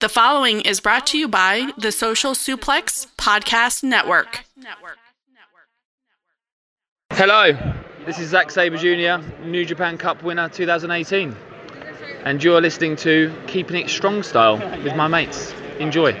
The following is brought to you by the Social Suplex Podcast Network. Hello, this is Zack Sabre Jr., New Japan Cup winner 2018. And you're listening to Keeping It Strong Style with my mates. Enjoy.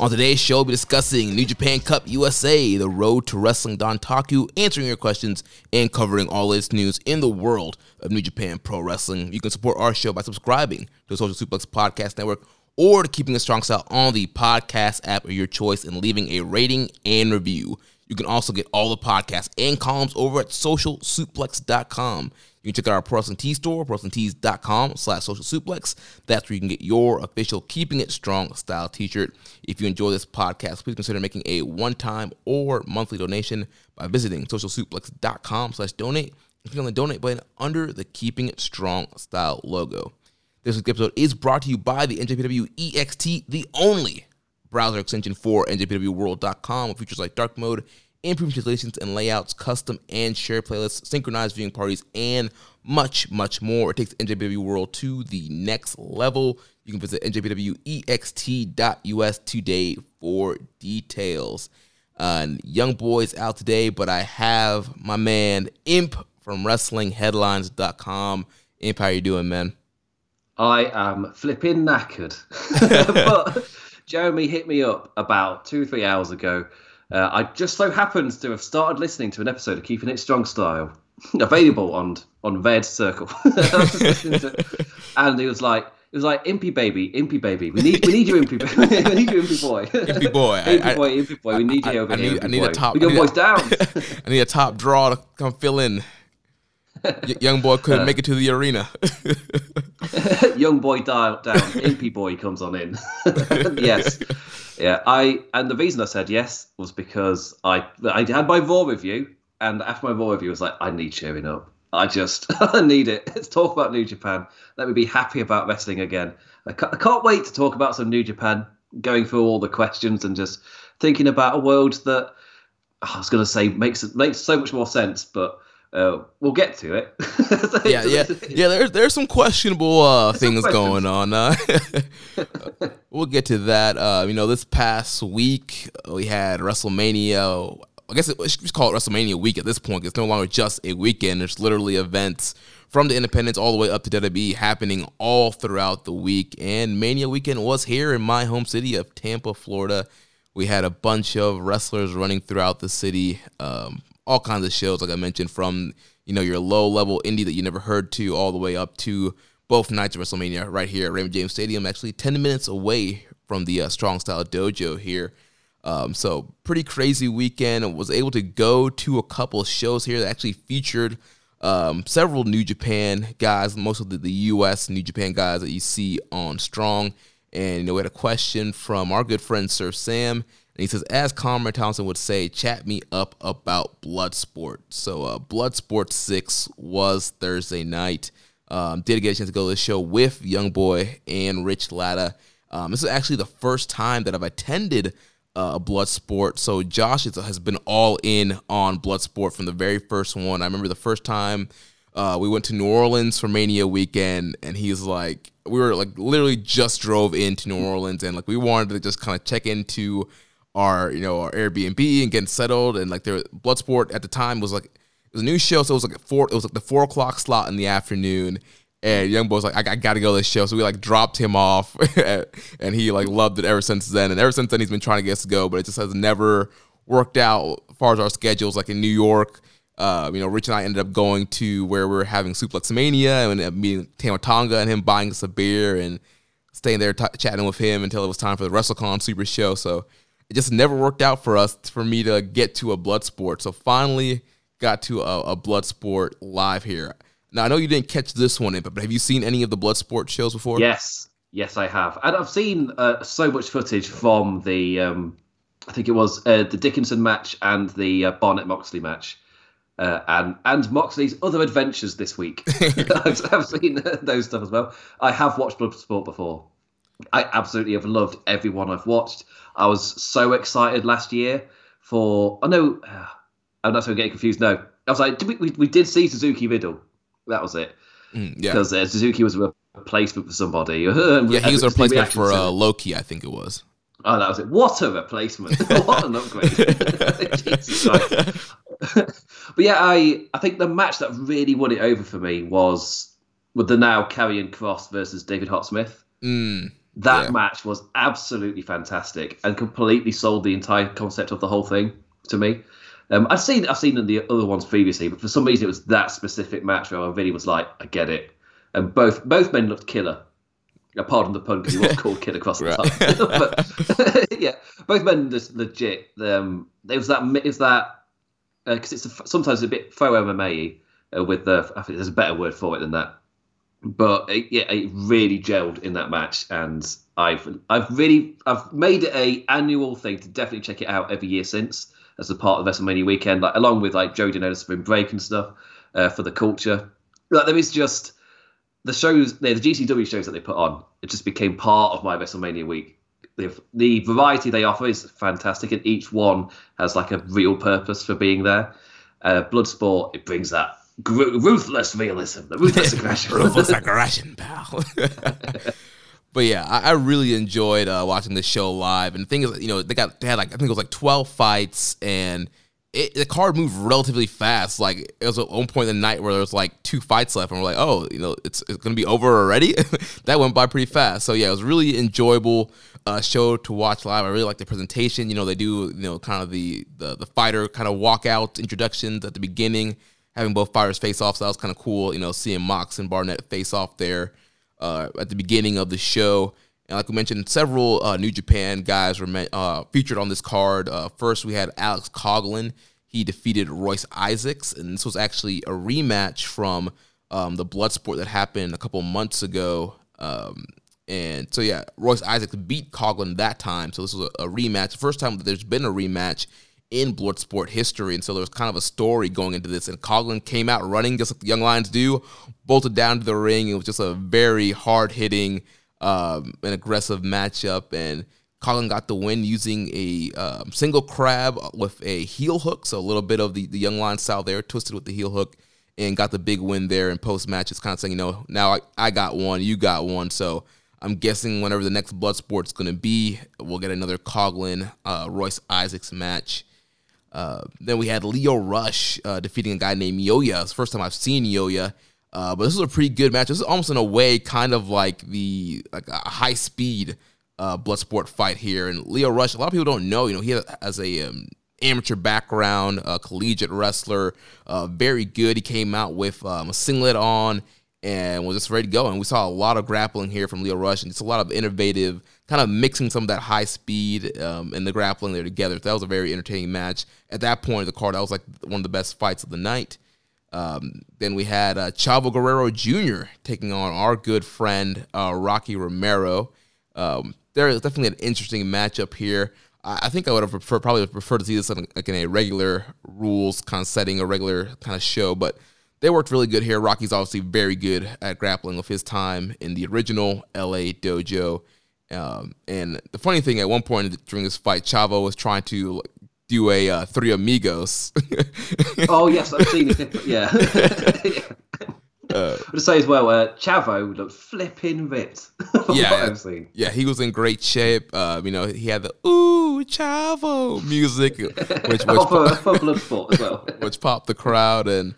On today's show, we'll be discussing New Japan Cup USA, the road to wrestling Dontaku, answering your questions, and covering all latest news in the world of New Japan Pro Wrestling. You can support our show by subscribing to the Social Suplex Podcast Network or to Keeping a Strong Style on the podcast app of your choice and leaving a rating and review. You can also get all the podcasts and columns over at socialsuplex.com. You can check out our Pro Wrestling Tee store, prowrestlingtees.com slash social suplex. That's where you can get your official Keeping It Strong style t-shirt. If you enjoy this podcast, please consider making a one-time or monthly donation by visiting socialsuplex.com slash donate and click on the donate button under the Keeping It Strong style logo. This week's episode is brought to you by the NJPW EXT, the only browser extension for NJPWWorld.com with features like dark mode, improved translations and layouts, custom and share playlists, synchronized viewing parties, and much, much more. It takes NJPW World to the next level. You can visit njpwext.us today for details. Uh, young boys out today, but I have my man Imp from WrestlingHeadlines.com. Imp, how you doing, man? I am flipping knackered. but Jeremy hit me up about two or three hours ago. Uh, I just so happens to have started listening to an episode of Keeping It Strong Style, available on on Ved Circle. and he was like, it was like Impy baby, Impy baby. We need we need you, Impy baby. we need you, Impy boy. Impy boy. Impy boy, Impy boy. We need you over I here. need, I need a top. We got I boys down. I need a top draw to come fill in. Y- young boy couldn't uh. make it to the arena. Young boy dial down. Impy boy comes on in. yes. Yeah. I and the reason I said yes was because I I had my Raw review, and after my Raw review, I was like, I need cheering up. I just I need it. Let's talk about New Japan. Let me be happy about wrestling again. I can't, I can't wait to talk about some New Japan. Going through all the questions and just thinking about a world that oh, I was going to say makes makes so much more sense, but. Uh, we'll get to it. yeah, yeah, yeah. There's there's some questionable uh, things questions. going on. Uh, we'll get to that. Uh, you know, this past week we had WrestleMania. I guess it, we should just call it WrestleMania week at this point. It's no longer just a weekend. There's literally events from the Independence all the way up to WWE happening all throughout the week. And Mania weekend was here in my home city of Tampa, Florida. We had a bunch of wrestlers running throughout the city. Um, all kinds of shows, like I mentioned, from you know your low level indie that you never heard to, all the way up to both nights of WrestleMania right here at Raymond James Stadium, actually ten minutes away from the uh, Strong Style Dojo here. Um, so pretty crazy weekend. Was able to go to a couple shows here that actually featured um, several New Japan guys, most of the, the U.S. New Japan guys that you see on Strong. And you know, we had a question from our good friend Sir Sam. And he says, as Conrad Thompson would say, chat me up about Bloodsport. So, uh, Bloodsport 6 was Thursday night. Um, did get a chance to go to the show with Young Boy and Rich Latta. Um, this is actually the first time that I've attended uh, Bloodsport. So, Josh is, has been all in on Bloodsport from the very first one. I remember the first time uh, we went to New Orleans for Mania weekend, and he's like, we were like literally just drove into New Orleans, and like we wanted to just kind of check into our you know our Airbnb and getting settled, and like there Bloodsport at the time was like it was a new show, so it was like four, it was like the four o'clock slot in the afternoon, And Young Boy's like, I, I got to go to this show. So we like dropped him off, and he like loved it ever since then. And ever since then, he's been trying to get us to go, but it just has never worked out as far as our schedules. Like in New York, uh, you know, Rich and I ended up going to where we were having Suplex Mania and meeting Tama Tonga and him buying us a beer and staying there t- chatting with him until it was time for the WrestleCon Super Show. So it just never worked out for us for me to get to a blood sport. So finally got to a, a blood sport live here. Now I know you didn't catch this one, but have you seen any of the blood sport shows before? Yes, yes, I have, and I've seen uh, so much footage from the. Um, I think it was uh, the Dickinson match and the uh, Barnett Moxley match. Uh, and and Moxley's other adventures this week. I've, I've, seen those stuff as well. I have watched Bloodsport before. I absolutely have loved everyone I've watched. I was so excited last year for. I know. Uh, I'm not so getting confused. No, I was like, did we, we, we did see Suzuki Riddle. That was it. Mm, yeah. Because uh, Suzuki was a replacement for somebody. yeah, he was a replacement for uh, Low Ki, I think it was. Oh, that was it. What a replacement! what an upgrade! but yeah, I I think the match that really won it over for me was with the now Karrion Cross versus David Hot Smith. Mm, that yeah. match was absolutely fantastic and completely sold the entire concept of the whole thing to me. Um, I've seen I've seen the other ones previously, but for some reason it was that specific match where I really was like, I get it. And both both men looked killer. Uh, pardon the pun because he was called Kid Across the top. but yeah, both men just legit. Um, it was that it was that because uh, it's a, sometimes a bit faux MMA uh, with the. I think there's a better word for it than that. But it, yeah, it really gelled in that match, and I've I've really I've made it a annual thing to definitely check it out every year since as a part of WrestleMania weekend, like along with like Joey Janela's Spring Break and stuff uh, for the culture. Like there is just the shows, the GCW shows that they put on, it just became part of my WrestleMania week. The, the variety they offer is fantastic, and each one has like a real purpose for being there. Uh, Bloodsport, it brings that gr- ruthless realism, the ruthless aggression. ruthless aggression, pal. but yeah, I, I really enjoyed uh, watching the show live. And the thing is, you know, they got they had like I think it was like twelve fights, and it, the card moved relatively fast. Like it was at one point in the night where there was like two fights left, and we're like, oh, you know, it's, it's gonna be over already. that went by pretty fast. So yeah, it was really enjoyable uh, show to watch live. I really like the presentation. You know, they do you know kind of the the, the fighter kind of walkout introductions at the beginning, having both fighters face off. So that was kind of cool. You know, seeing Mox and Barnett face off there uh, at the beginning of the show. And like we mentioned, several uh, New Japan guys were uh, featured on this card. Uh, first, we had Alex Coughlin. He defeated Royce Isaacs, and this was actually a rematch from um, the Bloodsport that happened a couple months ago. Um, and so, yeah, Royce Isaacs beat Coughlin that time. So this was a, a rematch. First time that there's been a rematch in Bloodsport history. And so there was kind of a story going into this. And Coughlin came out running just like the Young Lions do, bolted down to the ring. It was just a very hard hitting um, an aggressive matchup, and Coughlin got the win using a um, single crab with a heel hook. So a little bit of the, the Young Lion style there, twisted with the heel hook, and got the big win there. And post match, it's kind of saying, you know, now I, I got one, you got one. So I'm guessing whenever the next blood sport's going to be, we'll get another Coughlin uh, Royce Isaacs match. Uh, then we had Lio Rush uh, defeating a guy named Yoya. It's the first time I've seen Yoya. Uh, but this was a pretty good match. This is almost in a way kind of like the like a high speed uh, blood sport fight here. And Lio Rush, a lot of people don't know. You know, he has a um, amateur background, a collegiate wrestler, uh, very good. He came out with um, a singlet on and was just ready to go. And we saw a lot of grappling here from Lio Rush, and just a lot of innovative, kind of mixing some of that high speed um, and the grappling there together. So that was a very entertaining match. At that point the card, that was like one of the best fights of the night. Um, then we had uh, Chavo Guerrero Jr. taking on our good friend uh, Rocky Romero. Um, there is definitely an interesting matchup here. I, I think I would have preferred, probably preferred to see this like in a regular rules kind of setting, a regular kind of show, but they worked really good here. Rocky's obviously very good at grappling with his time in the original LA dojo. Um, and the funny thing, at one point during this fight, Chavo was trying to do a uh, Three Amigos. oh yes, I've seen it. Yeah. Uh, to say as well, uh, Chavo looked flipping ripped. yeah, yeah, he was in great shape. Uh, you know, he had the "Ooh Chavo" music, which which, for, for Bloodsport as well, which popped the crowd, and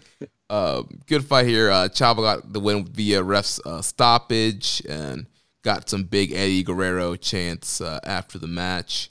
Uh, good fight here. Uh, Chavo got the win via refs uh, stoppage and got some big Eddie Guerrero chants uh, after the match.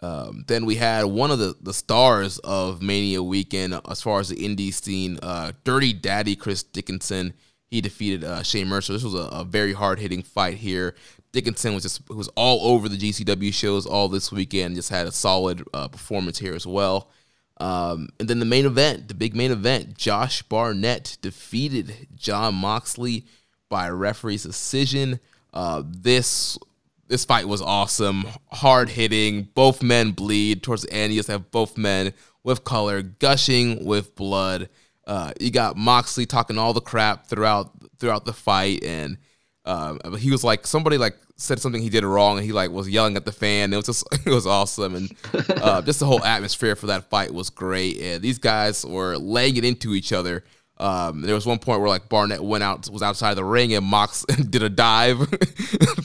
Um, then we had one of the, the stars of Mania weekend as far as the indie scene, uh, Dirty Daddy Chris Dickinson. He defeated uh, Shane Mercer. This was a, a very hard hitting fight here. Dickinson was just was all over the GCW shows all this weekend. Just had a solid uh, performance here as well. Um, and then the main event, the big main event, Josh Barnett defeated Jon Moxley by referee's decision. Uh, this this fight was awesome, hard hitting. Both men bleed towards the end. You just have both men with color, gushing with blood. Uh, you got Moxley talking all the crap throughout throughout the fight, and uh, he was like somebody like said something he did wrong, and he like was yelling at the fan. It was just it was awesome, and uh, just the whole atmosphere for that fight was great. And these guys were laying it into each other. Um, there was one point where like Barnett went out was outside the ring and Mox did a dive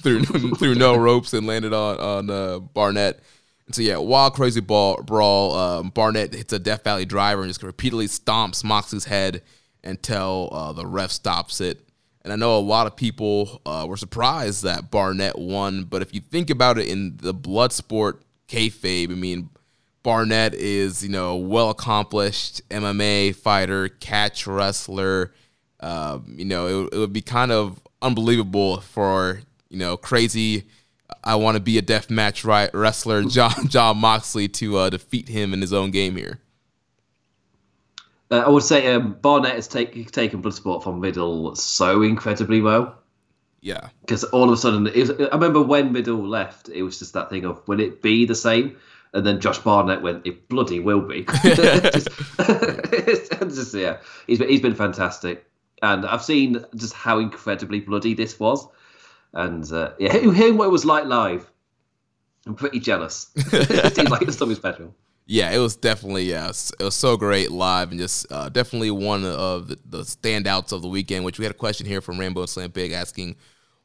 through through no ropes and landed on on uh, Barnett. And so yeah, wild crazy ball brawl. Um, Barnett hits a Death Valley driver and just repeatedly stomps Mox's head until uh, the ref stops it. And I know a lot of people uh, were surprised that Barnett won, but if you think about it in the blood sport kayfabe, I mean, Barnett is, you know, well accomplished MMA fighter, catch wrestler. Uh, you know, it, it, would be kind of unbelievable for, you know, crazy, I want to be a death match right wrestler, Jon, Jon Moxley, to uh, defeat him in his own game here. Uh, I would say um, Barnett has take, taken Bloodsport from Middle so incredibly well. Yeah. Because all of a sudden, was, I remember when Middle left, it was just that thing of, will it be the same? And then Josh Barnett went, it bloody will be. just, just, yeah, he's been, he's been fantastic. And I've seen just how incredibly bloody this was. And uh, yeah, hearing what it was like live, I'm pretty jealous. it seems like it's something special yeah, it was definitely yeah, it was so great live and just uh, definitely one of the, the, standouts of the weekend. Which we had a question here from Rainbow Slam Big asking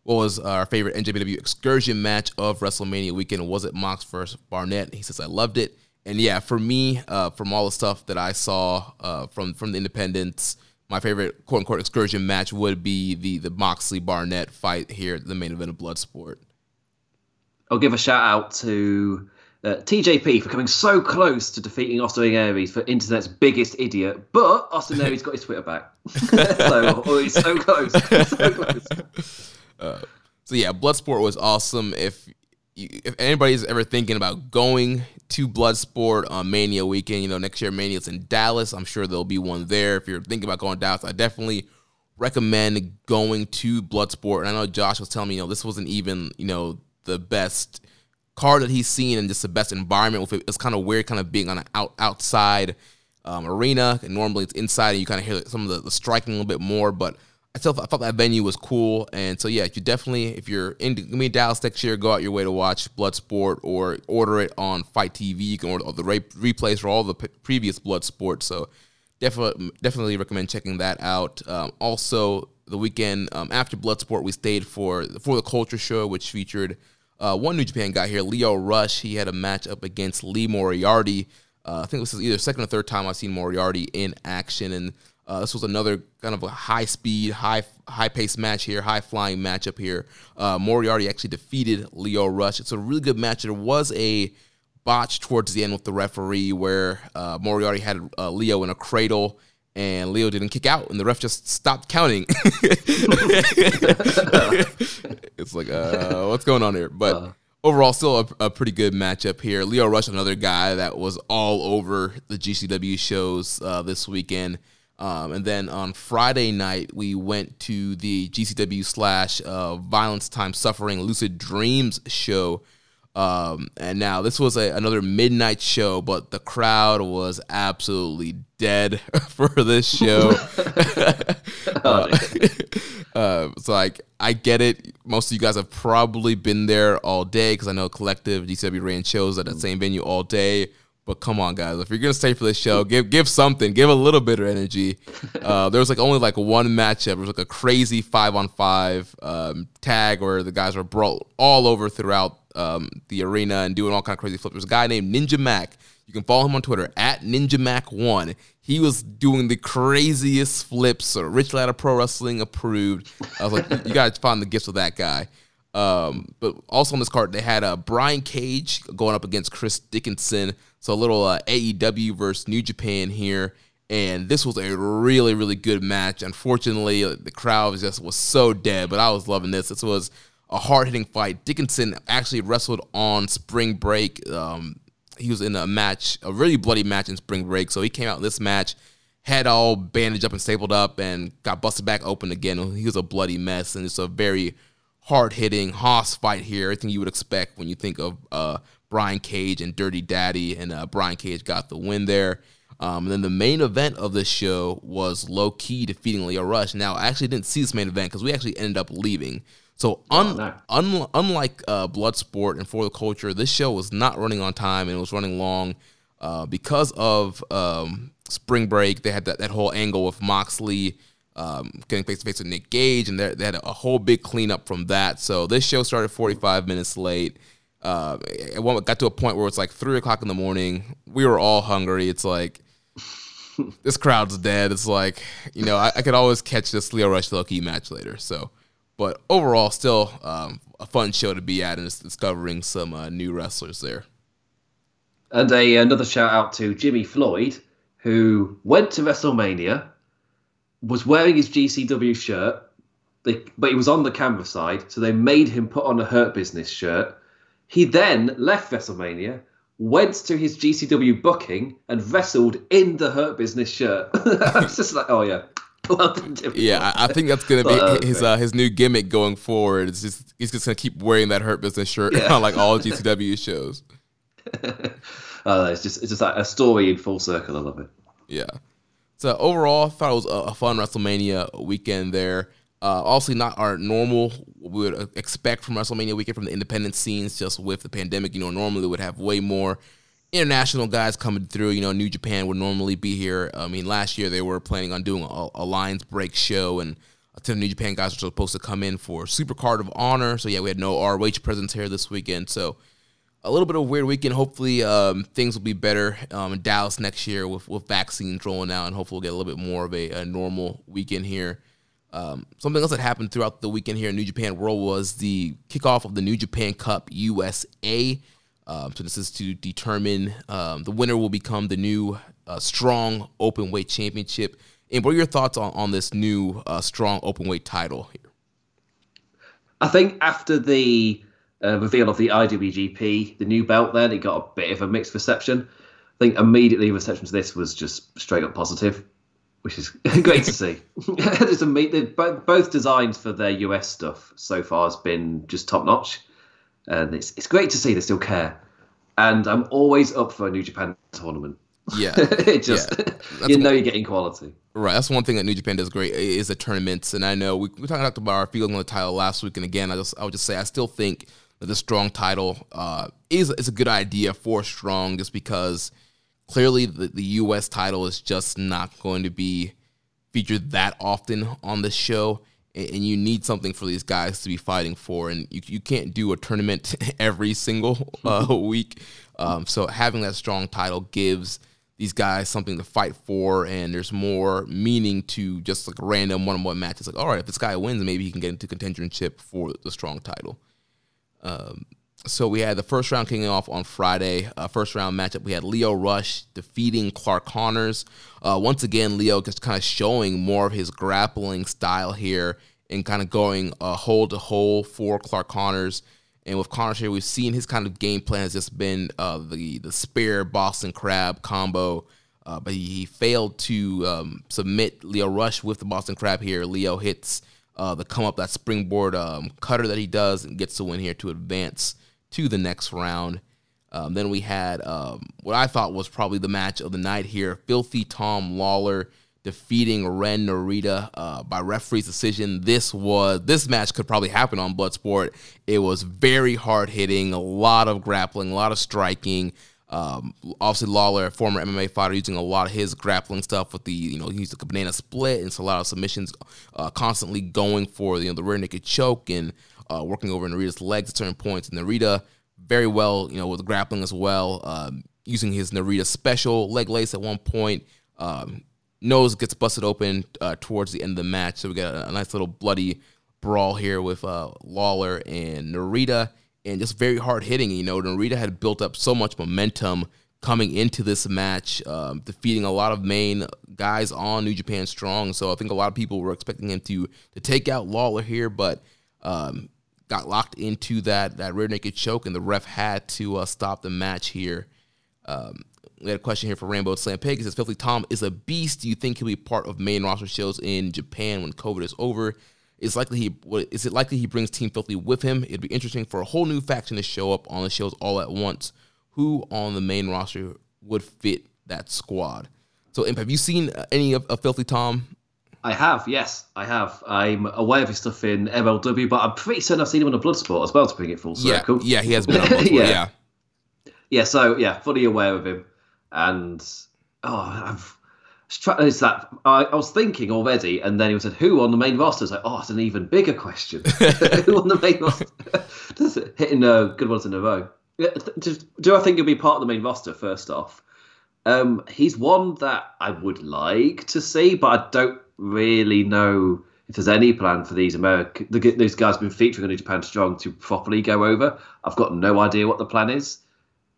what was our favorite NJPW excursion match of WrestleMania weekend? Was it Mox versus Barnett? He says I loved it, and yeah, for me, uh, from all the stuff that I saw uh, from from the independents, my favorite quote unquote excursion match would be the the Moxley Barnett fight here at the main event of Bloodsport. I'll give a shout out to uh, TJP for coming so close to defeating Austin Aries for internet's biggest idiot, but Austin Aries got his Twitter back. so oh, he's so close, so close. Uh, so yeah, Bloodsport was awesome. If you, if anybody's ever thinking about going to Bloodsport on Mania weekend, you know next year Mania's in Dallas. I'm sure there'll be one there. If you're thinking about going to Dallas, I definitely recommend going to Bloodsport. And I know Josh was telling me, you know, this wasn't even you know the best card that he's seen and just the best environment with it. It's kind of weird, kind of being on an out, outside um, arena, and normally it's inside, and you kind of hear some of the, the, striking a little bit more. But I thought I thought that venue was cool, and so yeah, you definitely if you're in me Dallas next year, go out your way to watch Bloodsport or order it on FITE TV. You can order all the re- replays for all the p- previous Bloodsport. So definitely definitely recommend checking that out. Um, also, the weekend um, after Bloodsport, we stayed for for the Culture Show, which featured uh, one New Japan guy here, Lio Rush. He had a match up against Lee Moriarty. Uh, I think this is either second or third time I've seen Moriarty in action, and uh, this was another kind of a high speed, high high pace match here, high flying matchup here. Uh, Moriarty actually defeated Lio Rush. It's a really good match. There was a botch towards the end with the referee where uh, Moriarty had uh, Lio in a cradle and Lio didn't kick out, and the ref just stopped counting. it's like, uh, what's going on here? But uh, overall, still a, a, pretty good matchup here. Lio Rush, another guy that was all over the GCW shows uh, this weekend. Um, and then on Friday night, we went to the GCW slash uh, Violence Time Suffering Lucid Dreams show um, and now this was a, another midnight show, but the crowd was absolutely dead for this show. uh, uh, so like I get it. Most of you guys have probably been there all day because I know Collective GCW ran shows at that same venue all day. But come on, guys! If you're gonna stay for this show, give give something, give a little bit of energy. Uh, there was like only like one matchup. It was like a crazy five on five um, tag where the guys were brought all over throughout um, the arena and doing all kind of crazy flips. There's a guy named Ninja Mac. You can follow him on Twitter at Ninja Mac One. He was doing the craziest flips, or Rich Latta Pro Wrestling approved. I was like, you gotta find the gifts of that guy. Um, but also on this card, they had uh, Brian Cage going up against Chris Dickinson. So a little uh, AEW versus New Japan here. And this was a really, really good match. Unfortunately, uh, the crowd just was so dead, but I was loving this. This was a hard hitting fight. Dickinson actually wrestled on spring break. Um, he was in a match, a really bloody match in spring break. So he came out in this match, had all bandaged up and stapled up, and got busted back open again. He was a bloody mess, and it's a very hard hitting Hoss fight here. Everything you would expect when you think of uh, Brian Cage and Dirty Daddy, and uh, Brian Cage got the win there. Um, and then the main event of this show was Low Ki defeating Lio Rush. Now, I actually didn't see this main event because we actually ended up leaving. So, un- oh, no. un- unlike uh, Bloodsport and For the Culture, this show was not running on time and it was running long uh, because of um, Spring Break. They had that, that whole angle with Moxley um, getting face to face with Nick Gage, and they had a whole big cleanup from that. So this show started 45 minutes late. Uh, it got to a point where it's like three o'clock in the morning. We were all hungry. It's like this crowd's dead. It's like you know I, I could always catch this Lio Rush Low Ki match later. So, but overall, still um, a fun show to be at and discovering some uh, new wrestlers there. And a another shout out to Jimmy Floyd, who went to WrestleMania was wearing his GCW shirt, they, but he was on the camera side, so they made him put on a Hurt Business shirt. He then left WrestleMania, went to his GCW booking, and wrestled in the Hurt Business shirt. I was just like, oh yeah. yeah, I, think that's gonna be his uh, his new gimmick going forward. It's just he's just gonna keep wearing that Hurt Business shirt yeah. on like all GCW shows. uh, it's just it's just like a story in full circle. I love it. Yeah. So overall, I thought it was a, a fun WrestleMania weekend there. Uh, also, not our normal we would expect from WrestleMania weekend from the independent scenes. Just with the pandemic, you know, normally would have way more international guys coming through. You know, New Japan would normally be here. I mean, last year they were planning on doing a, a Lions break show, and a ton of New Japan guys were supposed to come in for Super Card of Honor. So yeah, we had no ROH presence here this weekend. So a little bit of a weird weekend. Hopefully, um, things will be better um, in Dallas next year with, with vaccines rolling out, and hopefully, we'll get a little bit more of a, a normal weekend here. Um, something else that happened throughout the weekend here in New Japan World was the kickoff of the New Japan Cup USA. Um, so this is to determine um, the winner will become the new uh, strong open weight championship. And what are your thoughts on, on this new uh, strong open weight title here? I think after the uh, reveal of the IWGP, the new belt. Then it got a bit of a mixed reception. I think immediately reception to this was just straight up positive, which is great to see. There's a, both, both designs for their US stuff so far has been just top notch, and it's it's great to see they still care. And I'm always up for a New Japan tournament. Yeah, it just yeah. you know one, you're getting quality. Right, that's one thing that New Japan does great is the tournaments. And I know we we talked about our feeling on the title last week, and again, I just I would just say I still think that the strong title uh, is is a good idea for strong, just because clearly the, the U.S. title is just not going to be featured that often on the show, and, and you need something for these guys to be fighting for, and you you can't do a tournament every single uh, week. Um, so having that strong title gives these guys something to fight for, and there's more meaning to just like random one-on-one matches. Like, all right, if this guy wins, maybe he can get into contentionship for the strong title. Um, so we had the first round kicking off on Friday. Uh, first round matchup, we had Lio Rush defeating Clark Connors. Uh, once again, Lio just kind of showing more of his grappling style here and kind of going uh, hole to hole for Clark Connors. And with Connors here, we've seen his kind of game plan has just been uh, the the spear Boston Crab combo. Uh, but he, he, failed to um, submit Lio Rush with the Boston Crab here. Lio hits the come up that springboard um, cutter that he does and gets to win here to advance to the next round. Um, then we had um, what I thought was probably the match of the night here: Filthy Tom Lawler defeating Ren Narita uh, by referee's decision. This was this match could probably happen on Bloodsport. It was very hard hitting, a lot of grappling, a lot of striking. Um, obviously, Lawler, a former MMA fighter, using a lot of his grappling stuff with the, you know, he used a banana split and so a lot of submissions, uh, constantly going for, you know, the rear naked choke and uh, working over Narita's legs at certain points. And Narita very well, you know, with grappling as well, um, using his Narita special leg lace at one point. Um, nose gets busted open uh, towards the end of the match, so we got a, a nice little bloody brawl here with uh, Lawler and Narita, and just very hard hitting. You know, Narita had built up so much momentum coming into this match, um, defeating a lot of main guys on New Japan Strong. So I think a lot of people were expecting him to to take out Lawler here, but um, got locked into that that rear naked choke, and the ref had to uh, stop the match here. Um, we had a question here for Rainbow Slam Pig. It says, Filthy Tom is a beast. Do you think he'll be part of main roster shows in Japan when COVID is over? Is likely he is it likely he brings Team Filthy with him? It'd be interesting for a whole new faction to show up on the shows all at once. Who on the main roster would fit that squad? So, have you seen any of, of Filthy Tom? I have, yes, I have. I'm aware of his stuff in MLW, but I'm pretty certain I've seen him on a Bloodsport as well to bring it full circle. Yeah, yeah, he has been on Bloodsport, yeah. yeah. Yeah, so yeah, fully aware of him, and oh, I've it's that I, I, was thinking already, and then he said, "Who on the main roster?" It's like, oh, it's an even bigger question. Who on the main roster? It hitting uh, good ones in a row? Do I think he'll be part of the main roster? First off, um, he's one that I would like to see, but I don't really know if there's any plan for these American these guys been featuring on New Japan Strong to properly go over. I've got no idea what the plan is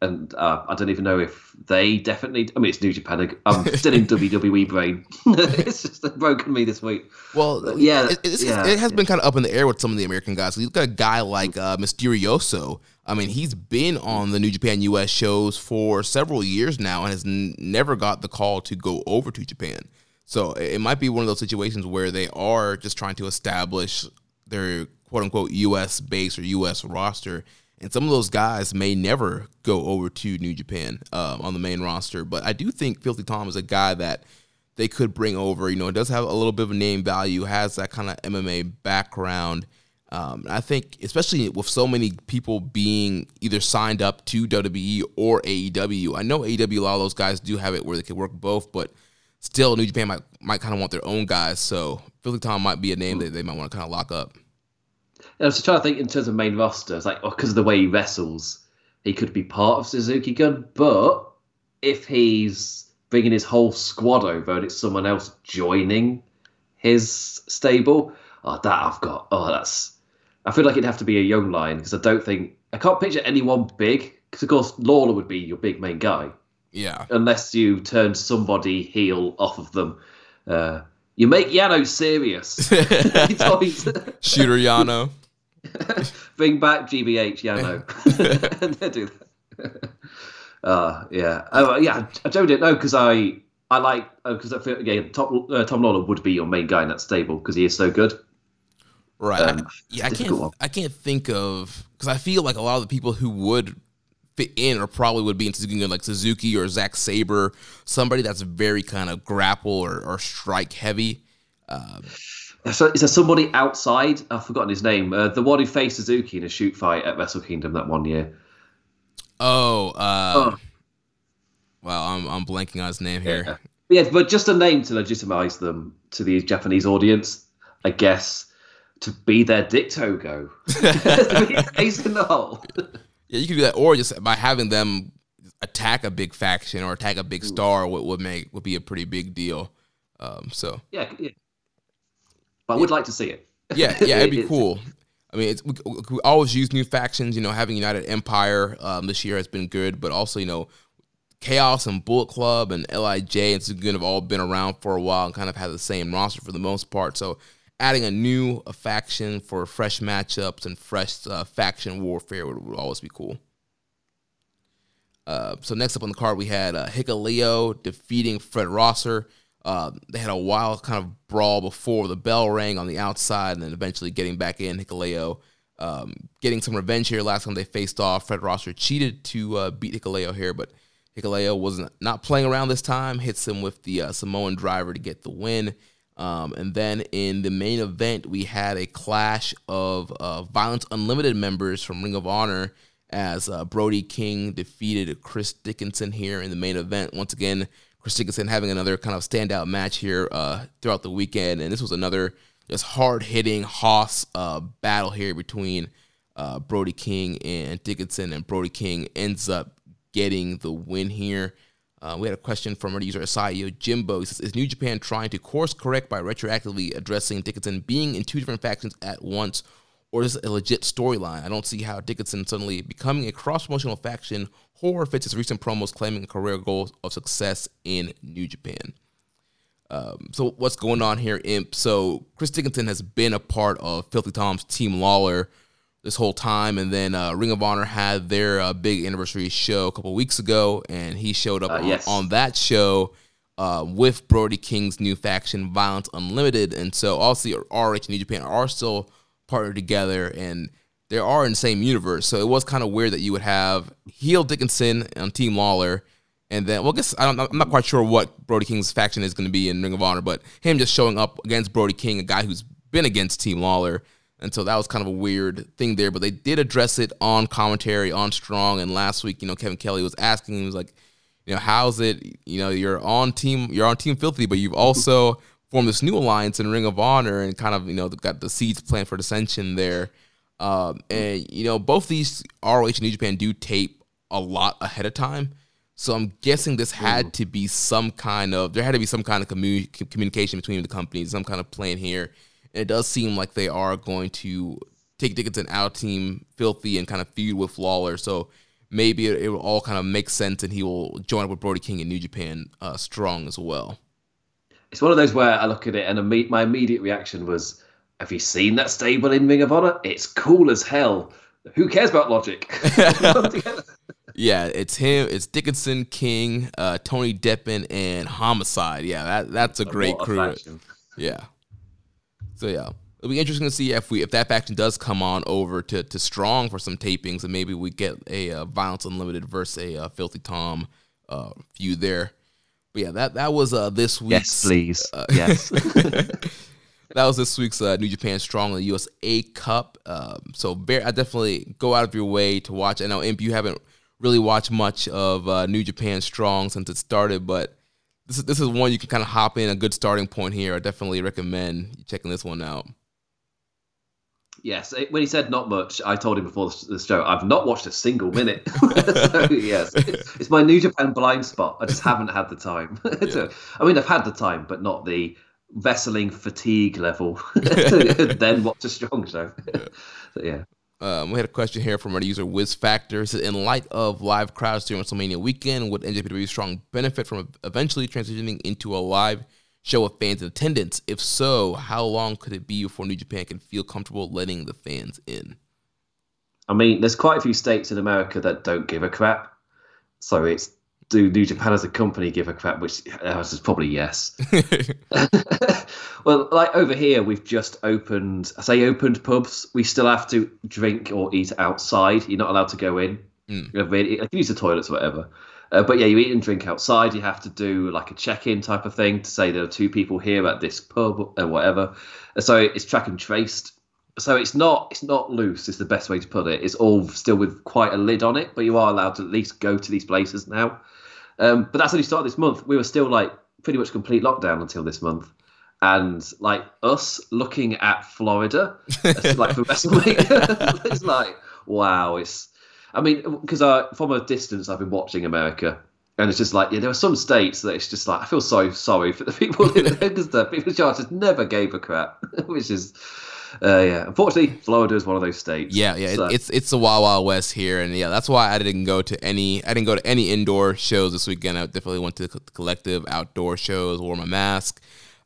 and uh, I don't even know if they definitely. I mean, it's New Japan. I'm still in WWE brain. it's just broken me this week. Well, yeah, it, yeah, it has been kind of up in the air with some of the American guys. You've got a guy like uh, Misterioso. I mean, he's been on the New Japan US shows for several years now and has n- never got the call to go over to Japan. So it might be one of those situations where they are just trying to establish their quote unquote US base or US roster and some of those guys may never go over to New Japan um, on the main roster. But I do think Filthy Tom is a guy that they could bring over. You know, it does have a little bit of name value, has that kind of MMA background. Um, I think, especially with so many people being either signed up to WWE or AEW, I know AEW, a lot of those guys do have it where they can work both, but still, New Japan might, might kind of want their own guys. So Filthy Tom might be a name hmm. that they might want to kind of lock up. I was trying to think in terms of main roster. It's like, because oh, of the way he wrestles, he could be part of Suzuki Gun. But if he's bringing his whole squad over and it's someone else joining his stable, oh, that I've got. Oh, that's. I feel like it'd have to be a young lion because I don't think I can't picture anyone big. Because of course Lawler would be your big main guy. Yeah. Unless you turn somebody heel off of them. Uh, you make Yano serious. Shooter Yano. Bring back GBH Yano. and they do that. Uh, yeah. Oh, yeah. I don't know because I I like because uh, I feel again Tom uh, Tom Lawler would be your main guy in that stable because he is so good. Right. Um, yeah. I can't. I can't think of because I feel like a lot of the people who would fit in or probably would be in Suzuki like Suzuki or Zack Sabre, somebody that's very kind of grapple or, or strike heavy. Um, so is there somebody outside? I've forgotten his name. Uh, the one who faced Suzuki in a shoot fight at Wrestle Kingdom that one year. Oh, uh, oh. well, I'm I'm blanking on his name here. Yeah. yeah, but just a name to legitimize them to the Japanese audience, I guess, to be their Dicto go. Ace in the hole. Yeah, you could do that, or just by having them attack a big faction or attack a big star would, would make would be a pretty big deal. Um, so yeah, yeah. but I would like to see it. Yeah, yeah, it'd be cool. I mean, we, we, always use new factions. You know, having United Empire um, this year has been good, but also you know, Chaos and Bullet Club and Lij and Sugun have all been around for a while and kind of have the same roster for the most part. So adding a new a faction for fresh matchups and fresh uh, faction warfare would, would, always be cool. Uh, so next up on the card, we had uh, Hikuleo defeating Fred Rosser. Uh, they had a wild kind of brawl before the bell rang on the outside, and then eventually getting back in. Hikuleo um, getting some revenge here. Last time they faced off, Fred Rosser cheated to uh, beat Hikuleo here, but Hikuleo wasn't not playing around this time. Hits him with the uh, Samoan driver to get the win. Um, and then in the main event, we had a clash of uh, Violence Unlimited members from Ring of Honor as uh, Brody King defeated Chris Dickinson here in the main event. Once again, Chris Dickinson having another kind of standout match here uh, throughout the weekend. And this was another just hard hitting Hoss uh, battle here between uh, Brody King and Dickinson, and Brody King ends up getting the win here. Uh, we had a question from our user Asayo Jimbo. He says, "Is New Japan trying to course correct by retroactively addressing Dickinson being in two different factions at once, or is this a legit storyline? I don't see how Dickinson suddenly becoming a cross-promotional faction horror fits his recent promos claiming a career goal of success in New Japan." Um, so what's going on here, Imp? So Chris Dickinson has been a part of Filthy Tom's Team Lawler this whole time, and then uh, Ring of Honor had their uh, big anniversary show a couple weeks ago, and he showed up Uh, on, yes. on that show uh, with Brody King's new faction, Violence Unlimited, and so obviously RH and New Japan are still partnered together, and they are in the same universe. So it was kind of weird that you would have heel Dickinson on Team Lawler. And then, well, I guess I don't, I'm not quite sure what Brody King's faction is going to be in Ring of Honor, but him just showing up against Brody King, a guy who's been against Team Lawler, and so that was kind of a weird thing there. But they did address it on commentary on Strong, and last week, you know, Kevin Kelly was asking, he was like, you know, how's it? You know, you're on team, you're on Team Filthy, but you've also formed this new alliance in Ring of Honor, and kind of, you know, got the seeds planned for dissension there. Um, and you know, both these ROH and New Japan do tape a lot ahead of time. So I'm guessing this had to be some kind of there had to be some kind of commu- communication between the companies, some kind of plan here. It does seem like they are going to take Dickinson out of Team Filthy and kind of feud with Lawler. So maybe it, it will all kind of make sense, and he will join up with Brody King in New Japan uh, strong as well. It's one of those where I look at it and imme- my immediate reaction was, "Have you seen that stable in Ring of Honor? It's cool as hell. Who cares about logic?" Yeah, it's him. It's Dickinson, King, uh, Tony Deppen, and Homicide. Yeah, that that's a great a crew. faction. Yeah. So yeah, it'll be interesting to see if we if that faction does come on over to, to Strong for some tapings, and maybe we get a uh, Violence Unlimited versus a uh, Filthy Tom uh, feud there. But yeah, that that was uh, this week's. Yes, please. uh, yes. that was this week's uh, New Japan Strong in the USA Cup. Um, so bear, I definitely go out of your way to watch. I know Imp, you haven't really watched much of uh, New Japan Strong since it started, but this is this is one you can kind of hop in a good starting point here. I definitely recommend checking this one out. Yes, eh, when he said not much, I told him before the show, I've not watched a single minute. so, yes, it's, it's my New Japan blind spot. I just haven't had the time. to- I mean, I've had the time, but not the vesseling fatigue level. then watch a strong show. So, yeah. Um, we had a question here from our user Wiz Factor. It says, in light of live crowds during WrestleMania weekend, would NJPW Strong benefit from eventually transitioning into a live show with fans in attendance? If so, how long could it be before New Japan can feel comfortable letting the fans in? I mean, there's quite a few states in America that don't give a crap. So it's do New Japan as a company give a crap? Which uh, is probably yes. well, like over here, we've just opened. I say opened pubs. We still have to drink or eat outside. You're not allowed to go in. Mm. You know, really- I can use the toilets or whatever. Uh, but yeah, you eat and drink outside. You have to do like a check-in type of thing to say there are two people here at this pub or whatever. So it's track and traced. So it's not it's not loose. Is the best way to put it. It's all still with quite a lid on it, but you are allowed to at least go to these places now. Um, but that's only started this month. We were still like pretty much complete lockdown until this month. And like us looking at Florida, it's like for WrestleMania, it's like wow. It's I mean because uh, from a distance I've been watching America, and it's just like yeah, there are some states that it's just like I feel so sorry for the people in there because the people in charge just never gave a crap, which is. Uh, yeah, unfortunately, Florida is one of those states. Yeah, yeah, So- it's it's the Wild Wild West here, and yeah, that's why I didn't go to any. I didn't go to any indoor shows this weekend. I definitely went to the collective outdoor shows, wore my mask.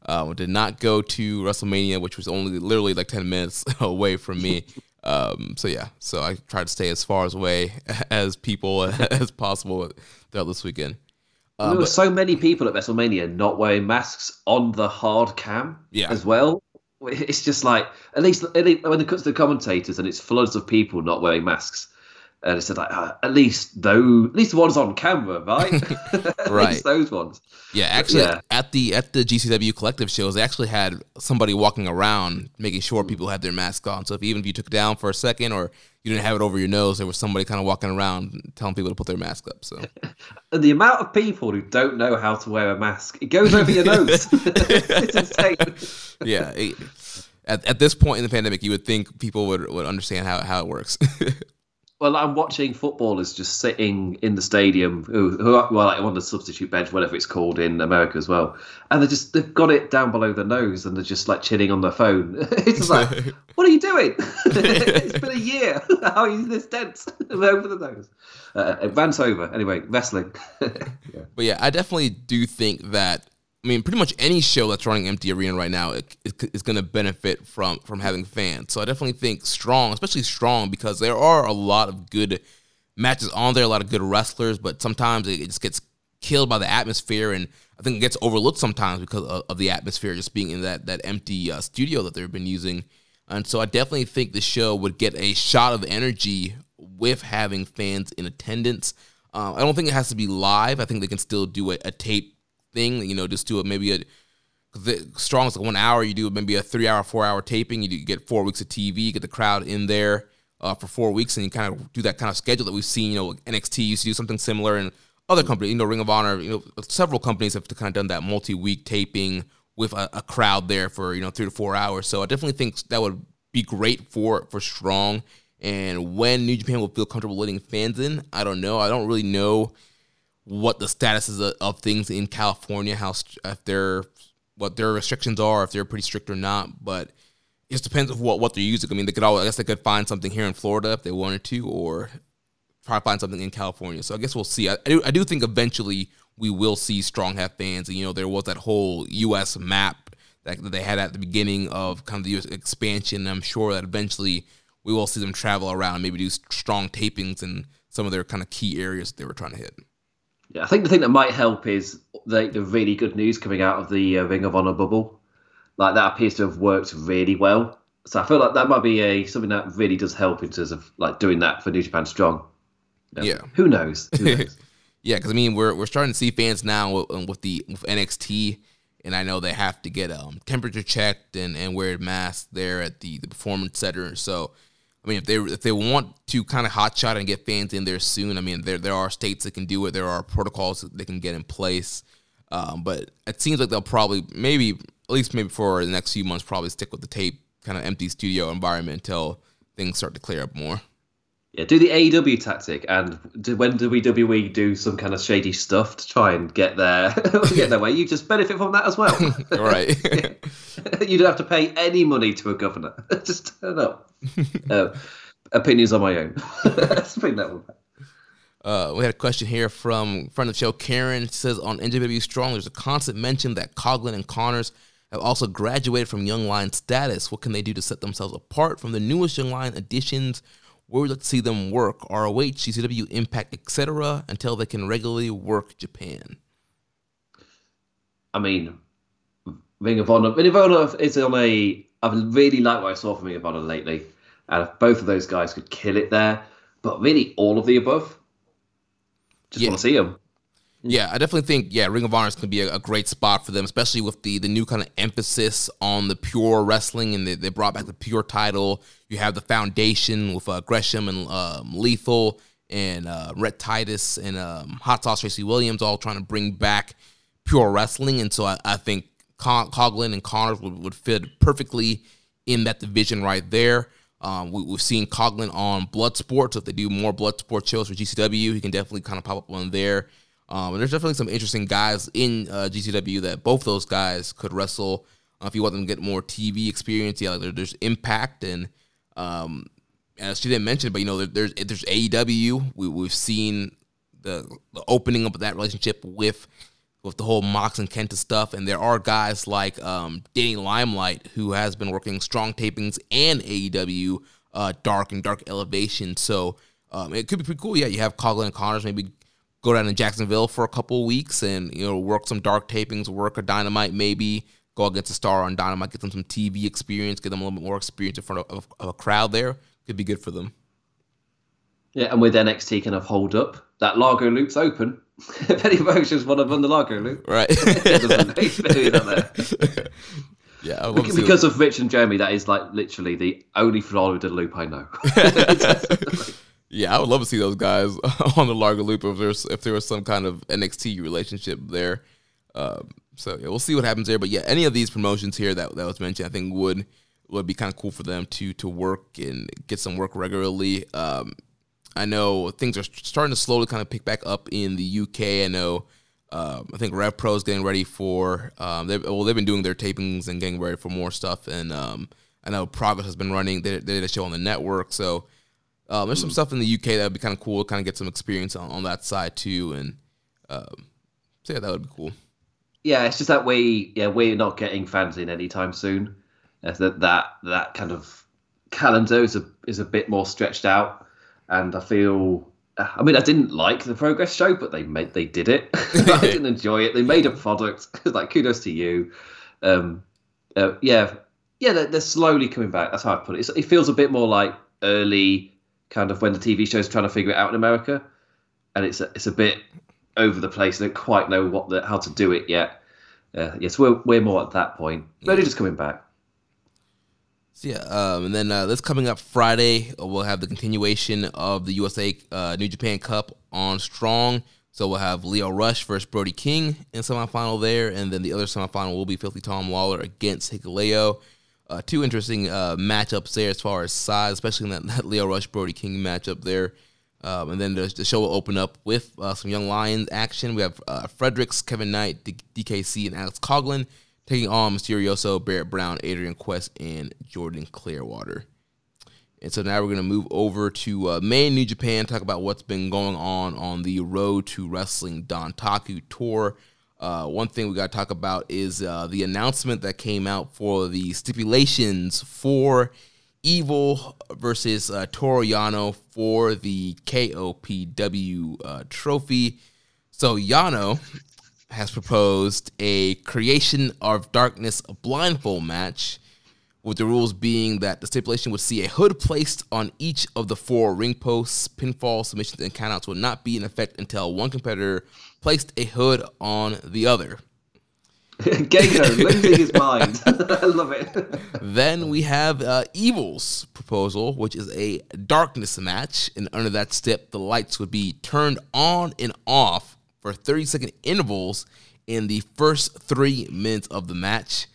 Uh, did not go to WrestleMania, which was only literally like ten minutes away from me. Um, so yeah, so I tried to stay as far as away as people as possible throughout this weekend. there were so many people at WrestleMania not wearing masks on the hard cam Yeah. as well. It's just like at least, at least when it comes to the commentators and it's floods of people not wearing masks, and it's like uh, at least though at least the ones on camera, right? Right. those ones. Yeah, actually, Yeah. at the at the GCW collective shows, they actually had somebody walking around making sure people had their mask on. So if even if you took it down for a second or you didn't have it over your nose, there was somebody kind of walking around telling people to put their mask up. So And the amount of people who don't know how to wear a mask, it goes over your nose. it's insane. yeah, it- at, at this point in the pandemic, you would think people would, would understand how, how it works. Well, I'm watching footballers just sitting in the stadium, who, who are, well, like on the substitute bench, whatever it's called in America as well, and they just they've got it down below their nose, and they're just like chilling on their phone. it's just like, what are you doing? it's been a year. How are you this dense over the nose? Uh, advance over anyway. Wrestling. yeah. But yeah, I definitely do think that I mean, pretty much any show that's running empty arena right now is going to benefit from from having fans. So I definitely think strong, especially strong, because there are a lot of good matches on there, a lot of good wrestlers, but sometimes it just gets killed by the atmosphere, and I think it gets overlooked sometimes because of, of the atmosphere just being in that that empty uh, studio that they've been using. And so I definitely think the show would get a shot of energy with having fans in attendance. Uh, I don't think it has to be live. I think they can still do a, a tape thing. You know, just do it maybe a because strong is like one hour. You do maybe a three hour, four hour taping. You, do, you get four weeks of TV. get the crowd in there uh, for four weeks, and you kind of do that kind of schedule that we've seen. You know, NXT used to do something similar, and other companies, you know, Ring of Honor, you know, several companies have kind of done that multi week taping with a, a, crowd there for you know three to four hours. So I definitely think that would be great for for Strong. And when New Japan will feel comfortable letting fans in, I don't know. I don't really know what the status is of things in California, how if they're what their restrictions are, if they're pretty strict or not. But it just depends on what what they're using. I mean, they could always, I guess they could find something here in Florida if they wanted to, or try to find something in California. So I guess we'll see. I, I do, I do think eventually we will see strong have fans. And you know, there was that whole U.S. map that, that they had at the beginning of kind of the U.S. expansion. I'm sure that eventually we will see them travel around, and maybe do strong tapings in some of their kind of key areas they were trying to hit. Yeah, I think the thing that might help is the, the really good news coming out of the uh, Ring of Honor bubble. Like that appears to have worked really well. So I feel like that might be a something that really does help in terms of like doing that for New Japan Strong. Yeah. yeah. Who knows? Who knows? yeah, because I mean we're we're starting to see fans now with, um, with the with NXT, and I know they have to get um temperature checked and and wear masks there at the the performance center. So I mean, if they if they want to kind of hotshot and get fans in there soon, I mean, there there are states that can do it. There are protocols that they can get in place. Um, but it seems like they'll probably maybe at least maybe for the next few months probably stick with the tape kind of empty studio environment until things start to clear up more. Yeah, do the AEW tactic, and do, when WWE do some kind of shady stuff to try and get their get their way, you just benefit from that as well. right. you don't have to pay any money to a governor. just turn up. uh, opinions on my own. Let's bring that one back. Uh, we had a question here from friend of the show, Karen. She says on NJPW Strong, there's a constant mention that Coughlin and Connors have also graduated from Young Lion status. What can they do to set themselves apart from the newest Young Lion additions? Where would like to see them work? ROH, GCW, Impact, etc., until they can regularly work Japan. I mean, Ring of Honor. Ring of Honor is on a. I've really liked what I saw from Ring of Honor lately, and if both of those guys could kill it there, but really all of the above. Just yeah. want to see them. Yeah, I definitely think yeah, Ring of Honor is going to be a, a, great spot for them, especially with the the new kind of emphasis on the pure wrestling, and they, they brought back the pure title. You have the foundation with uh, Gresham and um, Lethal and uh, Rhett Titus and um, Hot Sauce Tracy Williams, all trying to bring back pure wrestling, and so I, I think Con- Coughlin and Connors would, would fit perfectly in that division right there. Um, we, have seen Coughlin on Bloodsport, so if they do more Bloodsport shows for GCW, he can definitely kind of pop up on there. Um, and there's definitely some interesting guys in uh, GCW that both those guys could wrestle. Uh, if you want them to get more TV experience, yeah, like there's Impact and um, as she didn't mention, but you know, there's there's AEW. We, we've seen the, the opening up of that relationship with with the whole Mox and Kenta stuff, and there are guys like um, Danny Limelight who has been working strong tapings and AEW uh, Dark and Dark Elevation. So um, it could be pretty cool. Yeah, you have Coughlin and Connors maybe go down to Jacksonville for a couple weeks and you know work some dark tapings, work a dynamite maybe, go against a star on dynamite, get them some TV experience, get them a little bit more experience in front of, of, a crowd there. Could be good for them. Yeah, and with NXT kind of hold up, that Largo loop's open. if any just want to run the Largo loop, right? yeah, because of Rich and Jeremy, that is like literally the only Florida loop I know. Yeah, I would love to see those guys on the Largo Loop if there's if there was some kind of NXT relationship there. Um, so yeah, we'll see what happens there. But yeah, any of these promotions here that that was mentioned, I think would would be kind of cool for them to to work and get some work regularly. Um, I know things are starting to slowly kind of pick back up in the UK. I know. Um, I think Rev Pro is getting ready for. Um, they well, they've been doing their tapings and getting ready for more stuff. And um, I know Progress has been running. They, they did a show on the network, so um, there's some stuff in the UK that would be kind of cool. Kind of get some experience on, on that side too. And um, so yeah, that would be cool. Yeah, it's just that we yeah we're not getting fans in anytime soon. That that that kind of calendar is a is a bit more stretched out, and I feel. I mean, I didn't like the progress show, but they made they did it. I didn't enjoy it. They made a product. like kudos to you. Um, uh, yeah, yeah, they're, they're, slowly coming back. That's how I put it. It's, it feels a bit more like early kind of when the TV show is trying to figure it out in America, and it's a, it's a bit over the place. They don't quite know what the, how to do it yet. Uh, yes, we're we're more at that point. They're just coming back. So yeah, um, and then uh, this coming up Friday, uh, we'll have the continuation of the USA uh, New Japan Cup on Strong. So we'll have Lio Rush versus Brody King in semifinal there, and then the other semifinal will be Filthy Tom Lawler against Hikuleo. Uh, two interesting uh, matchups there as far as size, especially in that, that Lio Rush Brody King matchup there. Um, and then the, the, show will open up with uh, some Young Lions action. We have uh, Fredericks, Kevin Knight, D- DKC, and Alex Coughlin taking on Misterioso, Barrett Brown, Adrian Quest, and Jordan Clearwater. And so now we're going to move over to uh, main New Japan, talk about what's been going on on the Road to Wrestling Dontaku tour. Uh, one thing we got to talk about is uh, the announcement that came out for the stipulations for Evil versus uh, Toru Yano for the KOPW uh, trophy. So Yano has proposed a creation of darkness blindfold match, with the rules being that the stipulation would see a hood placed on each of the four ring posts. Pinfall submissions and countouts would not be in effect until one competitor placed a hood on the other. Gator losing his mind. I love it. then we have uh, Evil's proposal, which is a darkness match, and under that step, the lights would be turned on and off for 30 second intervals in the first three minutes of the match.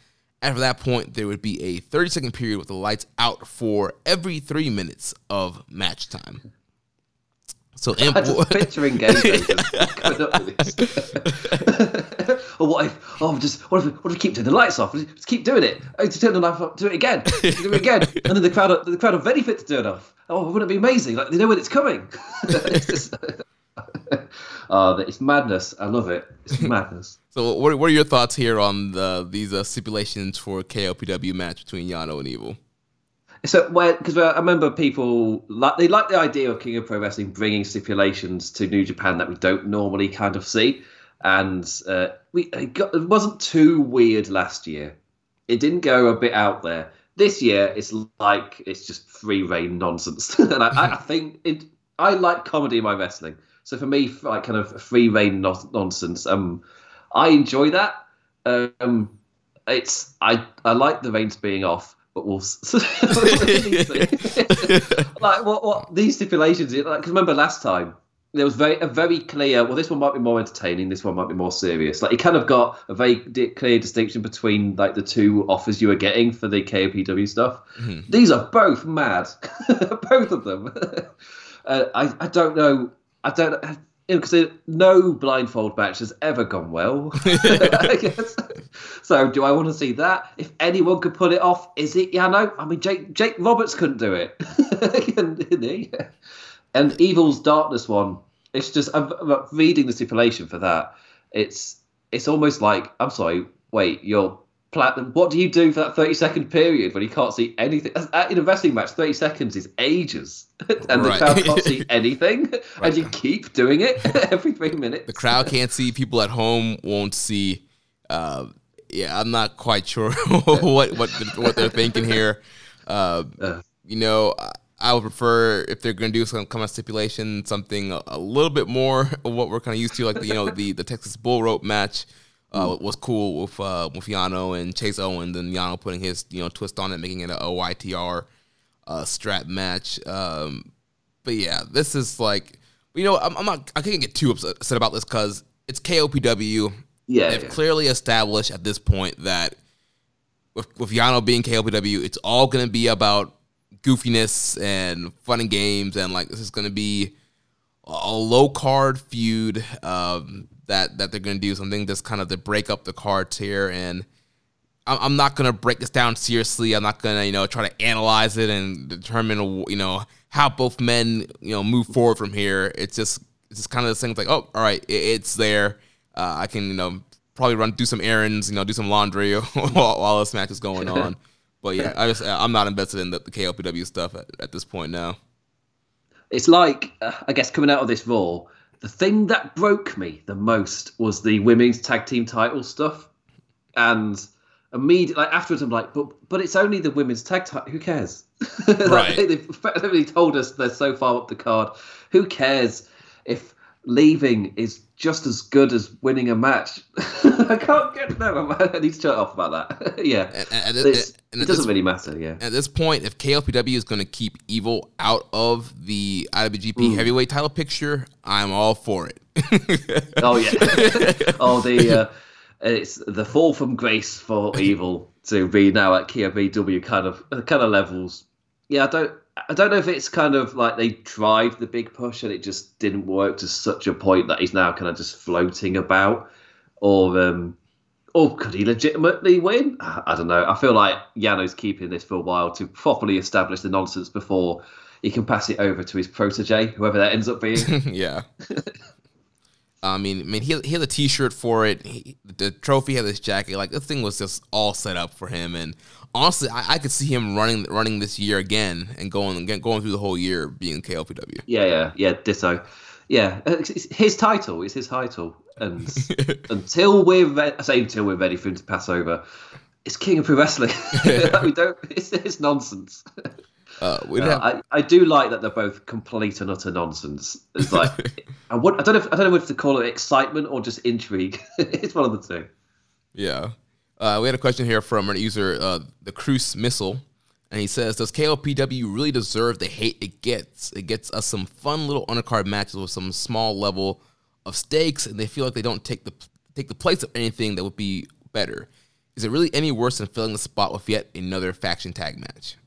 After that point, there would be a 30 second period with the lights out for every three minutes of match time. So I'm just picturing games coming up with this. or what if? Oh, just what if? What if we keep turning the lights off? Just keep doing it. Oh, to turn the lights off, do it again, do it again, and then the crowd, are, the crowd are very fit to turn off. Oh, wouldn't it be amazing? Like they know when it's coming. it's just, oh, it's madness. I love it. It's madness. So, what, what are your thoughts here on the, these uh, stipulations for KOPW match between Yano and Evil? So, because I remember people like they like the idea of King of Pro Wrestling bringing stipulations to New Japan that we don't normally kind of see, and uh, we it, got, it wasn't too weird last year. It didn't go a bit out there. This year, it's like it's just free reign nonsense, and I, I think it. I like comedy in my wrestling, so for me, like kind of free reign nonsense. Um, I enjoy that. Um, it's I I like the reigns being off, but we'll like what what these stipulations. Like, cause remember last time there was very a very clear. Well, this one might be more entertaining. This one might be more serious. Like it kind of got a very clear distinction between like the two offers you were getting for the KOPW stuff. Mm-hmm. These are both mad, both of them. uh, I I don't know. I don't because no blindfold match has ever gone well. so, do I want to see that? If anyone could pull it off, is it Yano? I mean, Jake Jake Roberts couldn't do it, didn't he? And Evil's Darkness one, it's just I'm, I'm reading the stipulation for that. It's it's almost like I'm sorry, wait, you're platinum. What do you do for that 30 second period when you can't see anything? In a wrestling match, 30 seconds is ages. and right. the crowd can't see anything. Right. And you keep doing it every three minutes. The crowd can't see. People at home won't see. Uh, yeah, I'm not quite sure what what what they're thinking here. Uh, uh, you know, I would prefer if they're going to do some kind of stipulation, something a, a little bit more of what we're kind of used to, like the, you know the the Texas Bull Rope match uh, was cool with uh, with Yano and Chase Owens, and Yano putting his you know twist on it, making it a, YTR uh, strap match. Um, but yeah, this is like you know I'm, I'm not I can't get too upset about this because it's KOPW. Yeah, they've yeah. clearly established at this point that with, with Yano being KOPW, it's all gonna be about goofiness and fun and games, and like this is gonna be a low card feud um, that that they're gonna do something just kind of to break up the cards here and. I'm not gonna break this down seriously. I'm not gonna, you know, try to analyze it and determine, you know, how both men, you know, move forward from here. It's just, it's just kind of the thing. Like, oh, all right, it's there. Uh, I can, you know, probably run, do some errands, you know, do some laundry while, while this match is going on. But yeah, I just, I'm not invested in the, the KOPW stuff at, at this point now. It's like, uh, I guess, coming out of this Raw, the thing that broke me the most was the women's tag team title stuff, and immediately like afterwards i'm like but but it's only the women's tag title who cares like, Right. they've effectively told us they're so far up the card who cares if leaving is just as good as winning a match i can't get no i need to shut off about that yeah And, and, and- it doesn't this- really matter yeah At this point, if KOPW is going to keep Evil out of the IWGP Mm. heavyweight title picture, I'm all for it. Oh yeah. oh the uh, it's the fall from grace for evil to be now at BW kind of kind of levels. Yeah, I don't I don't know if it's kind of like they tried the big push and it just didn't work to such a point that he's now kind of just floating about, or um, or could he legitimately win? I don't know. I feel like Yano's keeping this for a while to properly establish the nonsense before he can pass it over to his protege, whoever that ends up being. yeah. I mean, I mean, he he had a T-shirt for it. He, the trophy had this jacket. Like this thing was just all set up for him. And honestly, I, I could see him running running this year again and going again, going through the whole year being KOPW. Yeah, yeah, yeah. Ditto. Yeah, it's- his title. It's his title, and until we're re- I say until we're ready for him to pass over, it's King of Pro Wrestling. we don't. It's, it's nonsense. Uh, we Uh, have, I, I do like that they're both complete and utter nonsense. It's like I, would, I don't know. If, I don't know if to call it excitement or just intrigue. it's one of the two. Yeah. Uh, we had a question here from an user, uh, the Cruise Missile, and he says, "Does KOPW really deserve the hate it gets? It gets us some fun little undercard matches with some small level of stakes, and they feel like they don't take the take the place of anything that would be better. Is it really any worse than filling the spot with yet another faction tag match?"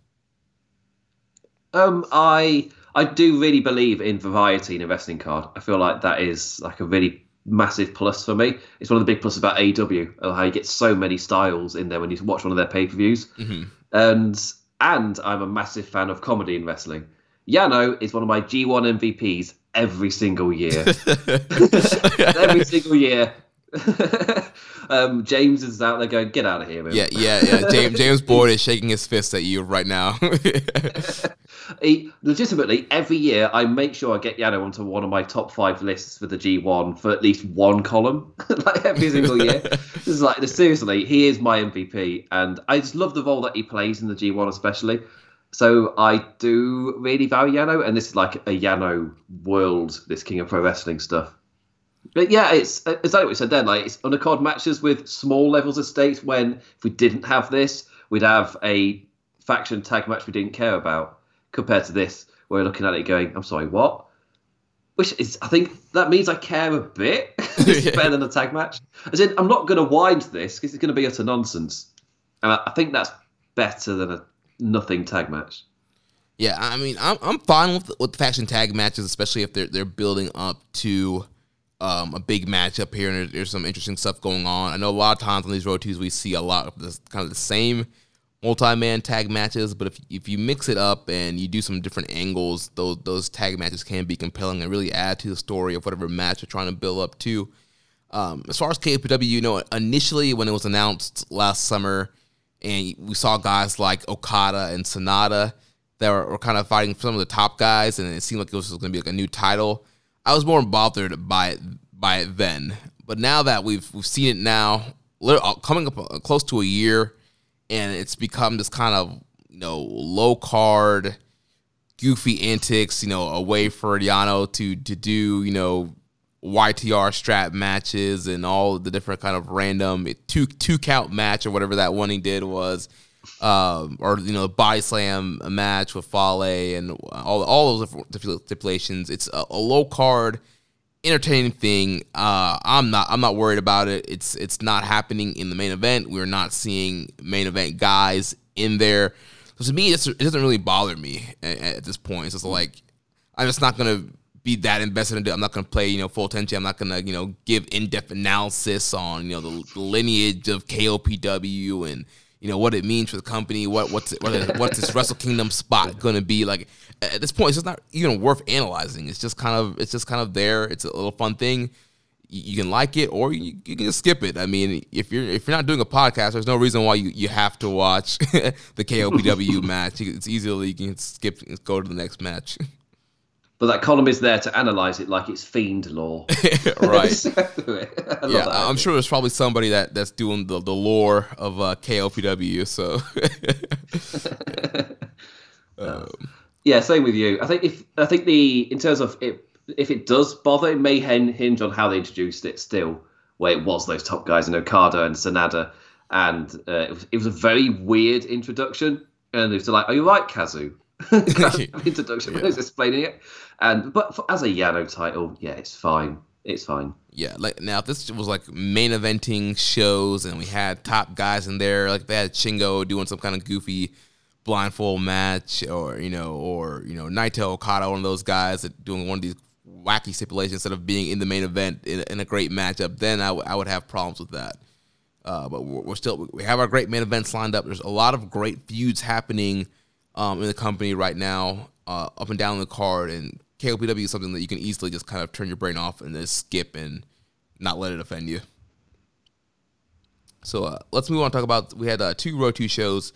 Um, I I do really believe in variety in a wrestling card. I feel like that is like a really massive plus for me. It's one of the big pluses about AEW, how you get so many styles in there when you watch one of their pay per views. Mm-hmm. And and I'm a massive fan of comedy in wrestling. Yano is one of my G1 MVPs every single year. every single year. um, James is out there going, "Get out of here, man!" Yeah, yeah, yeah. James James Boyd is shaking his fist at you right now. he, legitimately every year I make sure I get Yano onto one of my top five lists for the G1 for at least one column, like every single year. this is like seriously, he is my MVP, and I just love the role that he plays in the G1 especially. So I do really value Yano, and this is like a Yano world, this King of Pro Wrestling stuff. But yeah, it's exactly what we said then, like it's undercard matches with small levels of stakes. When if we didn't have this, we'd have a faction tag match we didn't care about. Compared to this, we're looking at it going, "I'm sorry, what?" Which is, I think that means I care a bit. it's better than a tag match. As in, I'm not going to wind this because it's going to be utter nonsense, and I, I think that's better than a nothing tag match. Yeah, I mean, I'm I'm fine with with faction tag matches, especially if they're they're building up to um, a big matchup here, and there's, some interesting stuff going on. I know a lot of times on these road we see a lot of this kind of the same multi-man tag matches, but if if you mix it up and you do some different angles, those those tag matches can be compelling and really add to the story of whatever match you're trying to build up to. Um, as far as KPW, you know, initially when it was announced last summer, and we saw guys like Okada and Sanada that were, were kind of fighting some of the top guys, and it seemed like it was going to be like a new title. I was more bothered by it by it then, but now that we've we've seen it now, uh, coming up uh, close to a year, and it's become this kind of you know low card, goofy antics, you know, a way for Yano to to do you know YTR strap matches and all the different kind of random two two count match or whatever that one he did was, um, or you know the body slam match with Fale and all all those different stipulations. It's a, a low card entertaining thing. Uh, I'm not I'm not worried about it. It's it's not happening in the main event. We're not seeing main event guys in there. So to me, it doesn't really bother me at, at this point. It's just like I'm just not gonna be that invested into. It. I'm not gonna play you know full attention. I'm not gonna you know give in depth analysis on you know the, the lineage of KOPW and you know what it means for the company. What what's what is, what's this Wrestle Kingdom spot going to be like? At this point, it's just not even worth analyzing. It's just kind of it's just kind of there. It's a little fun thing. You, can like it or you, you, can just skip it. I mean, if you're if you're not doing a podcast, there's no reason why you, you have to watch the KOPW match. It's easily you can skip go to the next match. but that column is there to analyze it like it's fiend lore. right. yeah, I'm sure there's probably somebody that that's doing the, the lore of uh, KOPW. So. um. Yeah, same with you. I think if I think the in terms of it, if it does bother, it may hinge on how they introduced it. Still, where it was those top guys in Okada and Sanada, and uh, it, was, it was a very weird introduction. And it was like, "Are you right, Kazu?" introduction yeah. I was explaining it. And but for, as a Yano title, yeah, it's fine. It's fine. Yeah, like now if this was like main eventing shows and we had top guys in there, like they had Shingo doing some kind of goofy blindfold match, or you know, or you know, Naito Okada, one of those guys that doing one of these wacky stipulations instead of being in the main event in, in a great matchup, then I, w- I would have problems with that. Uh, but we're, we're, still we have our great main events lined up. There's a lot of great feuds happening um, in the company right now, uh, up and down the card, and KOPW is something that you can easily just kind of turn your brain off and just skip and not let it offend you. So uh, let's move on. talk about we had uh, two Road Two shows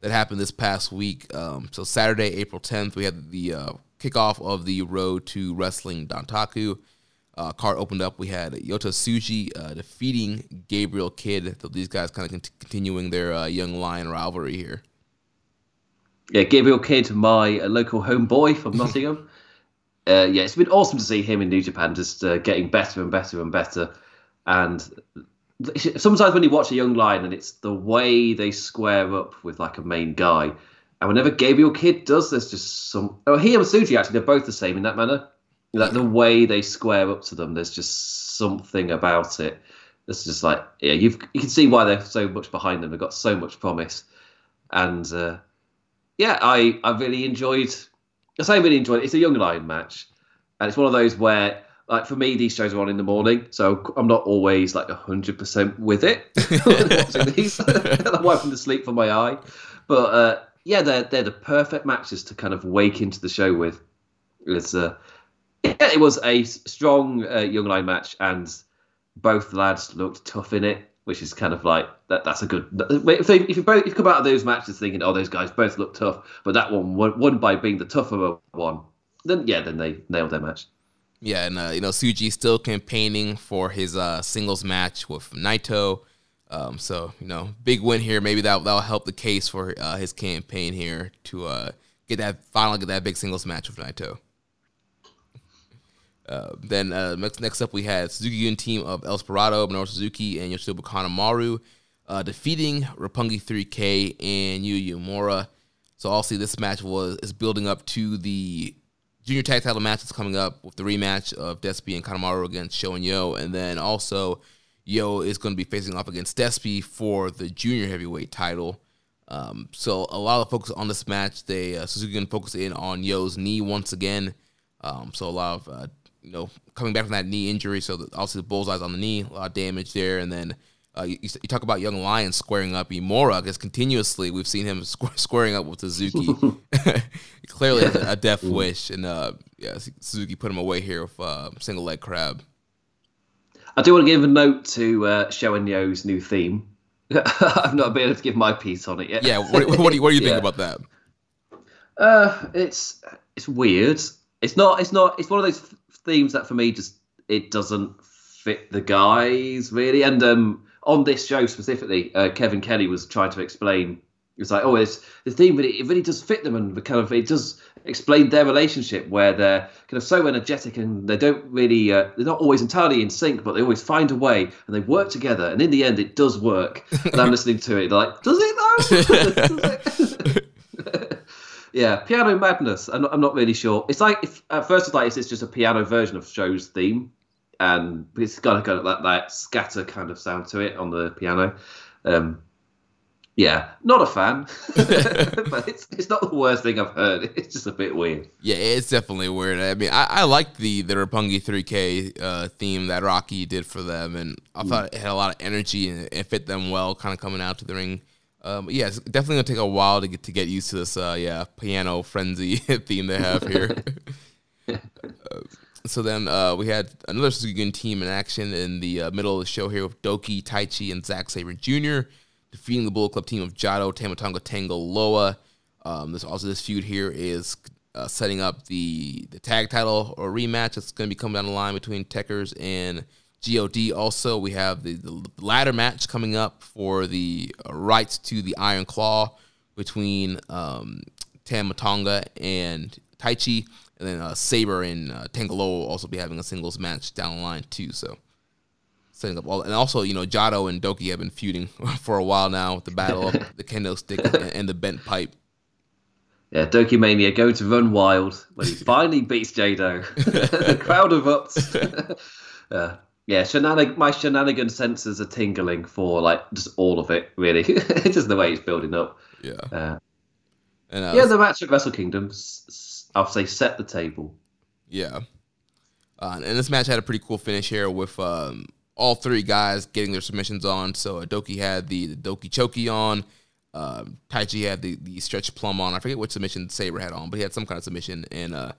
that happened this past week. Um, so Saturday, April 10th, we had the uh, kickoff of the Road to Wrestling Dontaku. Uh, card opened up. We had Yota Tsuji uh, defeating Gabriel Kidd. So these guys kind of continuing their uh, young lion rivalry here. Yeah, Gabriel Kidd, my uh, local homeboy from Nottingham. Uh, yeah, it's been awesome to see him in New Japan, just uh, getting better and better and better. And sometimes when you watch a young lion and it's the way they square up with like a main guy, and whenever Gabriel Kidd does, there's just some. Oh, he and Tsuji actually, they're both the same in that manner. Like the way they square up to them, there's just something about it. It's just like yeah, you you can see why they're so much behind them. They've got so much promise, and uh, yeah, I I really enjoyed. I say I really enjoyed it. It's a young lion match, and it's one of those where like for me, these shows are on in the morning, so I'm not always like hundred percent with it. I'm wiping the sleep from my eye, but uh, yeah, they're they're the perfect matches to kind of wake into the show with. It's uh, yeah, it was a strong uh, young Lion match, and both lads looked tough in it, which is kind of like that. That's a good. If, they, if you both if you come out of those matches thinking, oh, those guys both look tough, but that one won by being the tougher one, then yeah, then they nailed their match. Yeah, and uh, you know Tsuji still campaigning for his uh, singles match with Naito. Um, so you know, big win here. Maybe that that'll help the case for uh, his campaign here to uh, get that finally get that big singles match with Naito. Uh, then uh, next, next up we had Suzuki Gun team of El Desperado, Minoru Suzuki, and Yoshinobu Kanemaru defeating Roppongi 3K and Yuya Uemura. So obviously this match was is building up to the junior tag title match that's coming up with the rematch of Despy and Kanemaru against Sho and Yo, and then also Yo is going to be facing off against Despy for the junior heavyweight title. Um, so a lot of focus on this match. They uh, Suzuki-gun focus in on Yo's knee once again. Um, so a lot of uh, you know coming back from that knee injury. So the, obviously the bullseyes on the knee, a lot of damage there, and then uh, you, you, talk about young lions squaring up Uemura because continuously we've seen him squ- squaring up with Suzuki. Clearly, a, a death wish, and uh, yeah, Suzuki put him away here with uh, single leg crab. I do want to give a note to uh, Sho and new theme. I've not been able to give my piece on it yet. Yeah, what, what do you, what do you think yeah. about that? Uh, it's it's weird. It's not. It's not. It's one of those themes that for me just it doesn't fit the guys really. And um, on this show specifically, uh, Kevin Kelly was trying to explain. It's like, oh, it's the theme, but it, really does fit them, and the kind of it does explain their relationship where they're kind of so energetic and they don't really, uh, they're not always entirely in sync, but they always find a way and they work together, and in the end, it does work. And I'm listening to it, like, does it though? yeah, piano madness. I'm not, I'm not really sure. It's like if at first it's like is this just a piano version of Sho's theme, and it's got a kind of that, that scatter kind of sound to it on the piano. Um, yeah, not a fan, but it's it's not the worst thing I've heard. It's just a bit weird. Yeah, it's definitely weird. I mean, I, I like the the Roppongi 3K uh, theme that Rocky did for them, and I thought it had a lot of energy and it fit them well, kind of coming out to the ring. Um, yeah, it's definitely gonna take a while to get to get used to this. Uh, yeah, piano frenzy theme they have here. uh, so then uh, we had another Suzuki team in action in the uh, middle of the show here with Douki, Taichi, and Zack Sabre Jr. defeating the Bullet Club team of Jado, Tama Tonga, Tanga Loa. Um, this also this feud here is uh, setting up the the tag title or rematch that's going to be coming down the line between Tekkers and God. Also, we have the, the ladder match coming up for the uh, rights to the Iron Claw between um, Tama Tonga and Taichi. And then uh, Sabre and uh, Tanga Loa will also be having a singles match down the line too. So setting up all, and also you know Jado and Douki have been feuding for a while now with the battle of the kendo stick and, and the bent pipe. Yeah, Douki Mania going to run wild when he finally beats Jado. the crowd erupts. uh, yeah, shenanig- my shenanigan senses are tingling for like just all of it, really. just the way it's building up. Yeah. Uh, And uh, yeah, the match at Wrestle Kingdom, I'll say, set the table. Yeah. Uh, and this match had a pretty cool finish here with um, all three guys getting their submissions on. So Douki had the, the Doki Choki on. Um, Taichi had the, the stretch plum on. I forget what submission Sabre had on, but he had some kind of submission. And uh,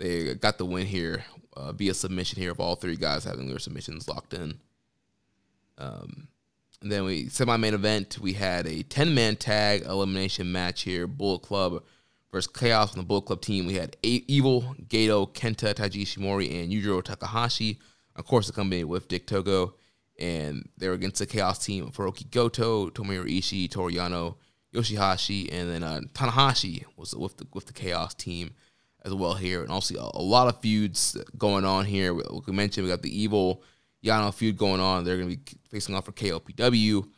they got the win here uh, a submission here of all three guys having their submissions locked in. Um, and then we semi main event, we had a 10 man tag elimination match here. Bullet Club versus Chaos from the Bullet Club team. We had a- Evil, Gedo, Kenta, Taiji Ishimori, and Yujiro Takahashi. Of course, accompanied with Dick Togo. And they were against the Chaos team of Hiroki Goto, Tomohiro Ishii, Toru Yano, Yoshihashi, and then uh, Tanahashi was with the, with the Chaos team as well here. And also a, a lot of feuds going on here. We, we mentioned we got the Evil Yano feud going on. They're going to be facing off for KOPW.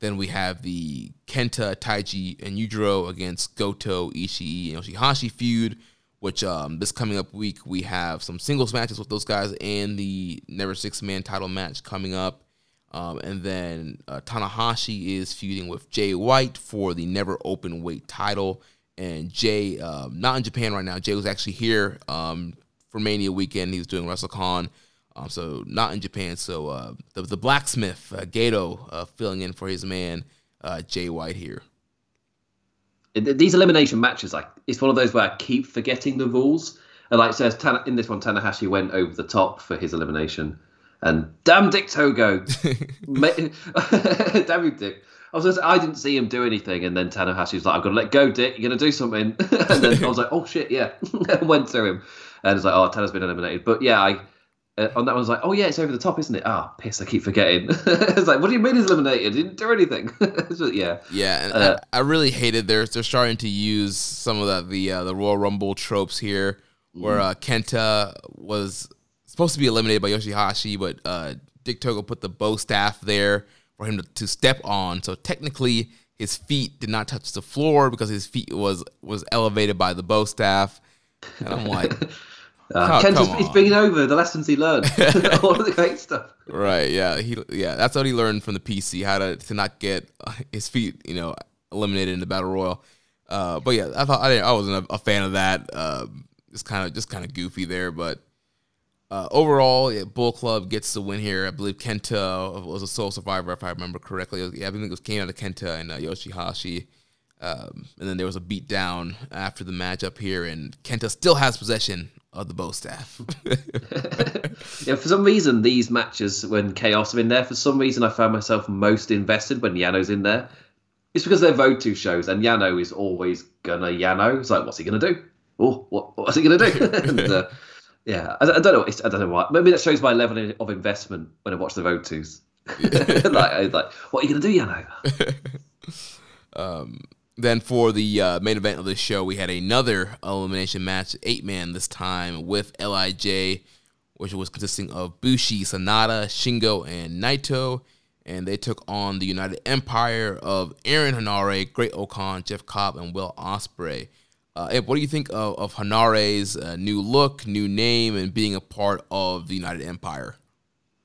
Then we have the Kenta, Taiji, and Yujiro against Goto, Ishii, and Yoshihashi feud, which um, this coming up week we have some singles matches with those guys and the Never Six Man title match coming up. Um, and then uh, Tanahashi is feuding with Jay White for the Never Open Weight title. And Jay, um, not in Japan right now. Jay was actually here um, for Mania weekend. He was doing WrestleCon. Um, so not in Japan. So uh, the, the blacksmith uh, Gedo uh, filling in for his man uh, Jay White here. These elimination matches, like it's one of those where I keep forgetting the rules. And like it says, Tana, in this one, Tanahashi went over the top for his elimination. And damn Dick Togo. Damn you, Dick. I was just, I didn't see him do anything, and then Tanahashi was like, "I've got to let go, Dick. You're gonna do something." and then I was like, "Oh shit, yeah." and went to him, and it's like, "Oh, Tana's been eliminated." But yeah, I uh, on that one I was like, "Oh yeah, it's over the top, isn't it?" Ah, piss! I keep forgetting. it's like, what do you mean he's eliminated? He didn't do anything. so, yeah, Yeah, and Uh, I, I really hated they're they're starting to use some of the the uh, the Royal Rumble tropes here, where uh, Kenta was supposed to be eliminated by Yoshihashi, but uh, Dick Togo put the bow staff there for him to, to step on. So technically, his feet did not touch the floor because his feet was was elevated by the bow staff. And I'm like, uh, Oh, Kent has, he's been over the lessons he learned, all of the great stuff. Right. Yeah. He. Yeah. That's what he learned from the PC how to to not get uh, his feet, you know, eliminated in the battle royal. Uh, but yeah, I thought I, didn't, I wasn't a, a fan of that. Um, it's kind of just kind of goofy there, but uh, overall, yeah, Bull Club gets the win here. I believe Kenta was a sole survivor, if I remember correctly. Was- yeah, I think it was came out of Kenta and uh, Yoshihashi. Um, and then there was a beat down after the match up here, and Kenta still has possession of the bow staff. Yeah, for some reason, these matches when Chaos are in there, for some reason, I found myself most invested when Yano's in there. It's because they're Vogue 2 shows, and Yano is always gonna Yano. It's like, what's he gonna do? Oh, what, what's he gonna do? and, uh, yeah, I, I don't know. I don't know why. Maybe that shows my level of investment when I watch the Vogue 2s. like, I like, what are you gonna do, Yano? Then for the uh, main event of the show, we had another elimination match, eight man this time with Lij, which was consisting of Bushi, Sanada, Shingo, and Naito, and they took on the United Empire of Aaron Henare, Great O-Khan, Jeff Cobb, and Will Ospreay. Uh, what do you think of, of Henare's uh, new look, new name, and being a part of the United Empire?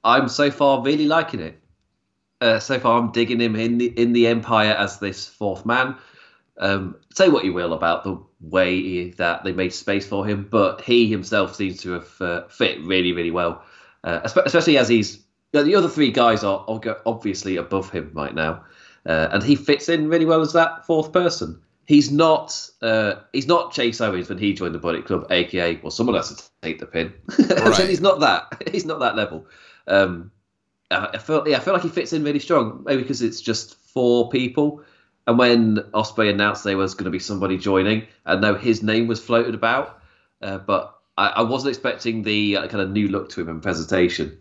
I'm so far really liking it. Uh, so far, I'm digging him in the in the Empire as this fourth man. Um, say what you will about the way that they made space for him, but he himself seems to have uh, fit really, really well. Uh, especially as he's the other three guys are obviously above him right now, uh, and he fits in really well as that fourth person. He's not uh, he's not Chase Owens when he joined the Bullet Club, aka well, someone has to take the pin. Right. he's not that. He's not that level. Um, I feel yeah, I feel like he fits in really strong. Maybe because it's just four people. And when Ospreay announced there was going to be somebody joining, I know his name was floated about, uh, but I, I, wasn't expecting the uh, kind of new look to him in presentation.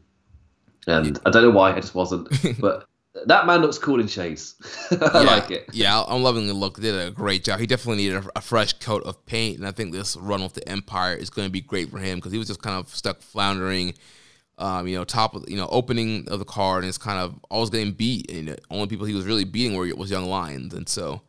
And I don't know why, I just wasn't. but that man looks cool in shades. I yeah, like it. Yeah, I'm loving the look. Did a great job. He definitely needed a, a, fresh coat of paint, and I think this run with the Empire is going to be great for him because he was just kind of stuck floundering. Um, you know, top of you know opening of the card, and it's kind of always getting beat. And the only people he was really beating were was Young Lions, and so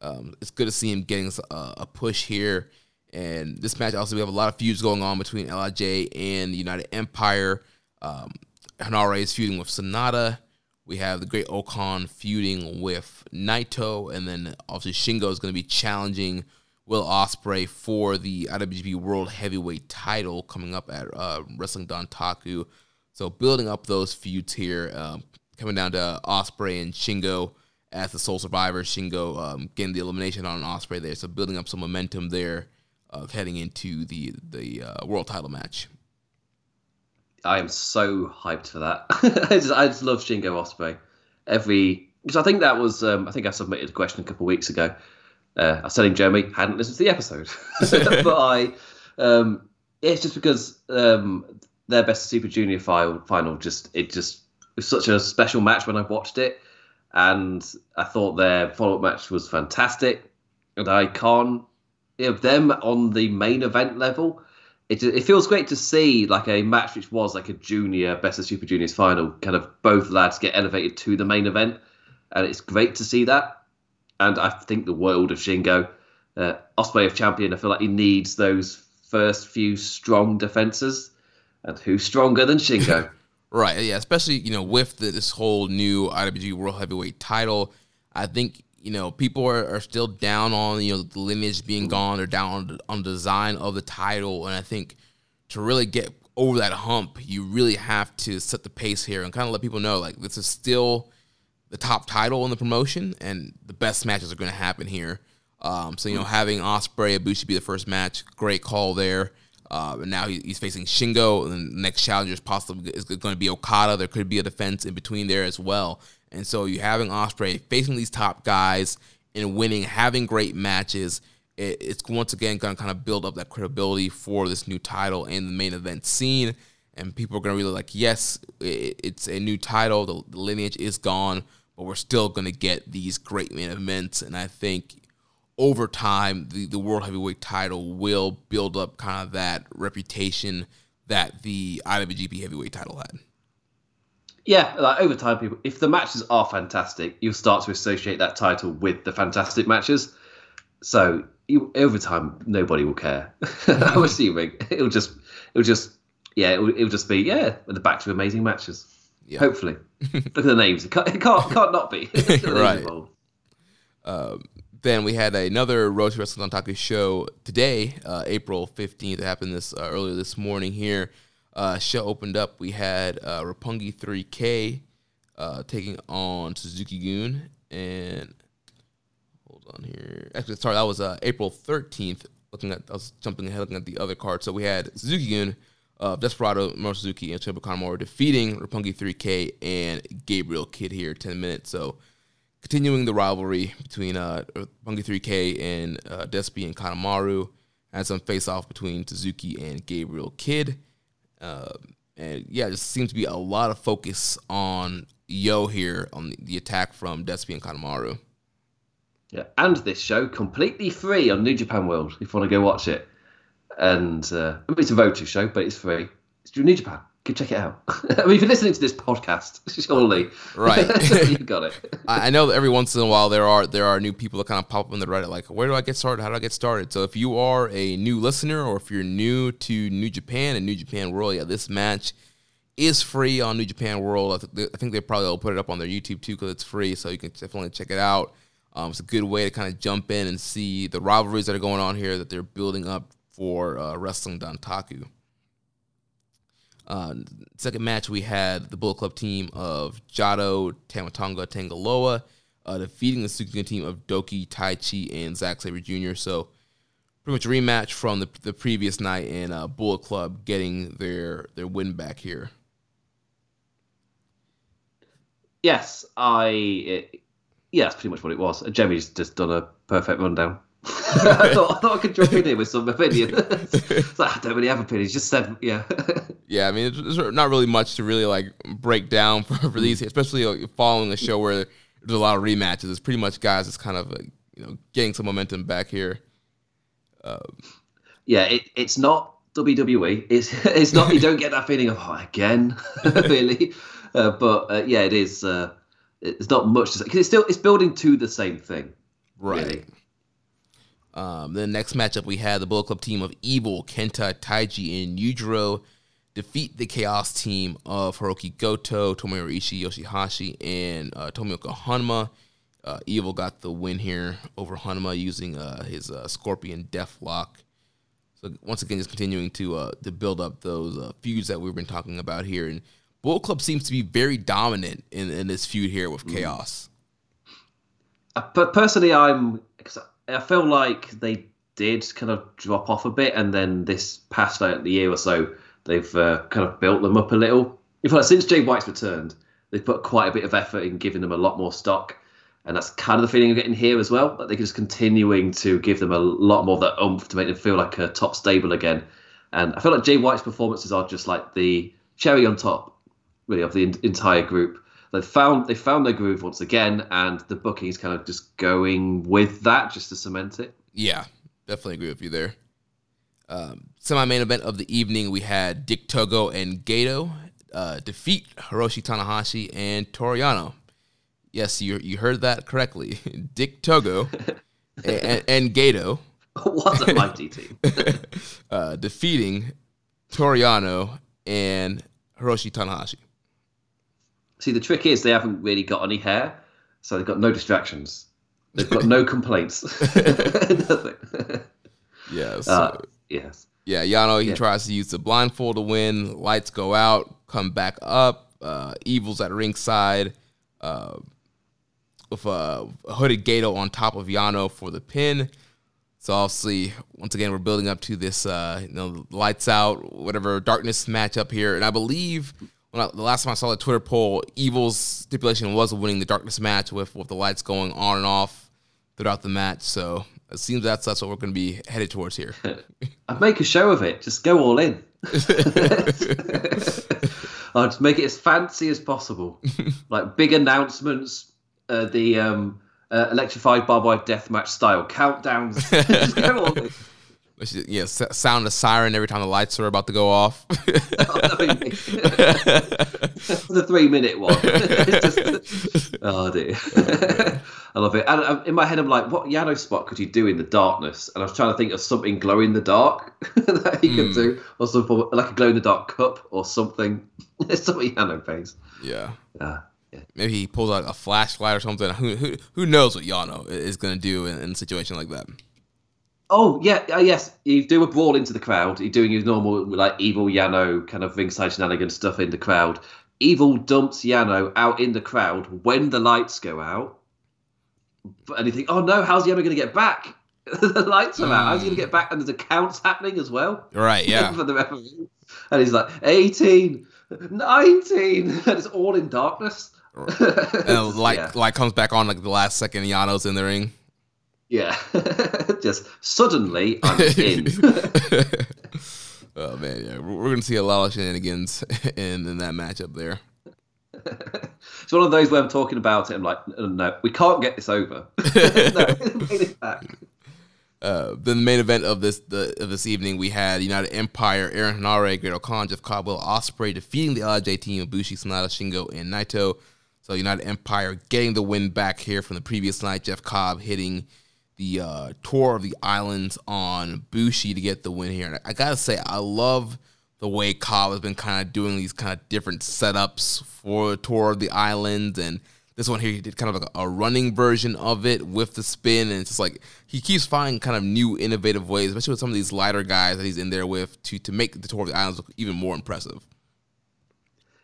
um, it's good to see him getting a, a push here. And this match also we have a lot of feuds going on between Lij and the United Empire. Um, Henare is feuding with Sanada. We have the Great O-Khan feuding with Naito, and then obviously Shingo is going to be challenging Will Ospreay for the IWGP World Heavyweight Title coming up at uh, Wrestling Dontaku. So building up those feuds here, um, coming down to Ospreay and Shingo as the sole survivor. Shingo um, getting the elimination on Ospreay there, so building up some momentum there, of heading into the the uh, world title match. I am so hyped for that. I, just, I just love Shingo Ospreay. Every because I think that was um, I think I submitted a question a couple of weeks ago. Uh, I was telling Jeremy hadn't listened to the episode, but I um, it's just because um, their best Super Junior final final just it just was such a special match when I watched it, and I thought their follow up match was fantastic, and I can't you know, them on the main event level it, it feels great to see like a match which was like a junior best of super juniors final kind of both lads get elevated to the main event and it's great to see that. And i think the world of shingo uh, ospreay of champion i feel like he needs those first few strong defenses. And who's stronger than shingo? Right yeah especially you know with the, this whole new iwg world heavyweight title i think you know, people are, are still down on, you know, the lineage being gone. They're down on the, on the design of the title. And I think to really get over that hump, you really have to set the pace here and kind of let people know, like, this is still the top title in the promotion and the best matches are going to happen here. Um, so, you know, having Ospreay, Ibushi be the first match, great call there. Uh, and now he's facing Shingo, and the next challenger is possibly is going to be Okada. There could be a defense in between there as well. And so you having Ospreay facing these top guys and winning, having great matches, it, it's once again going to kind of build up that credibility for this new title and the main event scene. And people are going to really like, yes, it, it's a new title. The, the lineage is gone, but we're still going to get these great main events. And I think over time, the, the World Heavyweight title will build up kind of that reputation that the IWGP Heavyweight title had. Yeah, like over time, people, if the matches are fantastic, you'll start to associate that title with the fantastic matches. So you, over time, nobody will care. I'm assuming it'll just, it'll just, yeah, it'll, it'll just be yeah, the back to amazing matches. Yeah. Hopefully, look at the names. It can't, it can't, can't not be. right. Um, then we had another Road to Wrestling Dontaku show today, uh, April 15th. It happened this uh, earlier this morning here uh, show opened up, we had uh, Roppongi 3K uh, taking on Suzuki-gun. And hold on here. Actually, sorry, that was uh, April 13th. Looking at, I was jumping ahead looking at the other card. So we had Suzuki-gun, uh, Desperado, Minoru Suzuki, and Chiba Kanemaru defeating Roppongi 3K and Gabriel Kidd here, 10 minutes. So continuing the rivalry between uh, Roppongi 3K and uh, Despi and Kanemaru. Had some face off between Suzuki and Gabriel Kidd. Uh, and yeah, there seems to be a lot of focus on Yo here on the, the attack from Despi and Kanemaru. Yeah, and this show completely free on New Japan World if you want to go watch it. And uh, it's a Votu show, but it's free. It's New Japan go check it out. I mean, if you're listening to this podcast, surely right, you got it. I know that every once in a while there are there are new people that kind of pop up on the Reddit, like, where do I get started? How do I get started? So if you are a new listener, or if you're new to New Japan and New Japan World, yeah, this match is free on New Japan World. I, th- I think they probably will put it up on their YouTube too because it's free, so you can definitely check it out. Um, it's a good way to kind of jump in and see the rivalries that are going on here that they're building up for uh, Wrestling Dontaku. Uh, second match, we had the Bullet Club team of Jado, Tamatonga, Tangaloa, uh, defeating the Suzuki team of Douki, Tai Chi, and Zack Sabre Jr. So pretty much a rematch from the, the previous night, and uh, Bullet Club getting their their win back here. Yes, I. It, yeah, that's pretty much what it was. Jemmy's just done a perfect rundown. I, thought, I thought I could drop in here with some opinion. like, I don't really have opinions. Just said, yeah. yeah, I mean, there's not really much to really like break down for, for these, especially like, following a show where there's a lot of rematches. It's pretty much guys that's kind of like, you know getting some momentum back here. Uh, yeah, it, it's not WWE. It's it's not. You don't get that feeling of oh, again, really. Uh, but uh, yeah, it is. Uh, it's not much to say because it's still it's building to the same thing, right? Really. Um, the next matchup we had the Bullet Club team of Evil, Kenta, Taiji, and Yujiro defeat the Chaos team of Hiroki Goto, Tomohiro Ishii, Yoshihashi, and uh, Tomoaki Honma. Uh, Evil got the win here over Honma using uh, his uh, Scorpion Deathlock. So once again, just continuing to uh, to build up those uh, feuds that we've been talking about here, and Bullet Club seems to be very dominant in, in this feud here with mm. Chaos. But personally, I'm I feel like they did kind of drop off a bit, and then this past like, year or so, they've uh, kind of built them up a little. In fact, since Jay White's returned, they've put quite a bit of effort in giving them a lot more stock, and that's kind of the feeling I'm getting here as well. That they're just continuing to give them a lot more of that oomph to make them feel like a top stable again. And I feel like Jay White's performances are just like the cherry on top, really, of the entire group they found they found their groove once again, and the booking is kind of just going with that just to cement it. Yeah, definitely agree with you there. Um, Semi-main event of the evening, we had Dick Togo and Gedo uh, defeat Hiroshi Tanahashi and Toru Yano. Yes, you you heard that correctly. Dick Togo and, and Gedo. What a mighty team! uh, defeating Toru Yano and Hiroshi Tanahashi. See, the trick is they haven't really got any hair, so they've got no distractions. They've got no complaints. Nothing. Yes. Uh, yes. Yeah, Yano, he yeah. tries to use the blindfold to win. Lights go out, come back up. Uh, Evil's at ringside uh, with a, a hooded Gedo on top of Yano for the pin. So obviously, once again, we're building up to this, uh, you know, lights out, whatever darkness matchup here, and I believe I, the last time I saw the Twitter poll, Evil's stipulation was winning the darkness match with with the lights going on and off throughout the match. So it seems that's that's what we're going to be headed towards here. I'd make a show of it. Just go all in. I'd just make it as fancy as possible, like big announcements, uh, the um, uh, electrified barbed wire death match style countdowns. Just go all in yeah, sound a siren every time the lights are about to go off. the three minute one. just, oh dear, I love it. And um, in my head, I'm like, what Yano spot could you do in the darkness? And I was trying to think of something glow in the dark that he mm. could hmm. do, or something like a glow in the dark cup or something. It's something Yano pays. Yeah. Uh, yeah. Maybe he pulls out a flashlight or something. Who who, who knows what Yano is going to do in, in a situation like that? Oh yeah, uh, yes. You do a brawl into the crowd. You're doing your normal like evil Yano kind of ringside shenanigans stuff in the crowd. Evil dumps Yano out in the crowd when the lights go out. And you think, oh no, how's Yano going to get back? the lights are mm. out. How's he going to get back? And there's accounts happening as well. Right, yeah. for the referee. And he's like, 18, 19. And it's all in darkness. and light, yeah. light comes back on like the last second Yano's in the ring. Yeah, just suddenly I'm in. oh man, yeah, we're gonna see a lot of shenanigans in in that matchup there. it's one of those where I'm talking about it. I'm like, no, we can't get this over. no. Uh, then the main event of this the, of this evening, we had United Empire, Aaron Henare, Great-O-Khan, Jeff Cobb, Will Ospreay defeating the LIJ team of Bushi, Sanada, Shingo, and Naito. So United Empire getting the win back here from the previous night. Jeff Cobb hitting the uh, tour of the islands on Bushi to get the win here. And I gotta say, I love the way Cobb has been kind of doing these kind of different setups for the tour of the islands. and this one here he did kind of like a running version of it with the spin and it's just like he keeps finding kind of new innovative ways especially with some of these lighter guys that he's in there with to to make the tour of the islands look even more impressive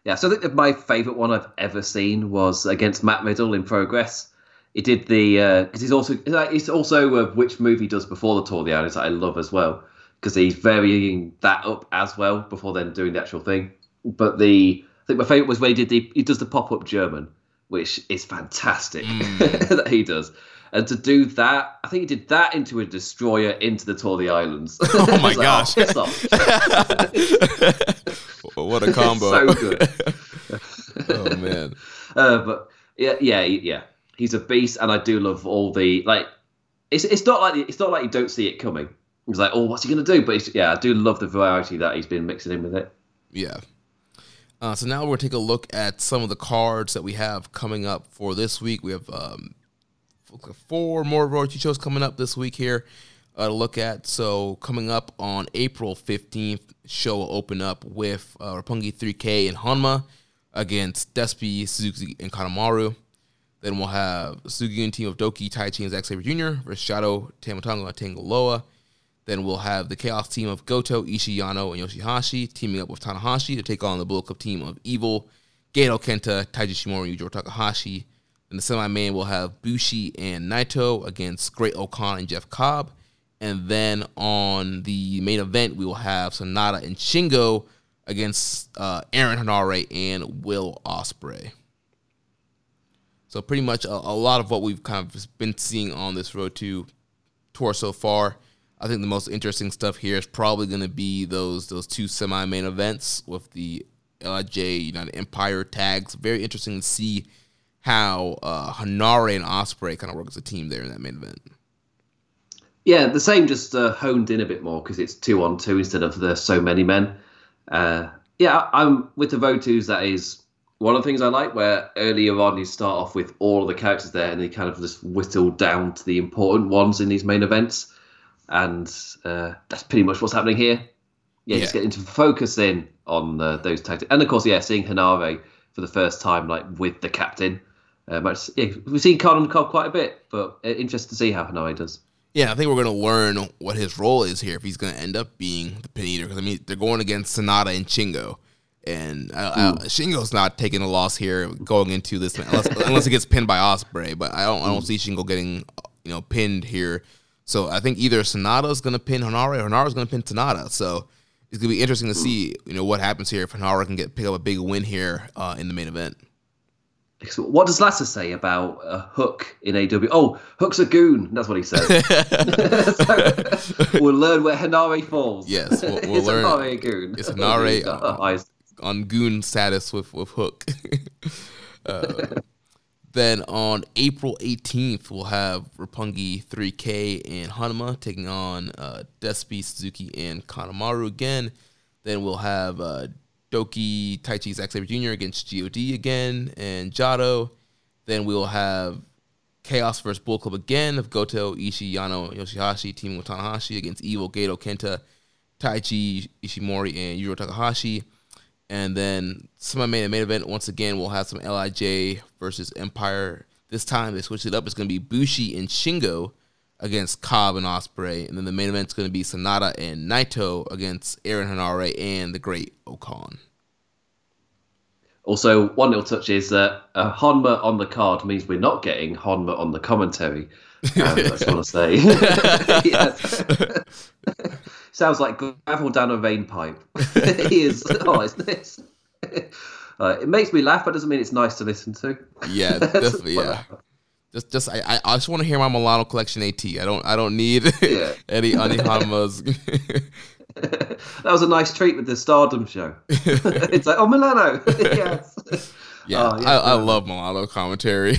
Yeah, so I think my favourite one I've ever seen was against Matt Riddle in Progress. He did the because he's also it's also uh, which movie does before the tour of the islands that I love as well because he's varying that up as well before then doing the actual thing. But the I think my favourite was when he did the he does the pop up German, which is fantastic that he does. And to do that, I think he did that into a destroyer into the Tour of the Islands. Oh my like, gosh. what a combo so good. oh man Uh, but yeah, yeah, yeah, he's a beast, and I do love all the like. It's it's not like it's not like you don't see it coming. It's like, oh, what's he gonna do? But yeah, I do love the variety that he's been mixing in with it. Yeah. Uh, so now we're to take a look at some of the cards that we have coming up for this week. We have um, four more royalty shows coming up this week here uh, to look at. So coming up on April 15th, show will open up with uh, Roppongi 3K and Honma against Despi, Suzuki, and Kanemaru. Then we'll have Suzuki team of Douki, Taichi, and Zack Sabre Jr. versus Shadow, Tama Tonga, and Tanga Loa. Then we'll have the Chaos team of Goto, Ishiyano, and Yoshihashi teaming up with Tanahashi to take on the Bullet Club team of Evil, Gedo Kenta, Taiji Ishimori, and Yujiro Takahashi. In the semi-main, we'll have Bushi and Naito against Great O-Khan and Jeff Cobb. And then on the main event, we will have Sanada and Shingo against uh, Aaron Henare and Will Ospreay. So pretty much a, a lot of what we've kind of been seeing on this Road to tour so far. I think the most interesting stuff here is probably going to be those those two semi main events with the LIJ United Empire tags. Very interesting to see how uh, Henare and Ospreay kind of work as a team there in that main event. Yeah, the same, just uh, honed in a bit more because it's two on two instead of the so many men. Uh, yeah, I'm with the Votus. That is one of the things I like. Where earlier on you start off with all of the characters there, and they kind of just whittle down to the important ones in these main events, and uh, that's pretty much what's happening here. Yeah, just Yeah. getting to focus in on uh, those tactics, and of course, yeah, seeing Henare for the first time, like with the captain. Uh, much, yeah, we've seen and Cobb quite a bit, but uh, interested to see how Henare does. Yeah, I think we're going to learn what his role is here if he's going to end up being the pin eater. Because I mean, they're going against Sanada and Shingo, and uh, uh, Shingo's not taking a loss here going into this unless, unless he gets pinned by Ospreay. But I don't, I don't see Shingo getting you know pinned here. So I think either Sanada's going to pin Henare or Henare's going to pin Sanada. So it's going to be interesting to see you know what happens here if Henare can get pick up a big win here uh, in the main event. What does Lasser say about a hook in AW? Oh, hook's a goon. That's what he says. so, we'll learn where Henare falls. Yes, we'll- we'll Is learn- Henare a goon? is Henare, He's uh, eyes. On goon status with with Hook. uh, then on April 18th, we'll have Roppongi 3K and Honma taking on uh, Despi, Suzuki, and Kanemaru again. Then we'll have uh, Douki, Taichi, Zack Sabre Jr. against God again, and Jado. Then we'll have Chaos versus Bull Club again of Goto, Ishii, Yano, Yoshihashi teaming with Tanahashi against Evil, Gedo, Kenta, Taichi, Ishimori, and Yujiro Takahashi. And then semi main main event once again we'll have some Lij versus Empire. This time they switched it up. It's going to be Bushi and Shingo against Cobb and Ospreay, and then the main event is going to be Sanada and Naito against Aaron Henare and the Great O-Khan. Also, one little touch is that uh, Honma on the card means we're not getting Honma on the commentary. Um, I just want to say. Sounds like gravel down a vein pipe. he is. Oh, it's this. Uh, it makes me laugh, but doesn't mean it's nice to listen to. Yeah, definitely. Yeah, just just I I, I just want to hear my Milano collection AT. I don't I don't need Yeah. any Honma's. that was a nice treat with the Stardom show. it's like, oh, Milano. yes. yeah, Oh, yeah, I, I love Milano commentary.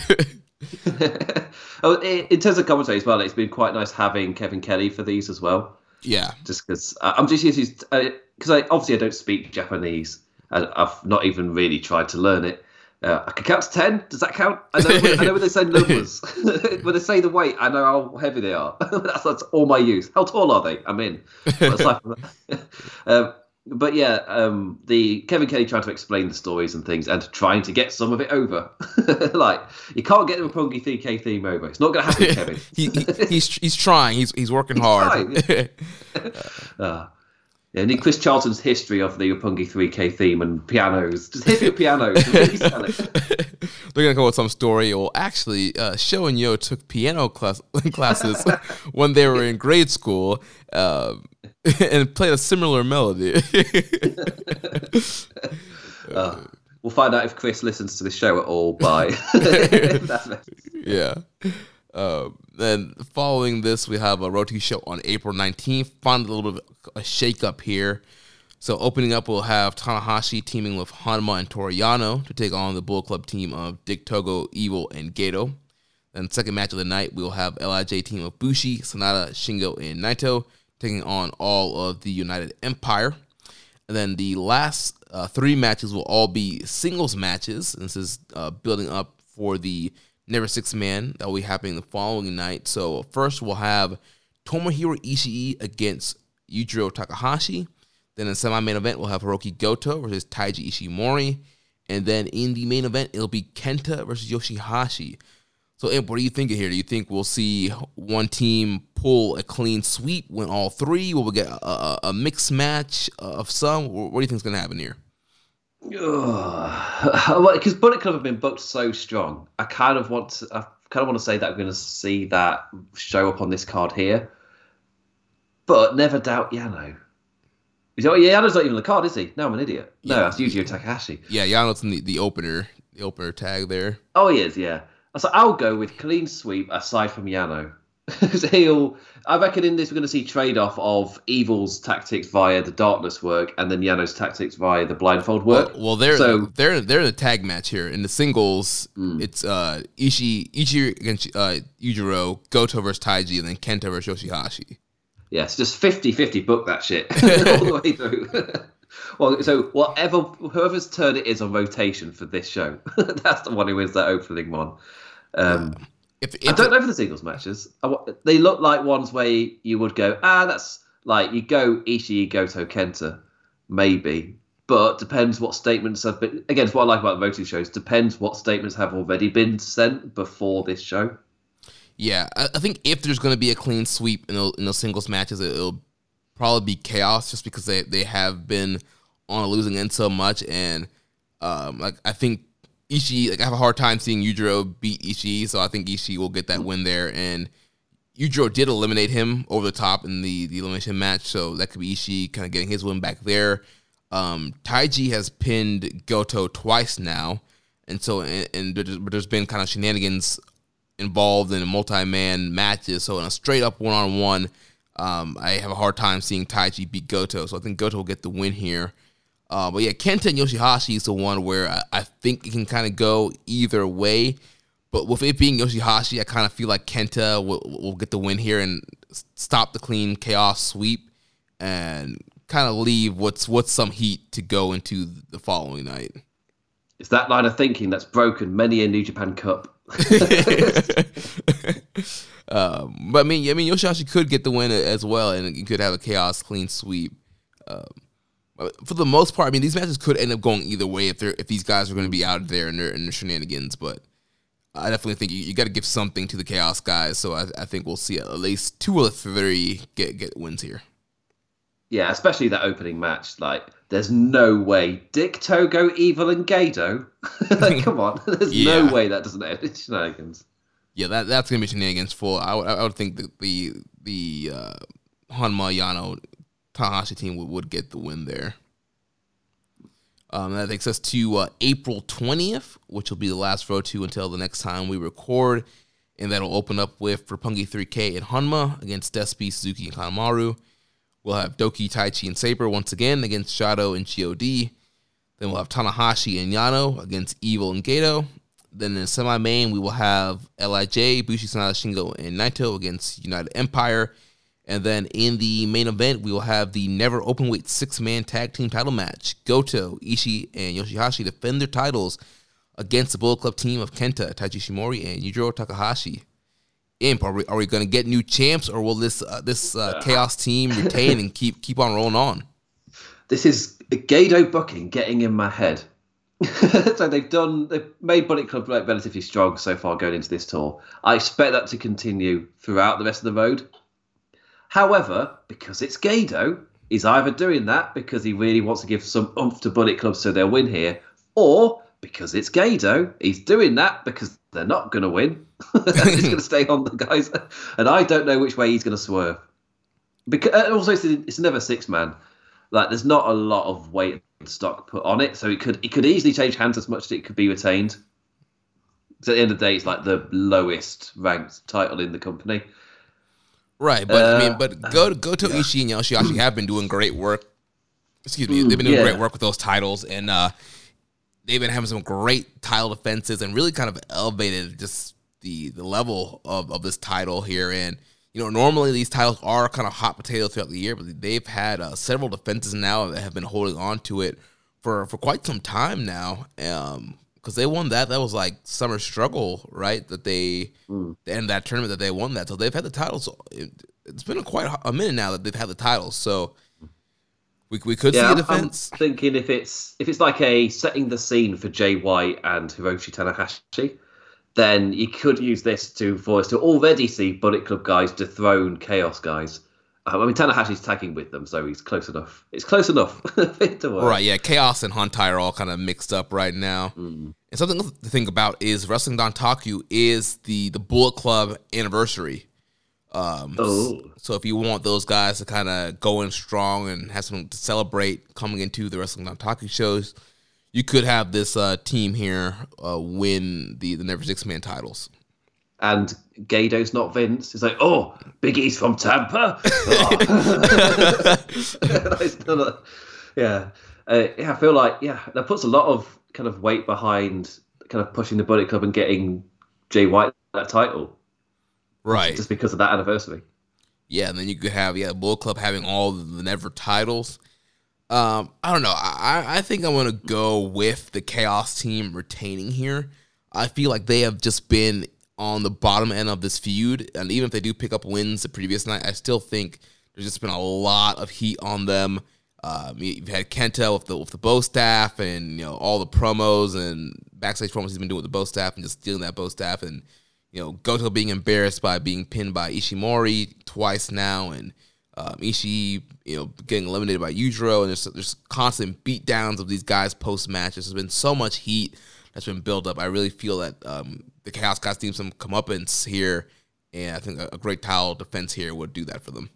oh, in in terms of commentary as well, it's been quite nice having Kevin Kelly for these as well. Yeah, Just because I'm just because I obviously I don't speak Japanese. and I've not even really tried to learn it. Uh, I can count to ten. Does that count? I know, when, I know when they say numbers, when they say the weight, I know how heavy they are. that's, that's all my use. How tall are they? I'm in. But aside from that- um, but yeah, um, the Kevin Kelly trying to explain the stories and things and trying to get some of it over. like you can't get the Roppongi 3K theme over. It's not going to happen, Kevin. he, he, he's he's trying. He's he's working He's hard. uh, yeah, and Chris Charlton's history of the Roppongi 3K theme and pianos, just history of pianos. really sell it. They're gonna come up with some story. Or actually, uh, Sho and Yo took piano class classes when they were in grade school, um, and played a similar melody. Uh, we'll find out if Chris listens to the show at all by. Yeah. Uh, then following this, we have a Roti show on April 19th. Find a little bit of a shake up here. So opening up, we'll have Tanahashi teaming with Honma and Toru Yano to take on the Bull Club team of Dick Togo, Evil, and Gedo. Then second match of the night, we'll have Lij team of Bushi, Sanada, Shingo, and Naito taking on all of the United Empire. And then the last uh, three matches will all be singles matches. And This is uh, building up for the Never Six Man that will be happening the following night. So first we'll have Tomohiro Ishii against Yujiro Takahashi. Then in semi-main event we'll have Hiroki Goto versus Taiji Ishimori. And then in the main event it'll be Kenta versus Yoshihashi. So, Imp, what do you thinking here? Do you think we'll see one team pull a clean sweep, win all three? Will we get a, a, a mixed match of some? What do you think is going to happen here? Because Bullet Club have been booked so strong, I kind of want to. I kind of want to say that I'm going to see that show up on this card here, but never doubt Yano. Is yeah, Yano's not even the card, is he? No, I'm an idiot. No, Yeah. that's Yujiro Takahashi. Yeah, Yano's in the, the opener, the opener tag there. Oh, he is, yeah. So I'll go with clean sweep aside from Yano. Because he'll, I reckon in this we're going to see trade off of Evil's tactics via the darkness work and then Yano's tactics via the blindfold work. Well, well, they're So- Mm. they're they're in a tag match here. In the singles, it's uh Ishii Ishii against uh, Yujiro, Goto versus Taiji, and then Kenta versus Yoshihashi. Yes, just 50-50 book that shit all the way through. well, so whatever whoever's turn it is on rotation for this show, that's the one who wins that opening one. Um, If, I don't know for the singles matches. I They look like ones where you would go, ah, that's like you go Ishii, Goto, Kenta, maybe. But depends what statements have been. Again, it's what I like about the voting shows. Depends what statements have already been sent before this show. Yeah, I, I think if there's going to be a clean sweep in, the, in those singles matches, it, will probably be chaos, just because they, they have been on a losing end so much, and um, like I think Ishii, like I have a hard time seeing Yujiro beat Ishii, so I think Ishii will get that win there, and Yujiro did eliminate him over the top in the, the elimination match, so that could be Ishii kind of getting his win back there. Um, Taiji has pinned Goto twice now, and so and, and there's, there's been kind of shenanigans involved in multi-man matches. So in a straight up one-on-one, um, I have a hard time seeing Taiji beat Goto. So I think Goto will get the win here. Uh, but yeah, Kenta and Yoshihashi is the one where I, I think it can kind of go either way. But with it being Yoshihashi, I kind of feel like Kenta will, will get the win here and stop the clean chaos sweep and kind of leave what's what's some heat to go into the following night. It's that line of thinking that's broken many a New Japan Cup. um, but I mean, I mean, Yoshihashi could get the win as well, and you could have a chaos clean sweep. Um, for the most part, I mean, these matches could end up going either way if they're if these guys are going to be out there in their in their shenanigans. But I definitely think you, you got to give something to the chaos guys. So I, I think we'll see at least two or three get get wins here. Yeah, especially that opening match. Like, there's no way Dick Togo, Evil, and Gedo. like, come on, there's Yeah. no way that doesn't end in shenanigans. Yeah, that that's gonna be shenanigans for. I would I would think that the the uh, Honma Yano Tanahashi team would, would get the win there. Um, that takes us to uh, April twentieth, which will be the last row to until the next time we record, and that'll open up with Roppongi 3K and Honma against Despi, Suzuki, and Kanemaru. We'll have Douki, Taichi, and Sabre once again against Shadow and God. Then we'll have Tanahashi and Yano against Evil and Gedo. Then in semi main, we will have Lij, Bushi Sanada, Shingo, and Naito against United Empire. And then in the main event, we will have the never openweight six man tag team title match. Goto, Ishii, and Yoshihashi defend their titles against the Bullet Club team of Kenta, Taiji Ishimori, and Yujiro Takahashi. Imp, are we, are we going to get new champs, or will this uh, this uh, chaos team retain and keep keep on rolling on? this is Gedo booking getting in my head. so they've done they've made Bullet Club relatively strong so far going into this tour. I expect that to continue throughout the rest of the road. However, because it's Gedo, he's either doing that because he really wants to give some oomph to Bullet Club so they'll win here, or because it's Gedo, he's doing that because they're not going to win. he's going to stay on the guys, and I don't know which way he's going to swerve. Because uh, also it's, it's never six man. Like there's not a lot of weight and stock put on it, so it could it could easily change hands as much as it could be retained. So at the end of the day, it's like the lowest ranked title in the company. Right, but I mean, Uh, but go Goto Ishii and Yoshihashi have been doing great work. Excuse me, they've been doing yeah. great work with those titles, and uh, they've been having some great title defenses, and really kind of elevated just the the level of of this title here. And you know, normally these titles are kind of hot potato throughout the year, but they've had uh, several defenses now that have been holding on to it for for quite some time now. Um, because they won that, that was like summer struggle, right? That they mm. the end of that tournament that they won that, so they've had the titles. It, it's been a quite a minute now that they've had the titles, so we we could see a defense. I'm thinking if it's if it's like a setting the scene for Jay White and Hiroshi Tanahashi, then you could use this to for us to already see Bullet Club guys dethrone Chaos guys. Um, I mean Tanahashi's tagging with them, so he's close enough. It's close enough. Right, yeah, Chaos and Hontai are all kind of mixed up right now. And something to think about is Wrestling Dontaku is the the Bullet Club anniversary. Um, Oh. So if you want those guys to kind of go in strong and have something to celebrate coming into the Wrestling Dontaku shows, you could have this uh, team here uh, win the the Never Six Man titles. And Gedo's not Vince. He's like, oh, Big E's from Tampa. Oh. It's yeah, uh, yeah. I feel like yeah, that puts a lot of kind of weight behind kind of pushing the Bullet Club and getting Jay White that title Right. just because of that anniversary. Yeah, and then you could have yeah, Bullet Club having all the Never titles. Um, I don't know. I I think I'm gonna go with the Chaos team retaining here. I feel like they have just been on the bottom end of this feud, and even if they do pick up wins the previous night, I still think there's just been a lot of heat on them. Um, you- you've had Kenta with the with the bow staff, and you know all the promos and backstage promos he's been doing with the bow staff, and just stealing that bow staff, and you know Goto being embarrassed by being pinned by Ishimori twice now, and um, Ishii you know getting eliminated by Yujiro, and there's there's constant beat downs of these guys post matches. There's been so much heat that's been built up. I really feel that um, the Chaos guys need some comeuppance here, and I think a, a great tile defense here would do that for them.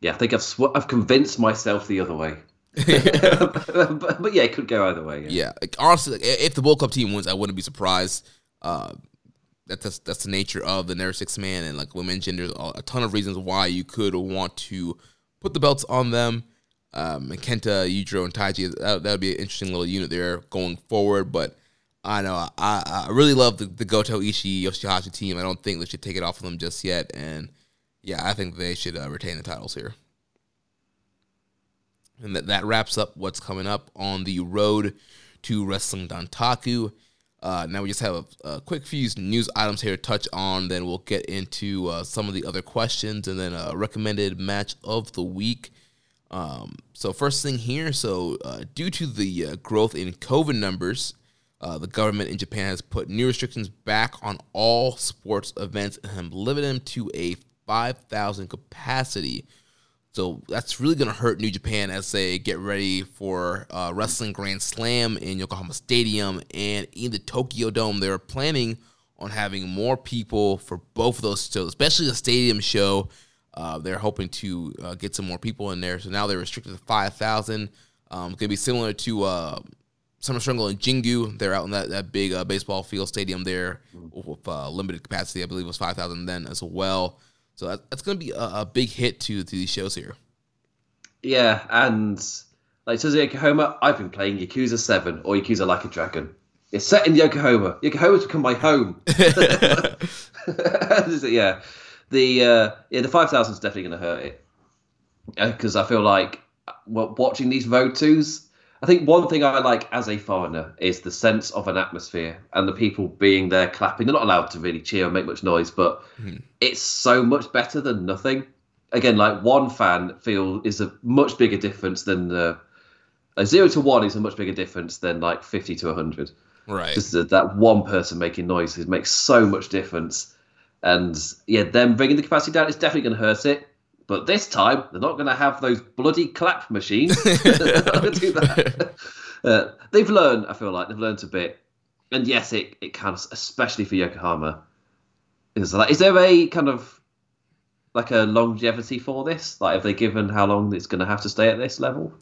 Yeah, I think I've sw- I've convinced myself the other way. but, but yeah, it could go either way. Yeah. Yeah, like, honestly, like, if the World Cup team wins, I wouldn't be surprised. Uh, that- that's that's the nature of the Never Six Man, and like we mentioned, there's a a ton of reasons why you could want to put the belts on them. Um, and Kenta, Yujiro, and Taiji, that, that would be an interesting little unit there going forward. But I know I, I really love the, the Goto Ishii Yoshihashi team. I don't think they should take it off of them just yet. And yeah, I think they should uh, retain the titles here. And that, that wraps up what's coming up on the road to Wrestling Dontaku. Uh, now we just have a, a quick few news items here to touch on. Then we'll get into uh, some of the other questions and then a recommended match of the week. Um, so first thing here, so uh, due to the uh, growth in COVID numbers, uh, the government in Japan has put new restrictions back on all sports events and have limited them to a 5,000 capacity. So that's really going to hurt New Japan as they get ready for uh, Wrestling Grand Slam in Yokohama Stadium and in the Tokyo Dome. They're planning on having more people for both of those shows, especially the stadium show. Uh, they're hoping to uh, get some more people in there. So now they're restricted to 5,000. Um, it's going to be similar to uh, Summer Struggle in Jingu. They're out in that, that big uh, baseball field stadium there with uh, limited capacity. I believe it was 5,000 then as well. So that, that's going to be a, a big hit to, to these shows here. Yeah, and like says Yokohama, I've been playing Yakuza Seven or Yakuza Like a Dragon. It's set in Yokohama. Yokohama's become my home. yeah, the uh, yeah the five thousand is definitely going to hurt it because I feel like watching these road twos. I think one thing I like as a foreigner is the sense of an atmosphere and the people being there clapping. They're not allowed to really cheer or make much noise, but it's so much better than nothing. again, like one fan feel is a much bigger difference than uh, a zero to one is a much bigger difference than like fifty to hundred. Right. Just that, that one person making noises makes so much difference. And yeah, them bringing the capacity down is definitely going to hurt it. But this time, they're not going to have those bloody clap machines. do that. Uh, they've learned, I feel like, they've learned a bit. And yes, it, it counts, especially for Yokohama. Is, like, is there a kind of like a longevity for this? Like, have they given how long it's going to have to stay at this level?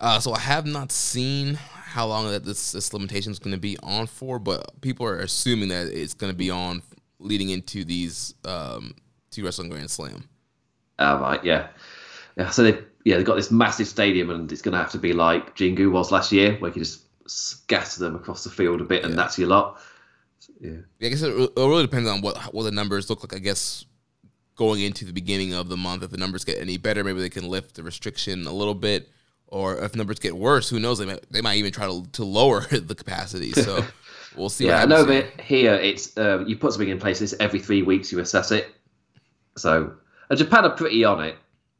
Uh, so I have not seen how long that this, this limitation is going to be on for, but people are assuming that it's going to be on leading into these um, two wrestling Grand Slam. Oh, right, yeah. Yeah, so they yeah, they've got this massive stadium and it's gonna have to be like Jingu was last year, where you just scatter them across the field a bit and that's your lot. Yeah. I guess it, it really depends on what what the numbers look like, I guess going into the beginning of the month. If the numbers get any better, maybe they can lift the restriction a little bit. Or if numbers get worse, who knows? They might, they might even try to, to lower the capacity. So we'll see. yeah, I know that here it's uh, you put something in place. It's every three weeks you assess it. So uh, Japan are pretty on it.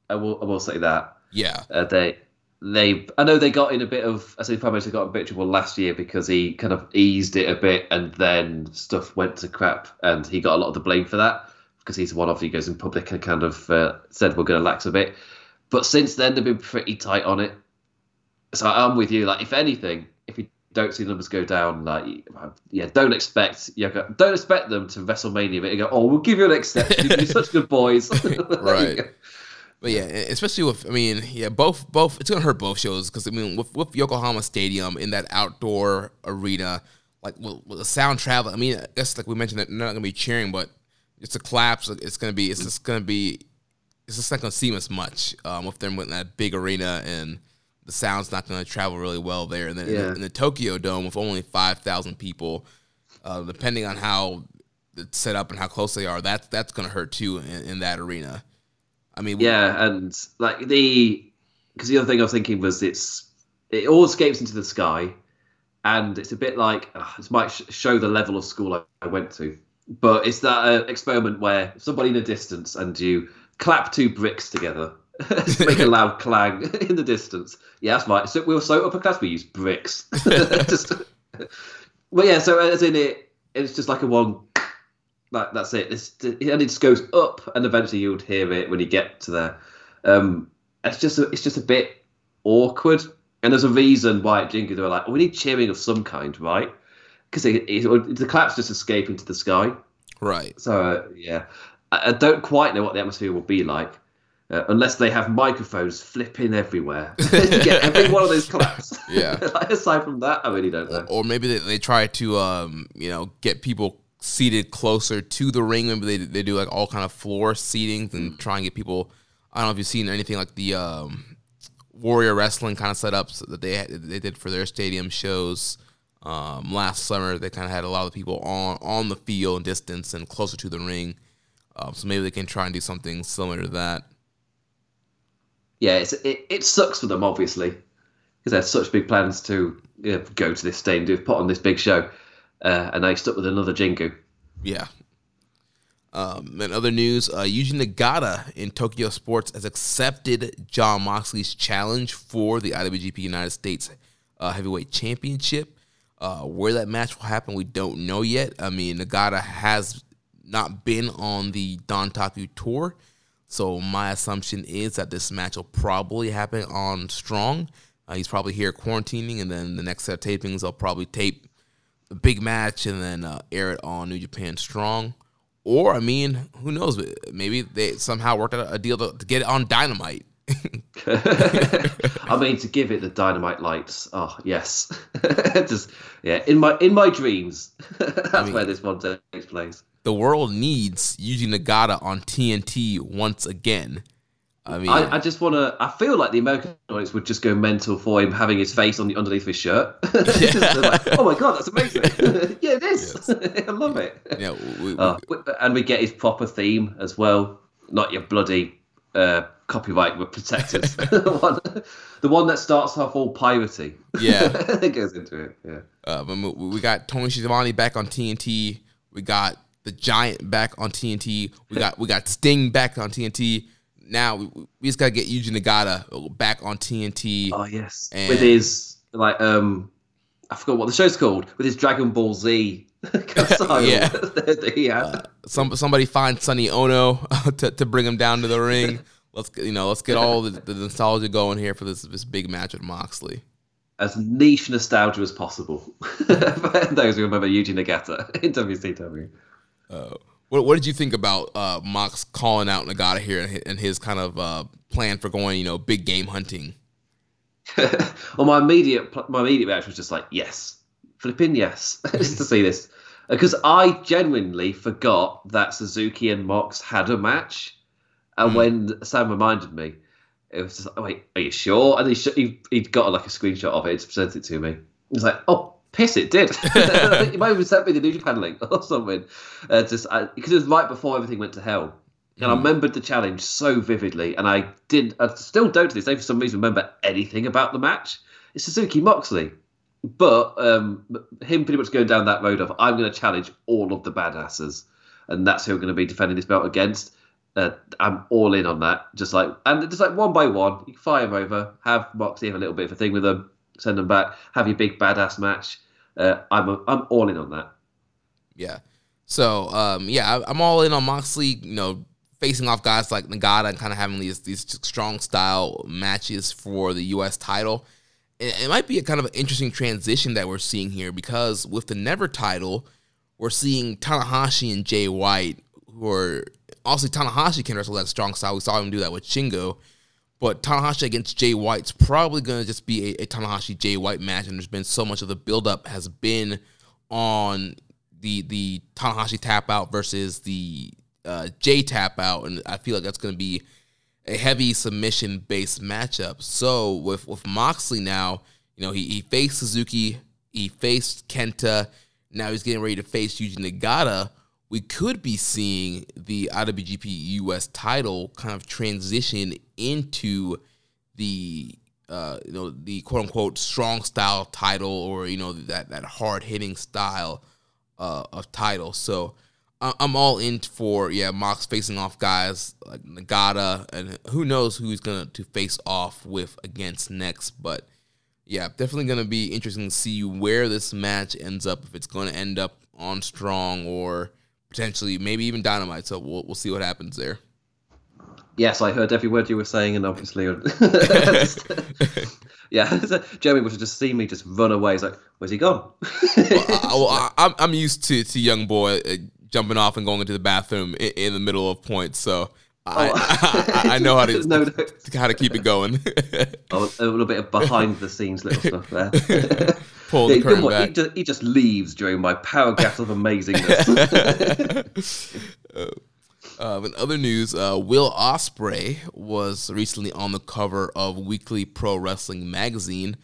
I will I will say that. Yeah. Uh, they they I know they got in a bit of I say Fabio got a bit of trouble last year because he kind of eased it a bit and then stuff went to crap and he got a lot of the blame for that because he's the one of he goes in public and kind of uh, said we're going to lax a bit. But since then they've been pretty tight on it. So I'm with you. Like if anything, if you don't see numbers go down, like yeah, don't expect yeah, don't expect them to WrestleMania, but you go, oh, we'll give you an exception. You're such good boys, right? But yeah, especially with I mean, yeah, both both it's gonna hurt both shows because I mean, with with Yokohama Stadium in that outdoor arena, like with, with the sound travel. I mean, I guess like we mentioned that they're not gonna be cheering, but it's a collapse. It's gonna be it's just gonna be it's just not gonna seem as much um, with them in that big arena and the sound's not gonna travel really well there. And then yeah. in, the, in, the, Tokyo Dome with only five thousand people, uh, depending on how it's set up and how close they are, that's that's gonna hurt too in, in that arena. I mean, yeah, and like the because the other thing I was thinking was it's it all escapes into the sky, and it's a bit like uh, this might sh- show the level of school I, I went to, but it's that uh, experiment where somebody in a distance and you clap two bricks together. make a loud clang in the distance. Yeah, that's right. So we were so upper class we used bricks. just, well, yeah. So as in it, it's just like a one like that's it. It's, and it just goes up, and eventually you would hear it when you get to there. Um, it's just a, it's just a bit awkward, and there's a reason why at Jingu they were like, oh, we need cheering of some kind, right? Because the claps just escape into the sky, right? So uh, yeah, I, I, don't quite know what the atmosphere will be like. Uh, unless they have microphones flipping everywhere get every one of those claps. Yeah. like, aside from that, I really don't know. Or maybe they, they try to, um, you know, get people seated closer to the ring. Maybe they they do like all kind of floor seatings and mm. try and get people. I don't know if you've seen anything like the um, Warrior Wrestling kind of setups that they they did for their stadium shows um, last summer. They kind of had a lot of people on on the field distance and closer to the ring. Um, so maybe they can try and do something similar to that. Yeah, it, it sucks for them obviously because they had such big plans to you know, go to this stadium, do put on this big show uh, and they stuck with another Jingu. Yeah. Um, and other news, uh, Yuji Nagata in Tokyo Sports has accepted Jon Moxley's challenge for the IWGP United States uh, Heavyweight Championship. Uh, where that match will happen, we don't know yet. I mean, Nagata has not been on the Dontaku tour, so my assumption is that this match will probably happen on Strong. Uh, he's probably here quarantining, and then the next set of tapings, I'll probably tape a big match and then uh, air it on New Japan Strong. Or, I mean, who knows? Maybe they somehow worked out a deal to, to get it on Dynamite. I mean, to give it the dynamite lights. Oh yes, just yeah. In my in my dreams, that's I mean, where this one takes place. The world needs Yuji Nagata on TNT once again. I mean, I, I just want to. I feel like the American audience would just go mental for him having his face on the underneath of his shirt. like, oh my god, that's amazing! yeah, it is. Yes. I love it. Yeah, we, we, uh, and we get his proper theme as well. Not your bloody uh, copyright protected the one, the one that starts off all piracy. Yeah, it goes into it. Yeah. Uh, we got Tony Schiavone back on TNT. We got the Giant back on TNT. We got we got Sting back on TNT now we, we just gotta get Yuji Nagata back on TNT. Oh yes, And- with his like um, I forgot what the show's called. With his Dragon Ball Z Yeah. he had. Some somebody find Sonny Onoo to, to bring him down to the ring. Let's get, you know let's get all the, the nostalgia going here for this this big match with Moxley. as niche nostalgia as possible. For those who remember Yuji Nagata in WCW. What, what did you think about uh, Mox calling out Nagata here and his, and his kind of uh, plan for going you know big game hunting? well, my immediate my immediate reaction was just like, yes, flipping yes, just to see this, because I genuinely forgot that Suzuki and Mox had a match, and when Sam reminded me, it was just like, wait, are you sure? And he sh- he he'd got like a screenshot of it, presented it to me. He was like, oh. Piss! It did. I think you might have sent me the New Japan link or something. Uh, just because it was right before everything went to hell, and I remembered the challenge so vividly, and I did. I still don't to this day for some reason remember anything about the match. It's Suzuki Moxley, but um, him pretty much going down that road of I'm going to challenge all of the badasses, and that's who I'm going to be defending this belt against. Uh, I'm all in on that. Just like and just like one by one, you fire them over, have Moxley have a little bit of a thing with them, send them back, have your big badass match. Uh, I'm a, I'm all in on that. Yeah. So um, yeah, I, I'm all in on Moxley. You know, facing off guys like Nagata and kind of having these these strong style matches for the U.S. title. It, might be a kind of interesting transition that we're seeing here because with the Never title, we're seeing Tanahashi and Jay White, who are also Tanahashi can wrestle that strong style. We saw him do that with Shingo. But Tanahashi against Jay White's probably going to just be a, a Tanahashi Jay White match, and there's been so much of the buildup has been on the the Tanahashi tap out versus the uh, Jay tap out, and I feel like that's going to be a heavy submission based matchup. So with with Moxley now, you know he he faced Suzuki, he faced Kenta, now he's getting ready to face Yuji Nagata. We could be seeing the IWGP US title kind of transition into the uh, you know the quote unquote strong style title or you know that that hard hitting style uh, of title. So I'm all in for yeah Mox facing off guys like Nagata and who knows who he's gonna to face off with against next. But yeah, definitely gonna be interesting to see where this match ends up. If it's gonna end up on Strong or potentially maybe even Dynamite. So we'll we'll see what happens there. Yes, I heard every word you were saying, and obviously, yeah, Jeremy would have just seen me just run away. He's like, "Where's he gone?" I, well, I, I'm I'm used to to young boy uh, jumping off and going into the bathroom in, in the middle of points, so I, I, I know how to No, no. how to keep it going. Oh, a little bit of behind the scenes little stuff there. Pull Yeah, the curtain back. He, just, he just leaves during my power gas of amazingness. Uh, in other news, uh, Will Ospreay was recently on the cover of Weekly Pro Wrestling magazine,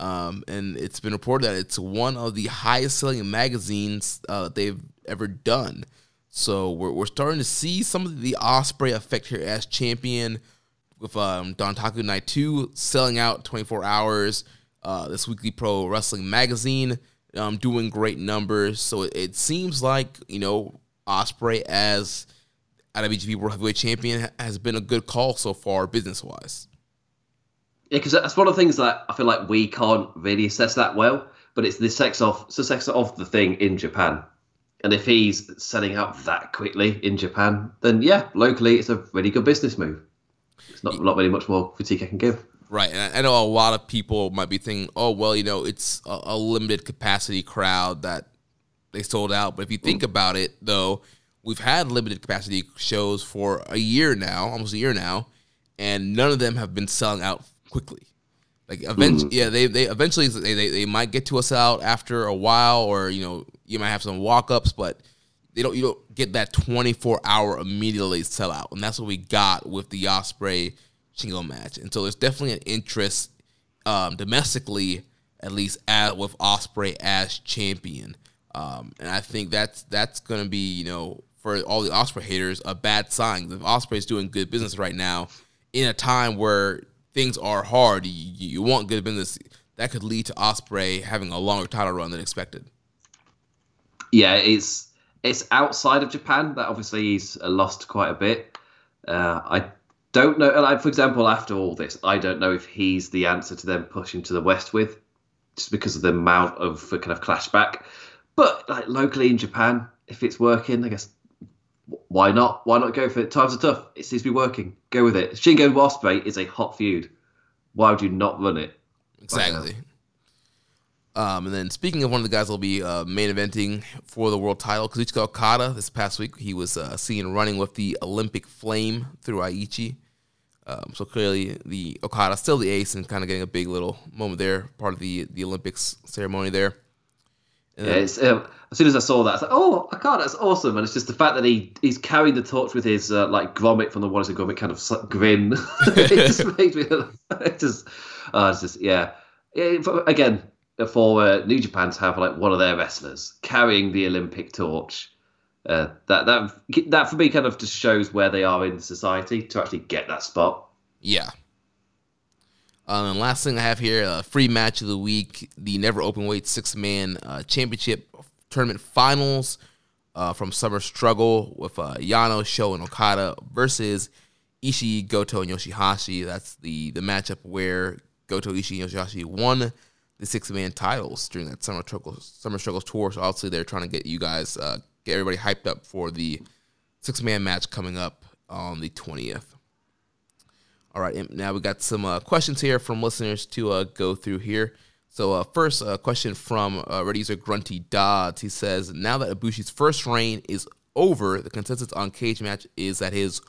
um, and it's been reported that it's one of the highest-selling magazines uh, they've ever done. So we're, we're starting to see some of the Ospreay effect here as champion, with um, Dontaku Night 2 selling out 24 hours. Uh, this Weekly Pro Wrestling magazine um, doing great numbers. So it, it seems like, you know, Ospreay as IWGP World Heavyweight Champion has been a good call so far, business wise. Yeah, because that's one of the things that I feel like we can't really assess that well. But it's the sex of the sex of the thing in Japan, and if he's selling out that quickly in Japan, then yeah, locally it's a really good business move. It's not not really much more critique I can give. Right, and I, know a lot of people might be thinking, "Oh, well, you know, it's a, a limited capacity crowd that they sold out." But if you hmm. think about it, though, we've had limited capacity shows for a year now, almost a year now, and none of them have been selling out quickly. Like eventually, hmm. yeah, they they eventually they, they they might get to us out after a while, or you know, you might have some walk ups, but they don't you don't get that 24 hour immediately sellout and that's what we got with the Ospreay shingo match. And so there's definitely an interest um, domestically at least as, with Ospreay as champion. Um, and i think that's that's going to be you know for all the Ospreay haters a bad sign. If Ospreay's doing good business right now in a time where things are hard you, you want good business that could lead to Ospreay having a longer title run than expected. Yeah, it's it's outside of Japan that obviously he's lost quite a bit. Uh, I don't know. Like for example, after all this, I don't know if he's the answer to them pushing to the west with, just because of the amount of kind of clashback. But like locally in Japan, if it's working, I guess why not? Why not go for it? Times are tough. It seems to be working. Go with it. Shingo and is a hot feud. Why would you not run it? Exactly. Um, and then speaking of one of the guys that'll be uh, main eventing for the world title, Kazuchika Okada, this past week, he was uh, seen running with the Olympic flame through Aichi. Um, so clearly, the Okada still the ace and kind of getting a big little moment there, part of the the Olympics ceremony there. And yeah, um, as soon as I saw that, I was like, "Oh, Okada, that's awesome!" And it's just the fact that he he's carrying the torch with his uh, like Gromit from the Wallace and Gromit kind of grin. it just makes me, it just, uh, it's just yeah. yeah again, for uh, New Japan to have like one of their wrestlers carrying the Olympic torch. Uh, that that that for me kind of just shows where they are in society to actually get that spot. Yeah. Um, and last thing I have here, uh, free match of the week: the Never Open Weight Six Man uh, Championship Tournament Finals uh, from Summer Struggle with uh, Yano, Sho, and Okada versus Ishii, Goto, and Yoshihashi. That's the the matchup where Goto, Ishii, and Yoshihashi won the six man titles during that summer Struggle summer struggles tour. So obviously they're trying to get you guys uh, get everybody hyped up for the six man match coming up on the twentieth. All right, now we got some uh, questions here from listeners to uh, go through here. So uh, first, a question from uh, Reddit user Grunty Dodds. He says, "Now that Ibushi's first reign is over, the consensus on Cage Match is that his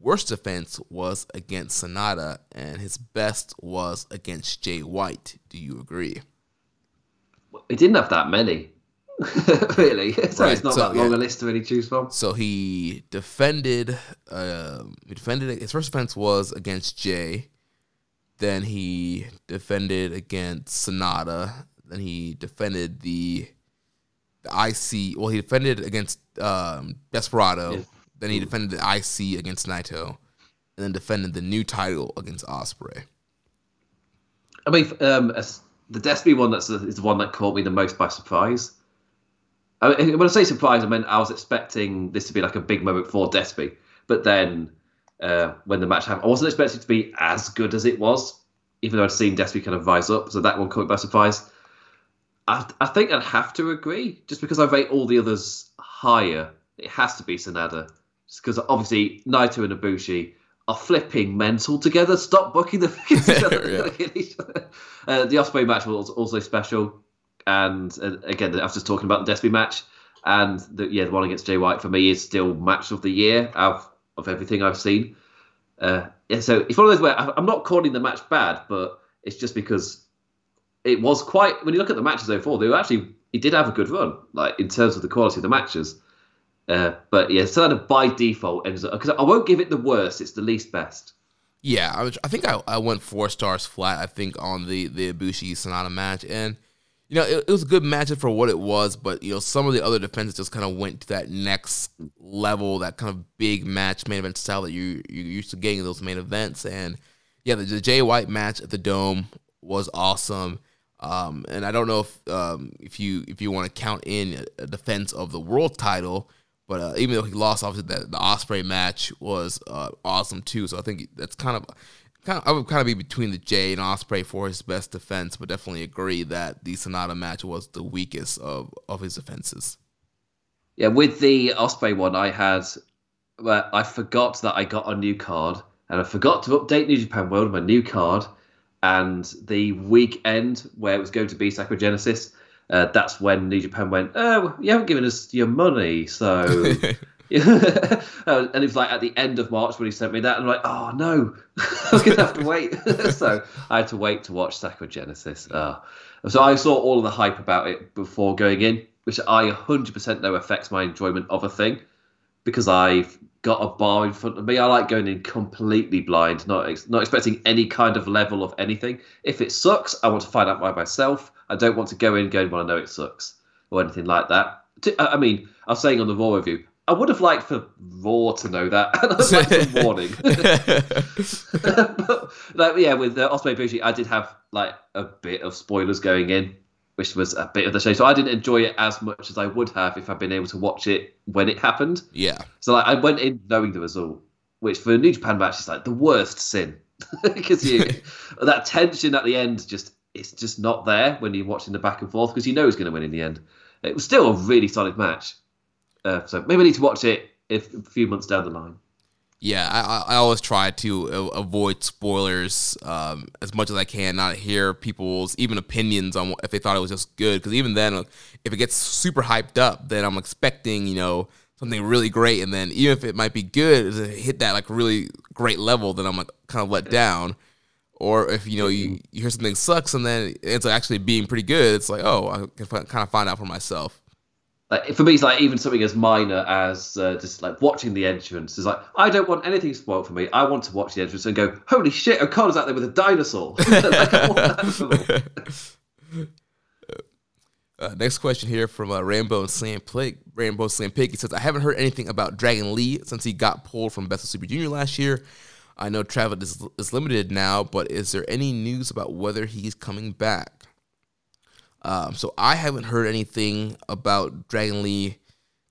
worst defense was against Sanada, and his best was against Jay White. Do you agree? He didn't have that many, really. So right. it's not so, that long yeah. a list to really choose from. So he defended. Uh, he defended. His first defense was against Jay. Then he defended against Sanada. Then he defended the the IC. Well, he defended against um, Desperado. Yeah then he defended the IC against Naito, and then defended the new title against Ospreay. I mean, um, the Despy one that's is the one that caught me the most by surprise. I mean, when I say surprise, I mean I was expecting this to be like a big moment for Despy, but then uh, when the match happened, I wasn't expecting it to be as good as it was, even though I'd seen Despy kind of rise up. So that one caught me by surprise. I, I think I'd have to agree, just because I rate all the others higher. It has to be Sanada because obviously Naito and Ibushi are flipping mental together. Stop booking each other. uh, the Ospreay match was also special, and uh, again, I was just talking about the Despy match, and the, yeah, the one against Jay White for me is still match of the year of, of everything I've seen. Uh, yeah, so it's one of those where I'm not calling the match bad, but it's just because it was quite. When you look at the matches overall, they were actually it did have a good run, like in terms of the quality of the matches. Uh, but yeah, so that by default ends up because I won't give it the worst; it's the least best. Yeah, I, was, I think I, I went four stars flat. I think on the the Ibushi Sanada match, and you know it, it was a good matchup for what it was. But you know some of the other defenses just kind of went to that next level, that kind of big match main event style that you you used to getting in those main events. And yeah, the, the Jay White match at the Dome was awesome. Um, and I don't know if um, if you if you want to count in a defense of the world title but uh, even though he lost, obviously that the Ospreay match was uh, awesome too. So I think that's kind of, kind of, I would kind of be between the Jay and Ospreay for his best defense, but definitely agree that the Sanada match was the weakest of of his defenses. Yeah, with the Ospreay one, I had, well, I forgot that I got a new card, and I forgot to update New Japan World with my new card, and the weekend where it was going to be Sakura Genesis uh, that's when New Japan went, oh, you haven't given us your money, so. and it was like at the end of March when he sent me that, and I'm like, oh no, I was gonna have to wait. so I had to wait to watch Sakura Genesis. Uh, so I saw all of the hype about it before going in, which I 100% know affects my enjoyment of a thing because I've got a bar in front of me. I like going in completely blind, not ex- not expecting any kind of level of anything. If it sucks, I want to find out by myself. I don't want to go in going when I know it sucks or anything like that. I mean, I was saying on the Raw review, I would have liked for Raw to know that. and I'd like some warning. but, like, yeah, with uh, Ospreay Bushi, I did have like a bit of spoilers going in, which was a bit of the show. So I didn't enjoy it as much as I would have if I'd been able to watch it when it happened. Yeah. So like, I went in knowing the result, which for a New Japan match is like the worst sin because you that tension at the end just it's just not there when you're watching the back and forth because you know who's going to win in the end. It was still a really solid match, uh, so maybe I need to watch it if, a few months down the line. Yeah, I, I always try to avoid spoilers um, as much as I can, not hear people's even opinions on if they thought it was just good. Because even then, if it gets super hyped up, then I'm expecting you know something really great, and then even if it might be good, to hit that like really great level, then I'm like kind of let down. Or if you know you, you hear something sucks and then it's actually being pretty good, it's like oh I can kind of find out for myself like for me, it's like even something as minor as uh, just like watching the entrance is like I don't want anything spoiled for me. I want to watch the entrance and go, holy shit, O'Connor's out there with a dinosaur. uh, next question here from uh, Pig. Rainbow Slam Pig. He says, I haven't heard anything about Dragon Lee since he got pulled from of Super Junior last year. I know travel is, is limited now, but is there any news about whether he's coming back? Um, so I haven't heard anything about Dragon Lee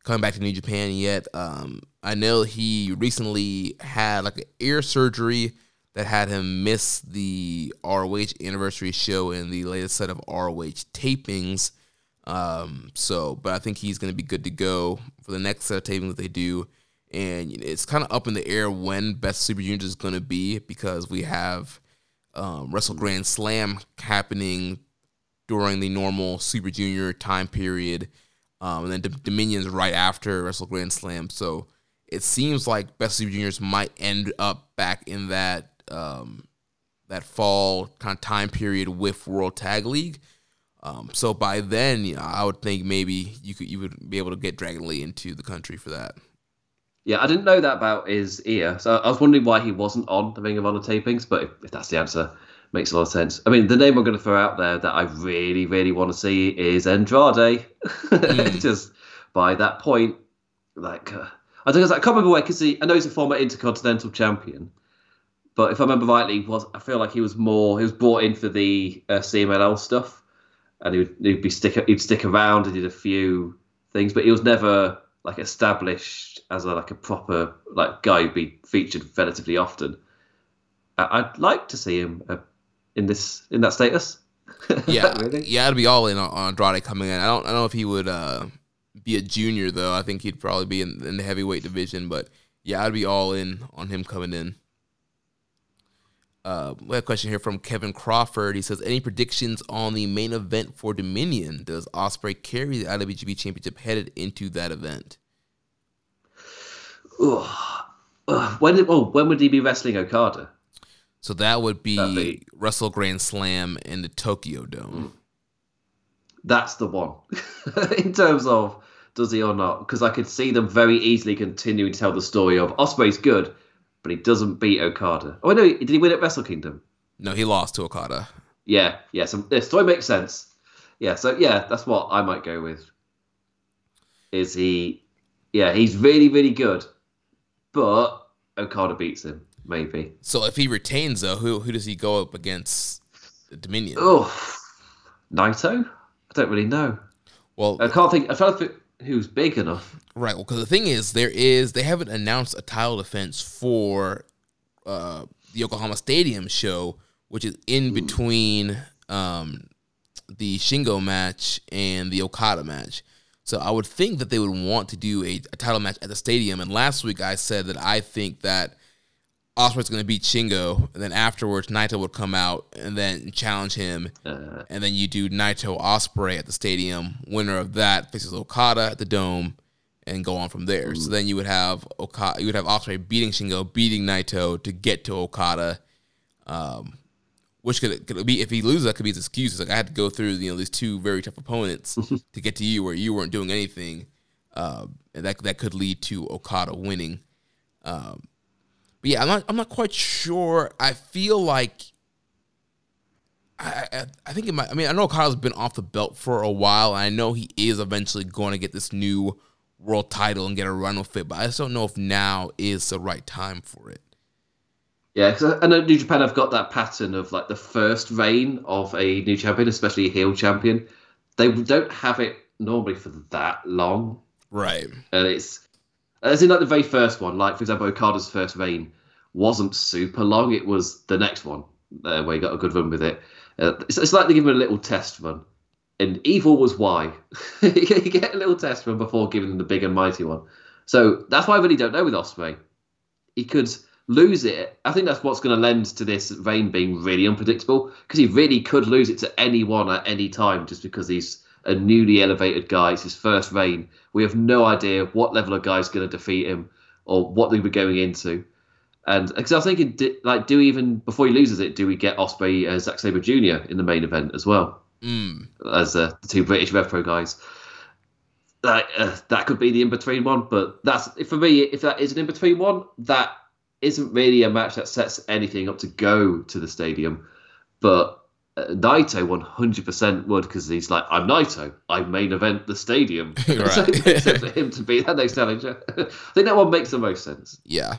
coming back to New Japan yet. Um, I know he recently had like an ear surgery that had him miss the ROH anniversary show and the latest set of ROH tapings. Um, so, but I think he's going to be good to go for the next set of tapings that they do. And it's kind of up in the air when Best Super Juniors is going to be because we have um, Wrestle Grand Slam happening during the normal Super Junior time period, um, and then D- Dominion's right after Wrestle Grand Slam. So it seems like Best Super Juniors might end up back in that um, that fall kind of time period with World Tag League. Um, so by then, you know, I would think maybe you could you would be able to get Dragon Lee into the country for that. Yeah, I didn't know that about his ear, so I was wondering why he wasn't on the Ring of Honor tapings. But if, if that's the answer, makes a lot of sense. I mean, the name I'm going to throw out there that I really, really want to see is Andrade. Mm. Just by that point, like uh, I don't know, I can't remember where because I know he's a former Intercontinental Champion, but if I remember rightly, was I feel like he was more he was brought in for the uh, CMLL stuff, and he would he'd be stick he'd stick around and did a few things, but he was never like established as a like a proper like guy who'd be featured relatively often. I'd like to see him uh, in this in that status. yeah, really? yeah, I'd be all in on, Andrade coming in. I don't, I don't know if he would uh, be a junior though. I think he'd probably be in, in, the heavyweight division. But yeah, I'd be all in on him coming in. Uh, we have a question here from Kevin Crawford. He says, "Any predictions on the main event for Dominion? Does Ospreay carry the IWGP Championship headed into that event?" Ooh. when oh when would he be wrestling Okada? So that would be, Wrestle Grand Slam in the Tokyo Dome. Mm. That's the one. in terms of does he or not? Because I could see them very easily continuing to tell the story of Ospreay's good, but he doesn't beat Okada. Oh, no, did he win at Wrestle Kingdom? No, he lost to Okada. Yeah, yeah. So the story makes sense. Yeah, so yeah, that's what I might go with. Is he? Yeah, he's really, really good, but Okada beats him maybe. So if he retains though, who who does he go up against? Dominion. Oh, Naito. I don't really know. Well, I can't think. I think who's big enough. Right. Well, because the thing is, there is they haven't announced a title defense for uh, the Yokohama Stadium show, which is in between um, the Shingo match and the Okada match. So I would think that they would want to do a, a title match at the stadium. And last week I said that I think that Ospreay's going to beat Shingo, and then afterwards Naito would come out and then challenge him, uh, and then you do Naito Ospreay at the stadium. Winner of that faces Okada at the Dome, and go on from there. Ooh. So then you would have Okada, you would have Ospreay beating Shingo, beating Naito to get to Okada. Um, which could, could be if he loses, that could be his excuse. like I had to go through you know these two very tough opponents to get to you where you weren't doing anything, uh, and that that could lead to Okada winning. Um, but yeah, I'm not. I'm not quite sure. I feel like. I, I, I think it might. I mean, I know Kyle's been off the belt for a while, and I know he is eventually going to get this new world title and get a run with it. But I just don't know if now is the right time for it. Yeah, because I know New Japan have got that pattern of like the first reign of a new champion, especially a heel champion. They don't have it normally for that long, right? And it's As in like the very first one, like for example, Okada's first reign wasn't super long. It was the next one uh, where he got a good run with it. Uh, it's, it's like they give him a little test run. And evil was why. you get a little test run before giving him the big and mighty one. So that's why I really don't know with Ospreay. He could lose it. I think that's what's going to lend to this reign being really unpredictable because he really could lose it to anyone at any time just because he's a newly elevated guy. It's his first reign. We have no idea what level of guy is going to defeat him or what they were going into. And because I was thinking, like, do we even before he loses it, do we get Ospreay as Zack Sabre Jr. in the main event as well mm. as uh, the two British RevPro guys? That uh, that could be the in between one, but that's for me. If that is an in between one, that isn't really a match that sets anything up to go to the stadium. But uh, Naito 100% would because he's like, I'm Naito. I main event the stadium. Right. so it makes sense for him to be that next challenger. I think that one makes the most sense. Yeah.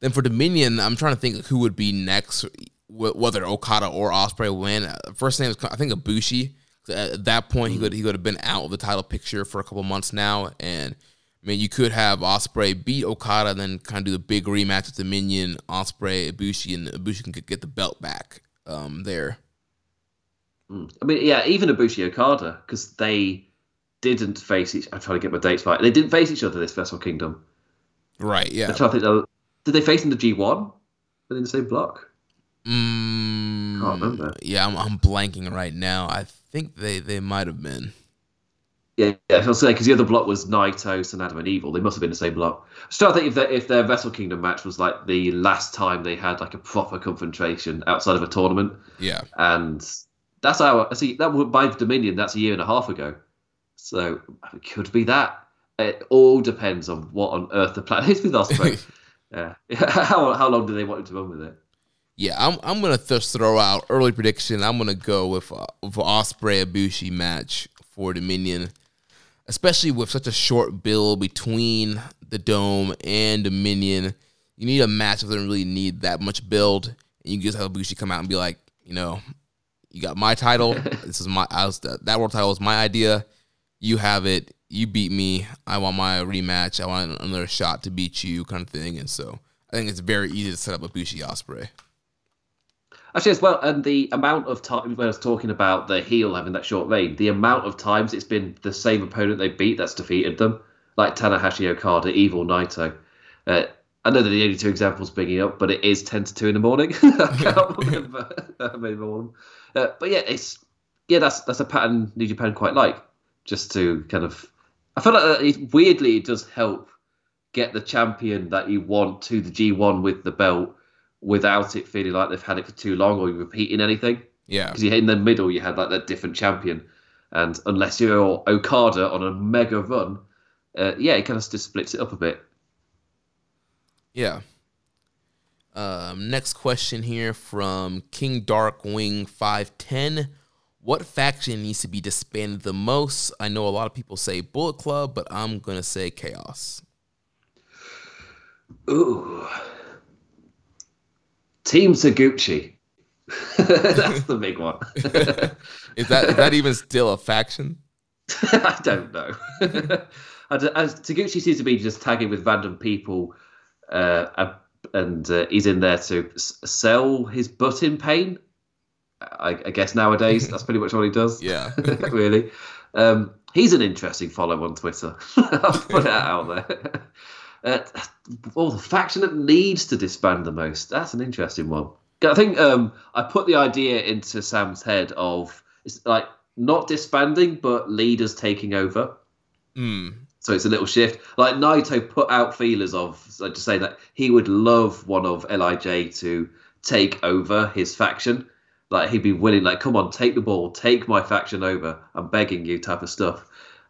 Then for Dominion, I'm trying to think who would be next, whether Okada or Ospreay win. Uh, First name is I think Ibushi. At that point, he could he would have been out of the title picture for a couple months now, and I mean, you could have Ospreay beat Okada, and then kind of do the big rematch with Dominion, Ospreay, Ibushi, and Ibushi can get the belt back um, there. Mm. I mean, yeah, even Ibushi Okada because they didn't face each. I'm trying to get my dates right. They didn't face each other this Wrestle Kingdom. Right. Yeah. I'm trying to think. Did they face in the G1? Were in the same block? Mm, Can't remember. Yeah, I'm, I'm blanking right now. I think they, they might have been. Yeah, yeah. I was saying because the other block was Naito, Sanada, and Evil. They must have been the same block. I was trying to think if their if their Wrestle Kingdom match was like the last time they had like a proper confrontation outside of a tournament. Yeah, and that's our see that by the Dominion. That's a year and a half ago, so it could be that. It all depends on what on earth the plan is with Ospreay. yeah, how how long do they want him to run with it? Yeah, I'm I'm gonna just throw out early prediction. I'm gonna go with uh, with Ospreay Ibushi match for Dominion, especially with such a short build between the Dome and Dominion. You need a match that doesn't really need that much build, and you just have Ibushi come out and be like, you know, you got my title. this is my I was, that world title was my idea. You have it. You beat me. I want my rematch. I want another shot to beat you, kind of thing. And so I think it's very easy to set up a Bushi Ospreay. Actually, as well, and the amount of time when I was talking about the heel having that short reign, the amount of times it's been the same opponent they beat that's defeated them, like Tanahashi Okada, Evil Naito. Uh, I know they're the only two examples bringing up, but it is ten to two in the morning. I can't remember. Uh, but yeah, it's yeah, that's that's a pattern New Japan quite like. Just to kind of, I feel like it, weirdly it does help get the champion that you want to the G1 with the belt without it feeling like they've had it for too long or you're repeating anything. Yeah. Because in the middle, you had like that different champion. And unless you're Okada on a mega run, uh, yeah, it kind of just splits it up a bit. Yeah. Um, next question here from King Darkwing 510. What faction needs to be disbanded the most? I know a lot of people say Bullet Club, but I'm going to say Chaos. Ooh. Team Taguchi. That's the big one. is that is that even still a faction? I don't know. As Taguchi seems to be just tagging with random people, uh, and uh, he's in there to sell his butt in pain. I, I guess nowadays that's pretty much all he does. Yeah, really. Um, he's an interesting follow on Twitter. I'll put it out there. Uh, oh, the faction that needs to disband the most. That's an interesting one. I think um, I put the idea into Sam's head of it's like not disbanding, but leaders taking over. Mm. So it's a little shift. Like Naito put out feelers of so to say that he would love one of Lij to take over his faction. Like he'd be willing, like, come on, take the ball, take my faction over. I'm begging you, type of stuff.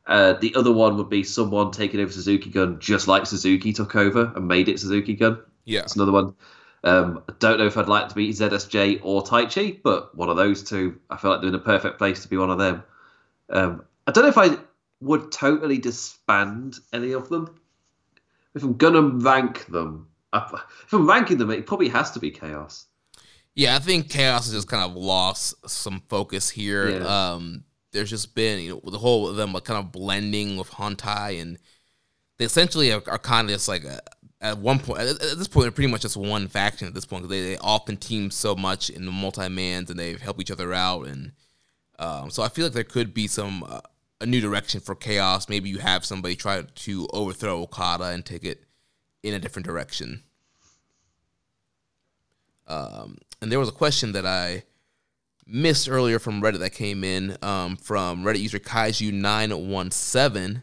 Uh, the other one would be someone taking over Suzuki-gun, just like Suzuki took over and made it Suzuki-gun. Yeah, it's another one. Um, I don't know if I'd like to be ZSJ or Taichi, but one of those two, I feel like they're in a perfect place to be one of them. Um, I don't know if I would totally disband any of them. If I'm gonna rank them, if I'm ranking them, it probably has to be Chaos. Yeah, I think Chaos has just kind of lost some focus here. Yeah. Um, there's just been you know the whole of them kind of blending with Hontai and they essentially are, are kind of just like a, at one point at, at this point they're pretty much just one faction at this point because they, they often team so much in the multi-mans and they help each other out and um, so I feel like there could be some uh, a new direction for chaos. Maybe you have somebody try to overthrow Okada and take it in a different direction. Um, and there was a question that I missed earlier from Reddit that came in um, from Reddit user Kaiju917.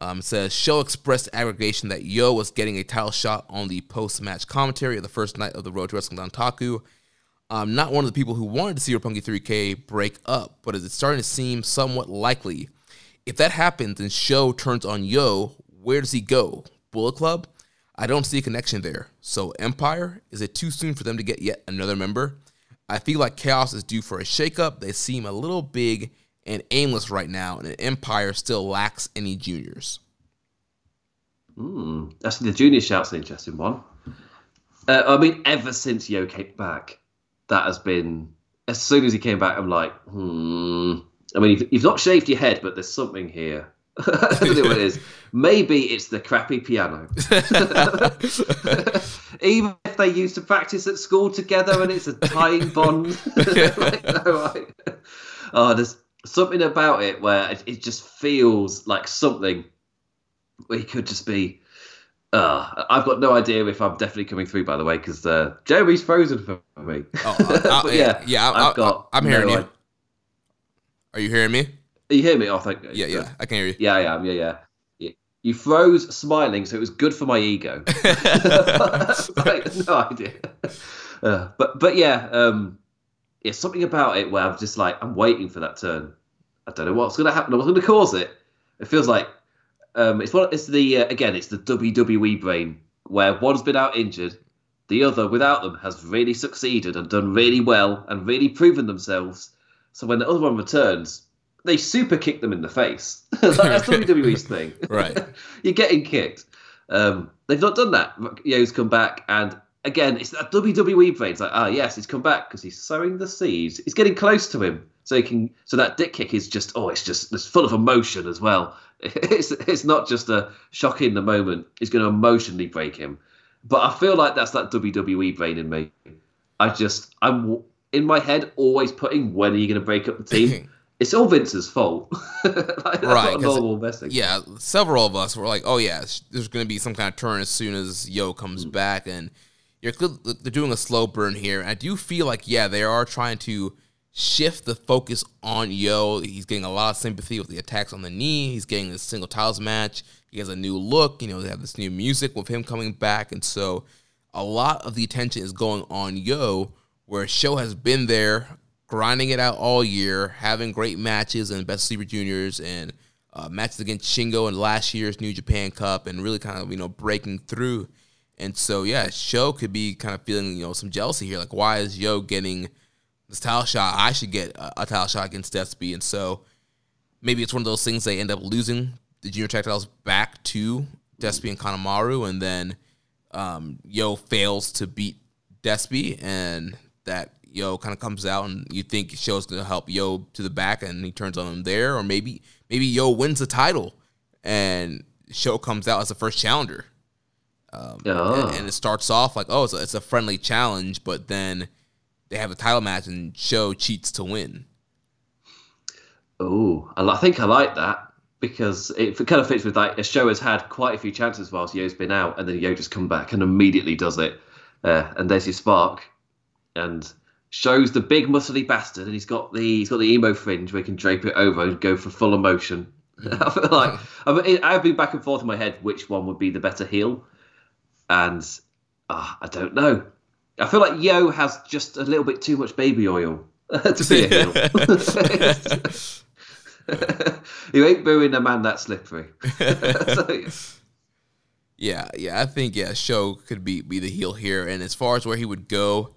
Um, says Sho expressed aggregation that Yo was getting a title shot on the post match commentary of the first night of the Road to Wrestling Dontaku. I'm not one of the people who wanted to see Roppongi 3K break up, but it's starting to seem somewhat likely. If that happens and Sho turns on Yo, where does he go? Bullet Club? I don't see a connection there. So Empire? Is it too soon for them to get yet another member? I feel like Chaos is due for a shakeup. They seem a little big and aimless right now, and Empire still lacks any juniors. Hmm, actually, the junior shout's an interesting one. Uh, I mean, ever since Yo came back, that has been as soon as he came back, I'm like, hmm. I mean, you've, you've not shaved your head, but there's something here. I don't know what it is. Maybe it's the crappy piano. Even if they used to practice at school together and it's a tying bond. like, no, I, oh, there's something about it where it, it just feels like something we could just be uh, I've got no idea if I'm definitely coming through, by the way, because uh, Jeremy's frozen for me. Oh, uh, uh, yeah, yeah, I, have got. I'm hearing no you. Are you hearing me? You hear me? Oh, thank you. Yeah, yeah, I can hear you. Yeah, I am. Yeah, yeah. You froze smiling, so it was good for my ego. no idea. Uh, but but yeah, um, yeah, something about it where I'm just like I'm waiting for that turn. I don't know what's going to happen. What's going to cause it? It feels like um, it's what it's the uh, again it's the WWE brain where one's been out injured, the other without them has really succeeded and done really well and really proven themselves. So when the other one returns, they super kick them in the face. like, that's WWE's thing. Right. You're getting kicked. Um, they've not done that. Yo's come back and again, it's that WWE brain. It's like, ah, yes, he's come back because he's sowing the seeds. He's getting close to him, so he can. So that dick kick is just, oh, it's just it's full of emotion as well. It's it's not just a shock in the moment. It's going to emotionally break him. But I feel like that's that WWE brain in me. I just I'm in my head always putting when are you going to break up the team. it's all Vince's fault. like, right. normal Yeah, several of us were like, oh, yeah, there's going to be some kind of turn as soon as Yo comes mm. back. And you're they're doing a slow burn here. I do feel like, yeah, they are trying to shift the focus on Yo. He's getting a lot of sympathy with the attacks on the knee. He's getting this single tiles match. He has a new look. You know, they have this new music with him coming back. And so a lot of the attention is going on Yo, where Sho has been there grinding it out all year, having great matches and Best Super Juniors and uh, matches against Shingo in last year's New Japan Cup and really kind of, you know, breaking through. And so, yeah, Sho could be kind of feeling, you know, some jealousy here. Like, why is Yo getting – this title shot, I should get a, a shot against Despy. And so maybe it's one of those things they end up losing the junior tag titles back to Despy and Kanemaru, and then um, Yo fails to beat Despy, and that Yo kind of comes out, and you think Sho's gonna help Yo to the back, and he turns on him there, or maybe maybe Yo wins the title, and Sho comes out as the first challenger. Um, oh. and, and, it starts off like, oh, it's a, it's a friendly challenge, but then they have a title match and Sho cheats to win. Oh, I think I like that because it kind of fits with like a Sho has had quite a few chances whilst Yo's been out, and then Yo just come back and immediately does it, uh, and there's your spark, and Sho's the big muscly bastard, and he's got the he's got the emo fringe where he can drape it over and go for full emotion. I feel like I I've been back and forth in my head which one would be the better heel, and uh, I don't know. I feel like Yo has just a little bit too much baby oil to be a heel. you ain't booing a man that slippery. so, yeah, yeah, I think yeah, Sho could be be the heel here. And as far as where he would go,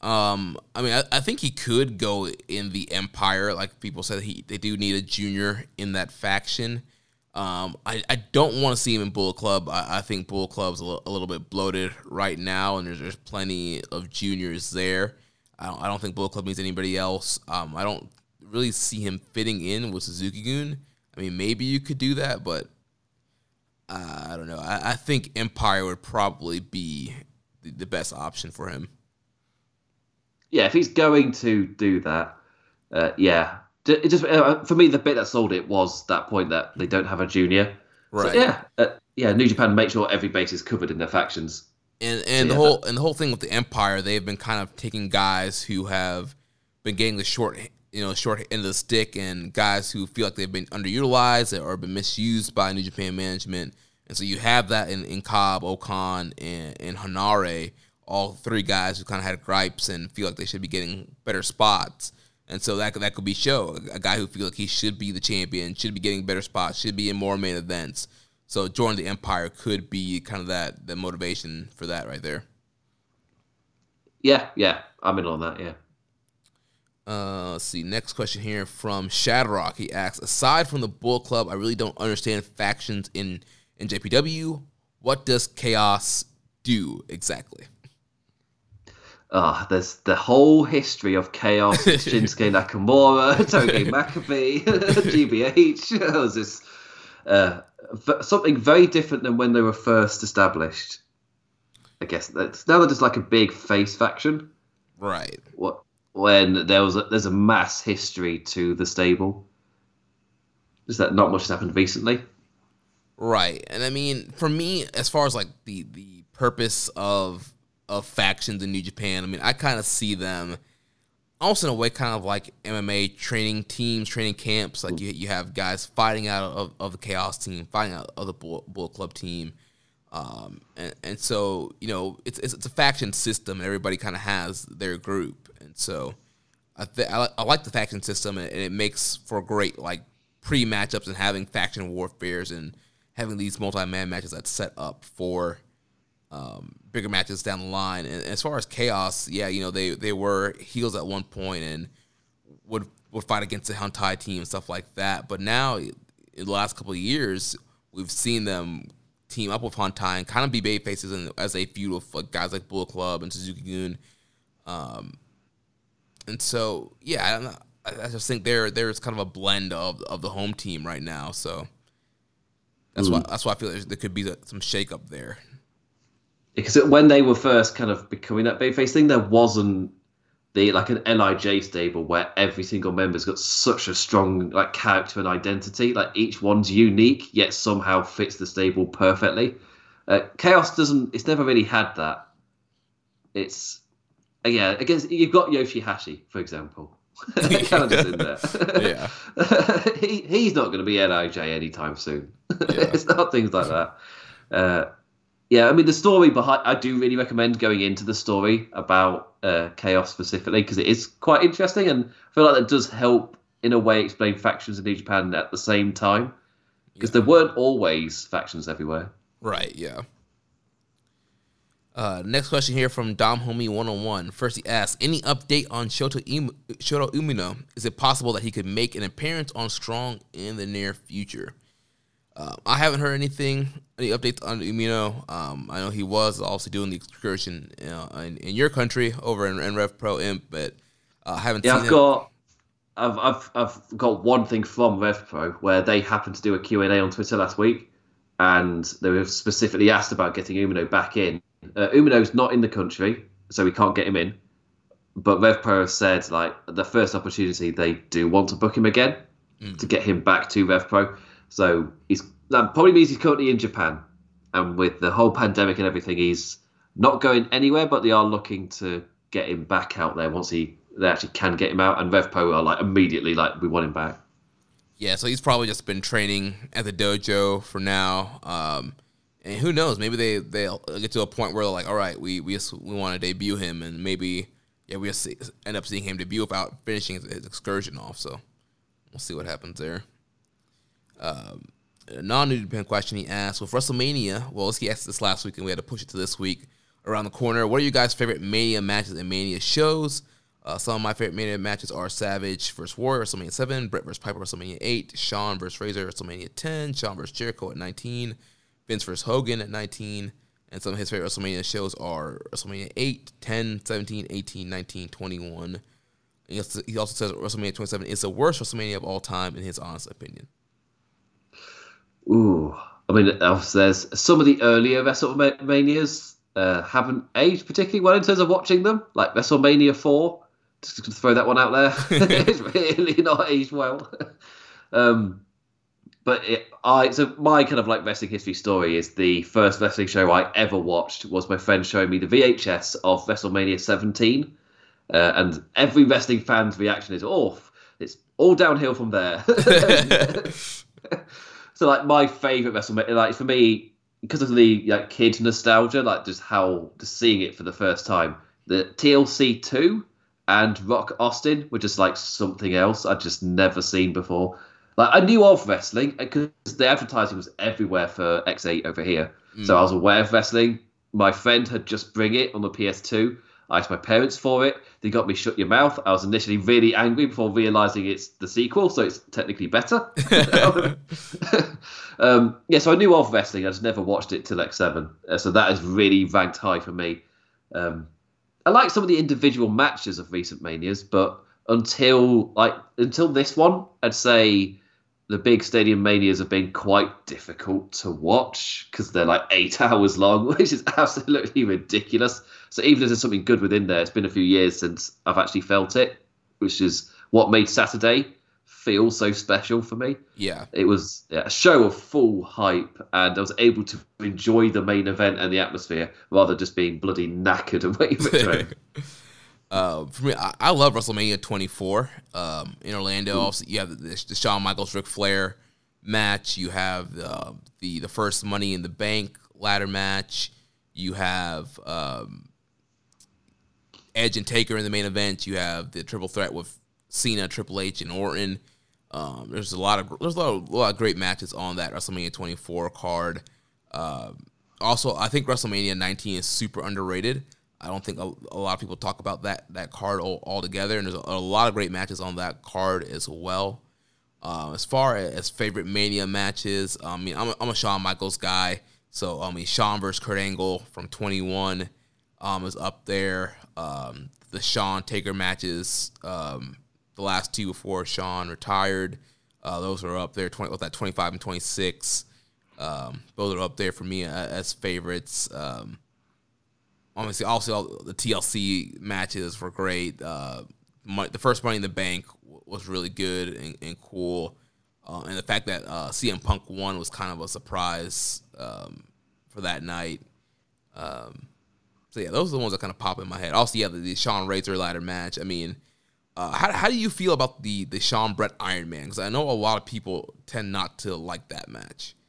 um, I mean, I, I think he could go in the Empire. Like people said, he they do need a junior in that faction. Um, I, I don't want to see him in Bull Club. I, I think Bull Club's a, l- a little bit bloated right now, and there's, there's plenty of juniors there. I don't, I don't think Bull Club needs anybody else. Um, I don't really see him fitting in with Suzuki-gun. I mean, maybe you could do that, but uh, I don't know. I, I, think Empire would probably be the, the, best option for him. Yeah, if he's going to do that, uh, yeah. It just uh, for me, the bit that sold it was that point that they don't have a junior. Right. So, yeah, uh, yeah. New Japan make sure every base is covered in their factions. And and so, the whole and the whole thing with the Empire, they've been kind of taking guys who have been getting the short you know short end of the stick and guys who feel like they've been underutilized or been misused by New Japan management. And so you have that in, in Cobb, O-Khan, and, and Henare, all three guys who kind of had gripes and feel like they should be getting better spots. And so that that could be Sho a guy who feels like he should be the champion, should be getting better spots, should be in more main events. So joining the Empire could be kind of that the motivation for that right there. Yeah, yeah, I'm in on that. Yeah. Uh, let's see. Next question here from Shadrock. He asks, aside from the Bull Club, I really don't understand factions in in JPW. What does Chaos do exactly? Uh, there's the whole history of Chaos, Shinsuke Nakamura, Togi Makabe, GBH. It was this uh, something very different than when they were first established. I guess that's now they're just like a big face faction. Right. What when there was a, there's a mass history to the stable. Is that not much has happened recently? Right, and I mean, for me, as far as like the the purpose of of factions in New Japan, I mean, I kind of see them also in a way kind of like MMA training teams, training camps. Like you you have guys fighting out of, of the Chaos team, fighting out of the Bull, Bull Club team. Um, and, and so you know it's, it's, it's a faction system, and everybody kind of has their group. And so I, th- I, I, like the faction system, and it makes for great like pre matchups and having faction warfares and having these multi man matches that set up for um, bigger matches down the line. And as far as chaos, yeah, you know they they were heels at one point and would would fight against the Hontai team and stuff like that. But now in the last couple of years, we've seen them team up with Hontai and kind of be baby faces and as a feud with like, guys like Bull Club and Suzuki-gun. Um, and so yeah, I, I, just think there there's kind of a blend of of the home team right now. So that's mm. why that's why I feel like there could be some shake up there. Because when they were first kind of becoming that babyface thing, there wasn't the like an Lij stable where every single member's got such a strong like character and identity. Like each one's unique, yet somehow fits the stable perfectly. Uh, Chaos doesn't. It's never really had that. It's yeah, I guess you've got Yoshihashi, for example. Canada's in there. yeah. he, he's not going to be Lij anytime soon. Yeah. it's not things like that. Uh, yeah, I mean, the story behind, I do really recommend going into the story about uh, Chaos specifically because it is quite interesting and I feel like that does help in a way explain factions in New Japan at the same time because yeah. there weren't always factions everywhere. Right, yeah. Uh, next question here from Dom Homie 101. First, he asks, any update on Shoto, Im- Shota Umino? Is it possible that he could make an appearance on Strong in the near future? Uh, I haven't heard anything, any updates on Umino. Um, I know he was also doing the excursion you know, in, in, your country over in, in Rev Pro Imp, but uh, I haven't yeah, I've him. got. I've, I've, I've got one thing from Rev Pro where they happened to do a Q&A on Twitter last week and they were specifically asked about getting Umino back in uh, Umino's not in the country, so we can't get him in. But RevPro said like the first opportunity they do want to book him again mm. to get him back to RevPro. So he's that probably means he's currently in Japan, and with the whole pandemic and everything, he's not going anywhere. But they are looking to get him back out there once he they actually can get him out. And RevPro are like immediately like we want him back. Yeah, so he's probably just been training at the dojo for now. Um, and who knows? Maybe they they'll get to a point where they're like, all right, we we just, we want to debut him, and maybe yeah, we just end up seeing him debut without finishing his, his excursion off. So we'll see what happens there. Um, non New Japan question he asked with WrestleMania. Well, he asked this last week, and we had to push it to this week. Around the corner, what are you guys' favorite Mania matches and Mania shows? Uh, some of my favorite Mania matches are Savage vs. Warrior, WrestleMania 7, Bret vs. Piper, WrestleMania 8, Shawn vs. Razor, WrestleMania 10, Shawn vs. Jericho at 19, Vince vs. Hogan at 19. And some of his favorite WrestleMania shows are WrestleMania 8, 10, 17, 18, 19, 21. He also, he also says WrestleMania 27 is the worst WrestleMania of all time, in his honest opinion. Ooh. I mean, there's some of the earlier WrestleManias uh, haven't aged particularly well in terms of watching them, like WrestleMania 4. Just to throw that one out there. it's really not aged well. um, but it, I so my kind of like wrestling history story is the first wrestling show I ever watched was my friend showing me the VHS of WrestleMania 17, uh, and every wrestling fan's reaction is, "Oh, it's all downhill from there." So like my favorite WrestleMania, like for me, because of the like kid nostalgia, like just how just seeing it for the first time, the TLC two and Rock Austin were just like something else I'd just never seen before. Like I knew of wrestling because the advertising was everywhere for X8 over here, mm. so I was aware of wrestling. My friend had just bring it on the PS2. I asked my parents for it. They got me shut your mouth. I was initially really angry before realizing it's the sequel, so it's technically better. um, yeah, so I knew of wrestling. I just never watched it till X7. Uh, so that is really ranked high for me. Um, I like some of the individual matches of recent manias, but until like until this one, I'd say the big stadium manias have been quite difficult to watch because they're like eight hours long, which is absolutely ridiculous. So even if there's something good within there, it's been a few years since I've actually felt it, which is what made Saturday feel so special for me. Yeah, it was yeah, a show of full hype, and I was able to enjoy the main event and the atmosphere rather than just being bloody knackered and waiting for train. Uh, for me, I, I, love WrestleMania 24 um, in Orlando. You have the, the Shawn Michaels Ric Flair match. You have uh, the the first Money in the Bank ladder match. You have um, Edge and Taker in the main event. You have the triple threat with Cena, Triple H, and Orton. Um, there's a lot of there's a lot of, a lot of, great matches on that WrestleMania 24 card. Uh, also, I think WrestleMania 19 is super underrated. I don't think a, a, lot of people talk about that that card all, altogether, and there's a, a, lot of great matches on that card as well. Uh, as far as favorite Mania matches, I mean, I'm a, I'm a Shawn Michaels guy, so I mean, Shawn versus Kurt Angle from 21 um, is up there. Um, the Shawn Taker matches, um, the last two before Shawn retired, uh, those are up there. 20 with that 25 and 26, um, those are up there for me as, as favorites. Um, obviously also the TLC matches were great. Uh, my, the first Money in the Bank was really good and, and cool, uh, and the fact that uh, CM Punk won was kind of a surprise um, for that night. Um, so yeah, those are the ones that kind of pop in my head. Also, yeah, the, the Shawn Razor ladder match. I mean, uh, how, how do you feel about the the Shawn Brett Iron Man? Because I know a lot of people tend not to like that match.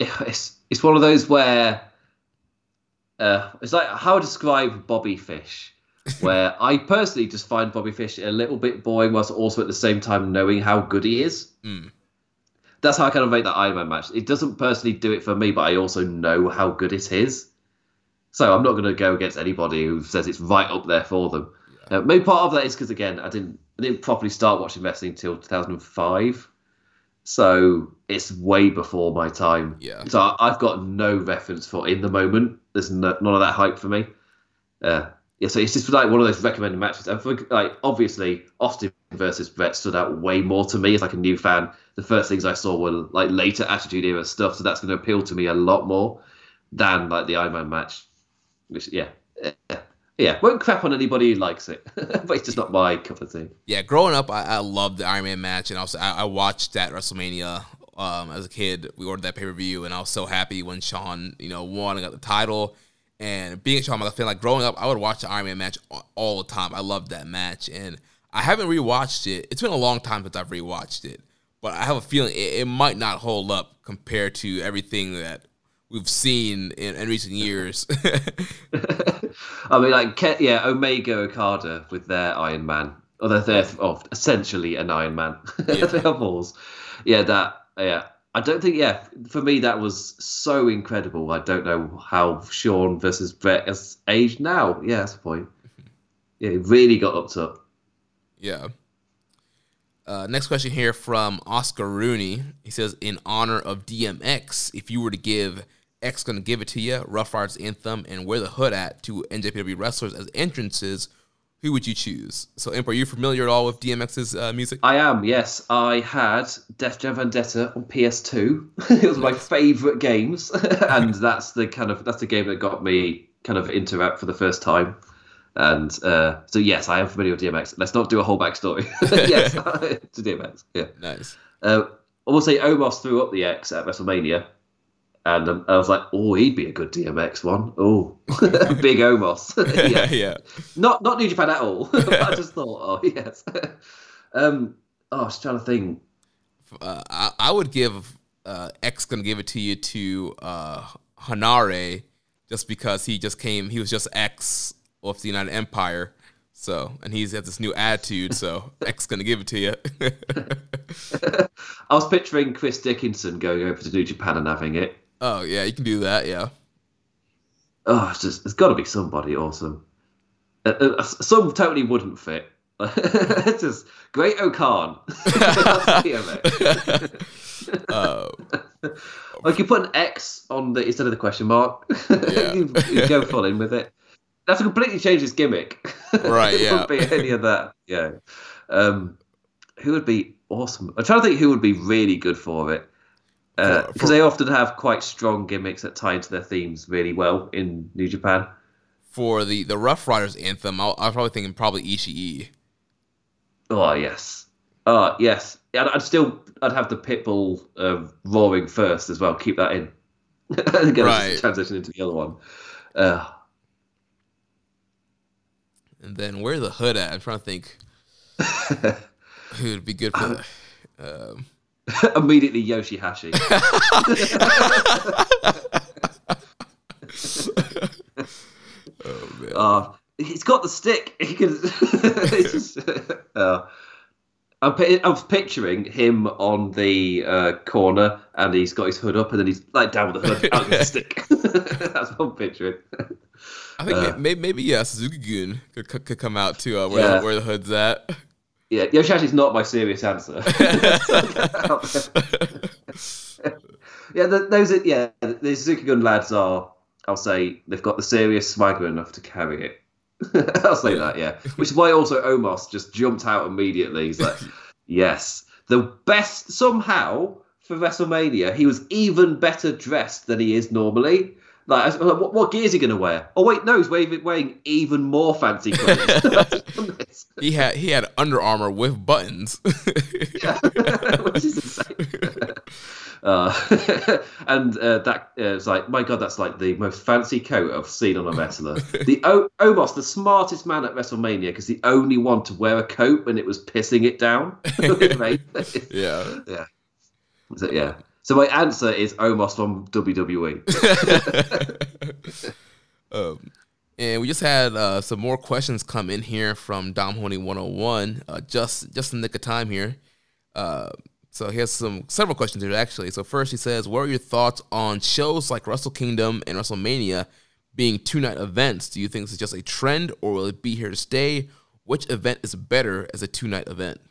It's it's one of those where uh, it's like how I describe Bobby Fish, where I personally just find Bobby Fish a little bit boring, whilst also at the same time knowing how good he is. Mm. That's how I kind of make that Iron Man match. It doesn't personally do it for me, but I also know how good it is. So I'm not going to go against anybody who says it's right up there for them. Yeah. Uh, maybe part of that is because again, I didn't I didn't properly start watching wrestling until 2005. So it's way before my time. Yeah. So I've got no reference for in the moment. There's no, none of that hype for me. Uh, yeah, so it's just like one of those recommended matches. And for, like obviously, Austin versus Bret stood out way more to me as like a new fan. The first things I saw were like later Attitude Era stuff, so that's going to appeal to me a lot more than like the Iron Man match. Which yeah, yeah, won't crap on anybody who likes it, but it's just not my cup of tea. Yeah, growing up, I, I loved the Iron Man match, and also I, I watched that WrestleMania um, as a kid. We ordered that pay per view, and I was so happy when Shawn, you know, won and got the title. And being a Shawn Michaels fan, like growing up, I would watch the Iron Man match all the time. I loved that match, and I haven't rewatched it. It's been a long time since I've rewatched it, but I have a feeling it, it might not hold up compared to everything that we've seen in, in recent years. I mean, like, yeah, Omega Okada with their Iron Man, or they're, they're oh, essentially an Iron Man. Yeah. they are balls. Yeah, that, yeah. I don't think, yeah, for me, that was so incredible. I don't know how Shawn versus Bret has aged now. Yeah, that's the point. Yeah, it really got up to. Yeah. Uh, next question here from Oscar Rooney. He says, "In honor of DMX, if you were to give X gonna give it to you, Ruff Ryders Anthem, and Where the Hood at to NJPW wrestlers as entrances. who would you choose? So, Imp, are you familiar at all with DMX's uh, music? I am, yes. I had Def Jam Vendetta on PS2. it was my favourite games, and that's the kind of that's the game that got me kind of into rap for the first time. And uh, so, yes, I am familiar with DMX. Let's not do a whole backstory. yes, to DMX. Yeah, nice. Uh, I will say Omos threw up the X at WrestleMania, and um, I was like, oh, he'd be a good DMX one. Oh, big Omos. yeah. yeah. Not not New Japan at all. I just thought, oh yes. um, oh, I was trying to think. Uh, I, I, would give uh, X gonna give it to you to uh, Henare, just because he just came. He was just X of the United Empire. So, and he's got this new attitude. So, X gonna give it to you. I was picturing Chris Dickinson going over to New Japan and having it. Oh yeah, you can do that. Yeah. Oh, it's just it's got to be somebody awesome. Uh, uh, some totally wouldn't fit. it's just Great O-Khan. uh, like you put an X on the instead of the question mark. Yeah. you, you go full in with it. That's completely changed his gimmick. Right. Yeah. be any of that. Yeah. Um, who would be awesome? I'm trying to think who would be really good for it because uh, they often have quite strong gimmicks that tie into their themes really well in New Japan. For the the Ruff Ryders anthem, I'll, I'm probably thinking probably Ishii. Oh yes, oh yes. I'd, I'd still I'd have the Pitbull uh, roaring first as well. Keep that in. Again, right. Transition into the other one. Uh, and then where the hood at? I'm trying to think. who would be good for that? Um, Immediately Yoshihashi. oh man. Uh, he's got the stick. He can. just, uh, I'm, I was picturing him on the uh, corner, and he's got his hood up, and then he's like down with the hood, out with the stick. That's what I'm picturing. I think uh, maybe, maybe yeah, Suzuki Gun could, could come out to uh, where, yeah. where the hood's at. Yeah, Yoshihashi's not my serious answer. yeah, the, those are, yeah, the Suzuki Gun lads are. I'll say they've got the serious swagger enough to carry it. I'll say that, yeah. Which is why also Omos just jumped out immediately. He's like, yes, the best somehow for WrestleMania. He was even better dressed than he is normally. Like, what, what gear is he going to wear? Oh wait, no, he's wearing, wearing even more fancy clothes. he had he had Under Armour with buttons. yeah, which is insane. Uh, and uh, that uh, was like, my god, that's like the most fancy coat I've seen on a wrestler. the o- Omos, the smartest man at WrestleMania, because the only one to wear a coat when it was pissing it down. yeah, yeah, so, yeah. So my answer is Omos from WWE. um, and we just had uh, some more questions come in here from Dom Honey 101. Uh, just just in the nick of time here. Uh, so he has some several questions here actually. So first he says, "What are your thoughts on shows like Wrestle Kingdom and WrestleMania being two night events? Do you think this is just a trend, or will it be here to stay? Which event is better as a two night event?"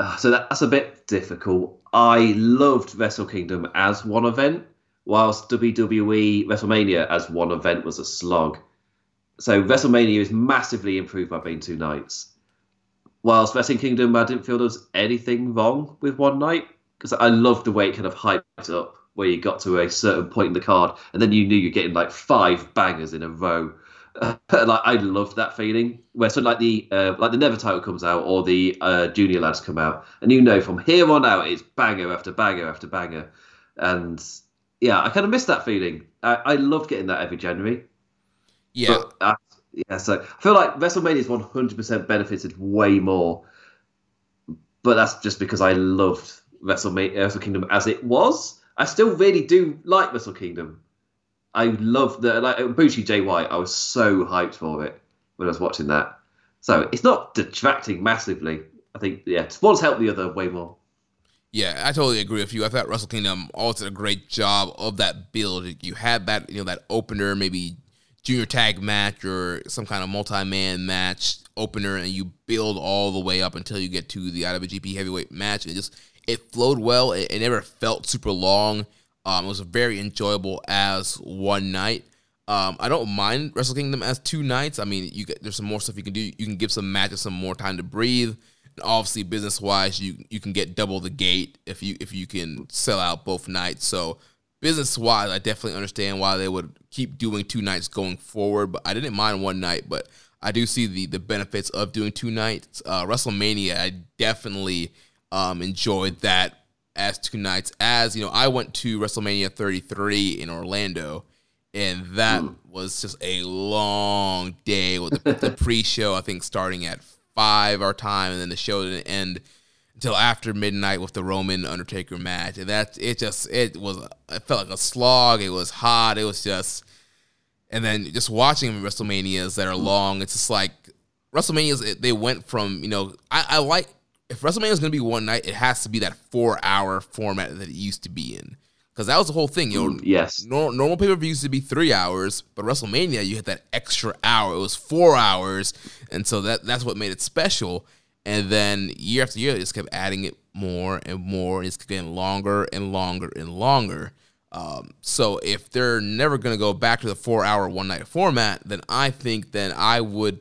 Uh, so that, that's a bit difficult. I loved Wrestle Kingdom as one event, whilst WWE WrestleMania as one event was a slog. So WrestleMania is massively improved by being two nights. Whilst Wrestle Kingdom, I didn't feel there was anything wrong with one night because I loved the way it kind of hyped up, where you got to a certain point in the card and then you knew you're getting like five bangers in a row uh, like I love that feeling where so like the uh, like the Never title comes out or the uh, junior lads come out, and you know from here on out it's banger after banger after banger, and yeah, I kind of miss that feeling. I, I love getting that every January. Yeah, but, yeah. So I feel like WrestleMania is one hundred percent benefited way more, but that's just because I loved WrestleMania Wrestle Kingdom as it was. I still really do like Wrestle Kingdom. I love the like uh, Bushi Jay White. I was so hyped for it when I was watching that. So it's not detracting massively. I think yeah, one's helped the other way more. Yeah, I totally agree with you. I thought Wrestle Kingdom also did a great job of that build. You had that you know that opener, maybe junior tag match or some kind of multi-man match opener, and you build all the way up until you get to the IWGP Heavyweight match. It just it flowed well. It, it never felt super long um, it was very enjoyable as one night. Um, I don't mind Wrestle Kingdom as two nights. I mean, you get there's some more stuff you can do. You can give some matches some more time to breathe. And obviously, business wise, you you can get double the gate if you if you can sell out both nights. So business wise, I definitely understand why they would keep doing two nights going forward. But I didn't mind one night, but I do see the the benefits of doing two nights. Uh, WrestleMania, I definitely um, enjoyed that as two nights. As you know, I went to WrestleMania 33 in Orlando, and that mm. was just a long day with the, the pre-show. I think starting at five our time, and then the show didn't end until after midnight with the Roman Undertaker match. And that it just it was it felt like a slog. It was hot. It was just, and then just watching WrestleManias that are long, it's just like WrestleManias. They went from you know I, I like if WrestleMania is going to be one night, it has to be that four hour format that it used to be in. Because that was the whole thing. You know, mm, yes. Normal, normal pay per view used to be three hours, but WrestleMania you had that extra hour. It was four hours, and so that that's what made it special. And then year after year, it just kept adding it more and more. It's getting longer and longer and longer. Um, so if they're never going to go back to the four hour one night format, then I think then I would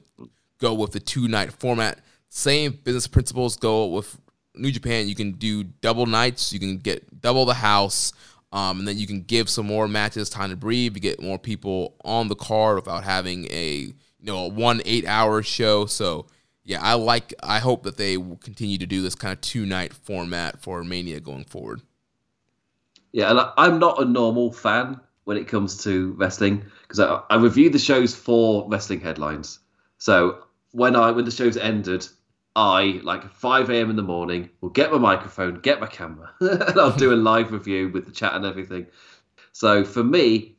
go with the two night format same business principles go with New Japan. You can do double nights. You can get double the house. Um, and then you can give some more matches time to breathe. You get more people on the card without having a you know a one eight hour show. So yeah, I like. I hope that they will continue to do this kind of two night format for Mania going forward. Yeah, and I'm not a normal fan when it comes to wrestling because I, I review the shows for wrestling headlines. So when I when the shows ended, I, like 5 a.m. in the morning, will get my microphone, get my camera, and I'll do a live review with the chat and everything. So for me,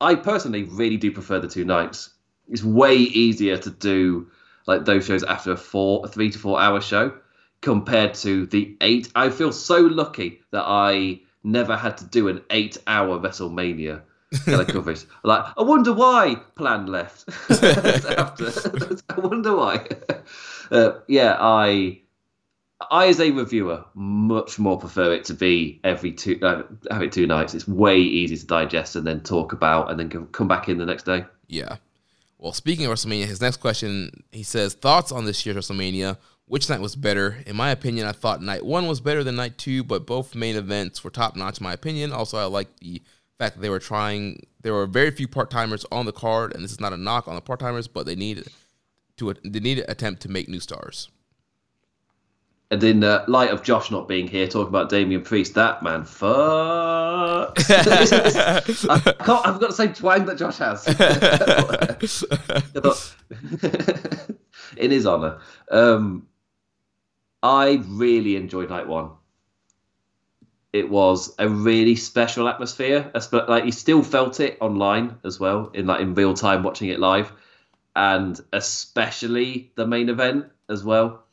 I personally really do prefer the two nights. It's way easier to do like those shows after a four, a three to four hour show compared to the eight. I feel so lucky that I never had to do an eight hour WrestleMania of coverage. like, I wonder why Plan left after. I wonder why. Uh, yeah, I, I as a reviewer, much more prefer it to be every two, uh, have it two nights. It's way easier to digest and then talk about, and then come back in the next day. Yeah. Well, speaking of WrestleMania, his next question, he says, thoughts on this year's WrestleMania. Which night was better? In my opinion, I thought night one was better than night two, but both main events were top notch, in my opinion. Also, I like the fact that they were trying, there were very few part timers on the card, and this is not a knock on the part timers, but they needed to they need to attempt to make new stars. And in the light of Josh not being here, talking about Damian Priest, that man fuck. I can't, I've got the same twang that Josh has. in his honour, um, I really enjoyed night one. It was a really special atmosphere. Like you still felt it online as well, in like in real time watching it live and especially the main event as well.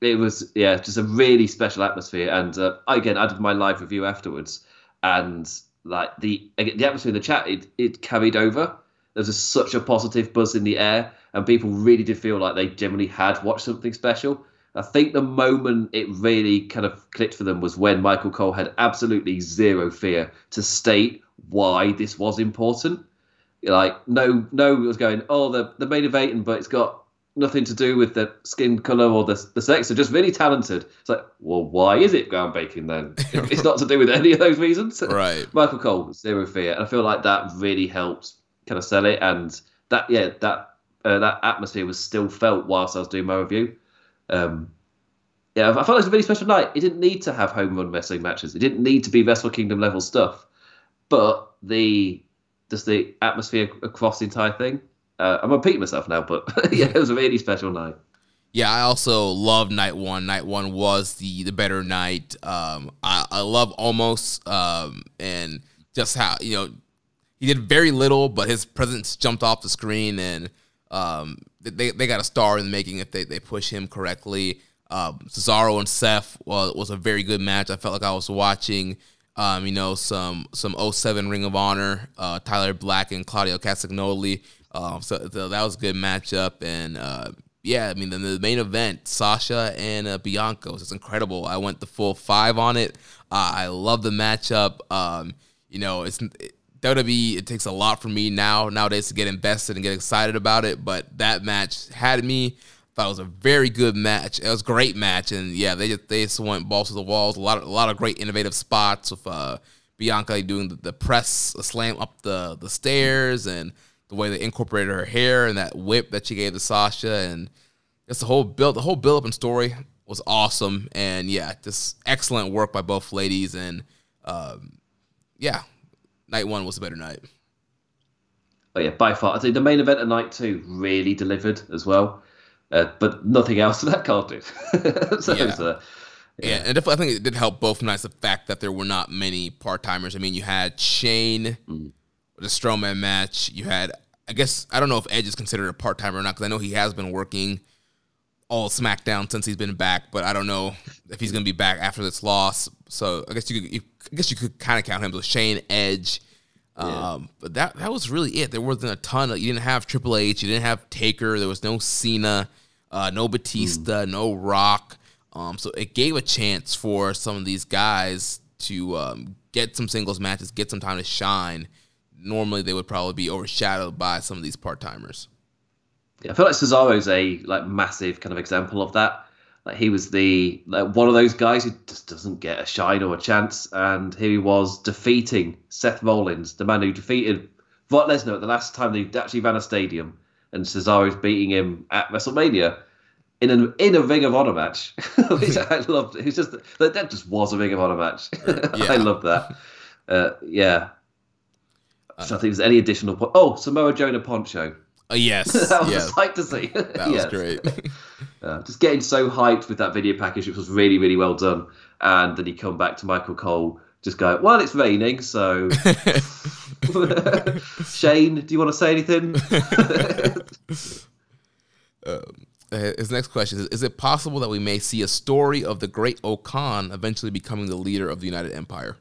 It was yeah, just a really special atmosphere. And uh, again, I did my live review afterwards, and like the the atmosphere in the chat, it it carried over. There was just such a positive buzz in the air, and people really did feel like they generally had watched something special. I think the moment it really kind of clicked for them was when Michael Cole had absolutely zero fear to state why this was important. Like no no was going oh the the main event but it's got nothing to do with the skin color or the the sex they're just really talented. It's like well why is it ground bacon then it's not to do with any of those reasons. Right. Michael cole zero fear. And i feel like that really helped kind of sell it. And that yeah that uh, that atmosphere was still felt whilst i was doing my review um yeah i felt it was a really special night it didn't need to have home run wrestling matches it didn't need to be wrestle kingdom level stuff but the just the atmosphere across the entire thing. Uh, I'm repeating myself now, but yeah, it was a really special night. Yeah, I also love night one. Night one was the the better night. Um, I, I love Omos um, and just how you know he did very little, but his presence jumped off the screen, and um, they they got a star in the making if they, they push him correctly. Um, Cesaro and Seth was, was a very good match. I felt like I was watching um, you know, some some 07 Ring of Honor, uh, Tyler Black and Claudio Castagnoli. Um, so, so, that was a good matchup. And uh, yeah, I mean, the, the, main event, Sasha and uh, Bianca was just incredible. I went the full five on it. Uh, I love the matchup. Um, you know, it's it, WWE, it takes a lot for me now nowadays to get invested and get excited about it. But that match had me. Thought it was a very good match. It was a great match, and yeah, they just they just went balls to the walls. A lot of a lot of great innovative spots with uh, Bianca doing the, the press slam up the the stairs, and the way they incorporated her hair and that whip that she gave to Sasha, and just the whole build, the whole build up and story was awesome. And yeah, just excellent work by both ladies, and um, yeah, night one was a better night. Oh yeah, by far. I think the main event of night two really delivered as well, uh, but nothing else that card did. so Yeah. was, uh, Yeah, and definitely, I think it did help both nights the fact that there were not many part timers. I mean, you had Shane with a Strowman match. You had, I guess, I don't know if Edge is considered a part timer or not because I know he has been working all SmackDown since he's been back, but I don't know if he's going to be back after this loss. So I guess you could, you, I guess you could kind of count him. So Shane, Edge. Um, but that that was really it. There wasn't a ton of. You didn't have Triple H. You didn't have Taker. There was no Cena, uh, no Batista, no Rock. Um, so it gave a chance for some of these guys to um, get some singles matches, get some time to shine. Normally, they would probably be overshadowed by some of these part timers. Yeah, I feel like Cesaro's a like massive kind of example of that. Like he was the like one of those guys who just doesn't get a shine or a chance, and here he was defeating Seth Rollins, the man who defeated Brock Lesnar at the last time they actually ran a stadium, and Cesaro's beating him at WrestleMania in an in a Ring of Honor match, which I loved. It was just that that just was a Ring of Honor match. Yeah. I love that. Uh, yeah. So I think there's any additional point. Oh, Samoa Joe and a poncho. Uh, yes, that was yeah, sight to see. that was great. Uh, just getting so hyped with that video package, which was really, really well done. And then you come back to Michael Cole, just go, well, it's raining, so. Shane, do you want to say anything? Uh, his next question is: Is it possible that we may see a story of the Great O-Khan eventually becoming the leader of the United Empire?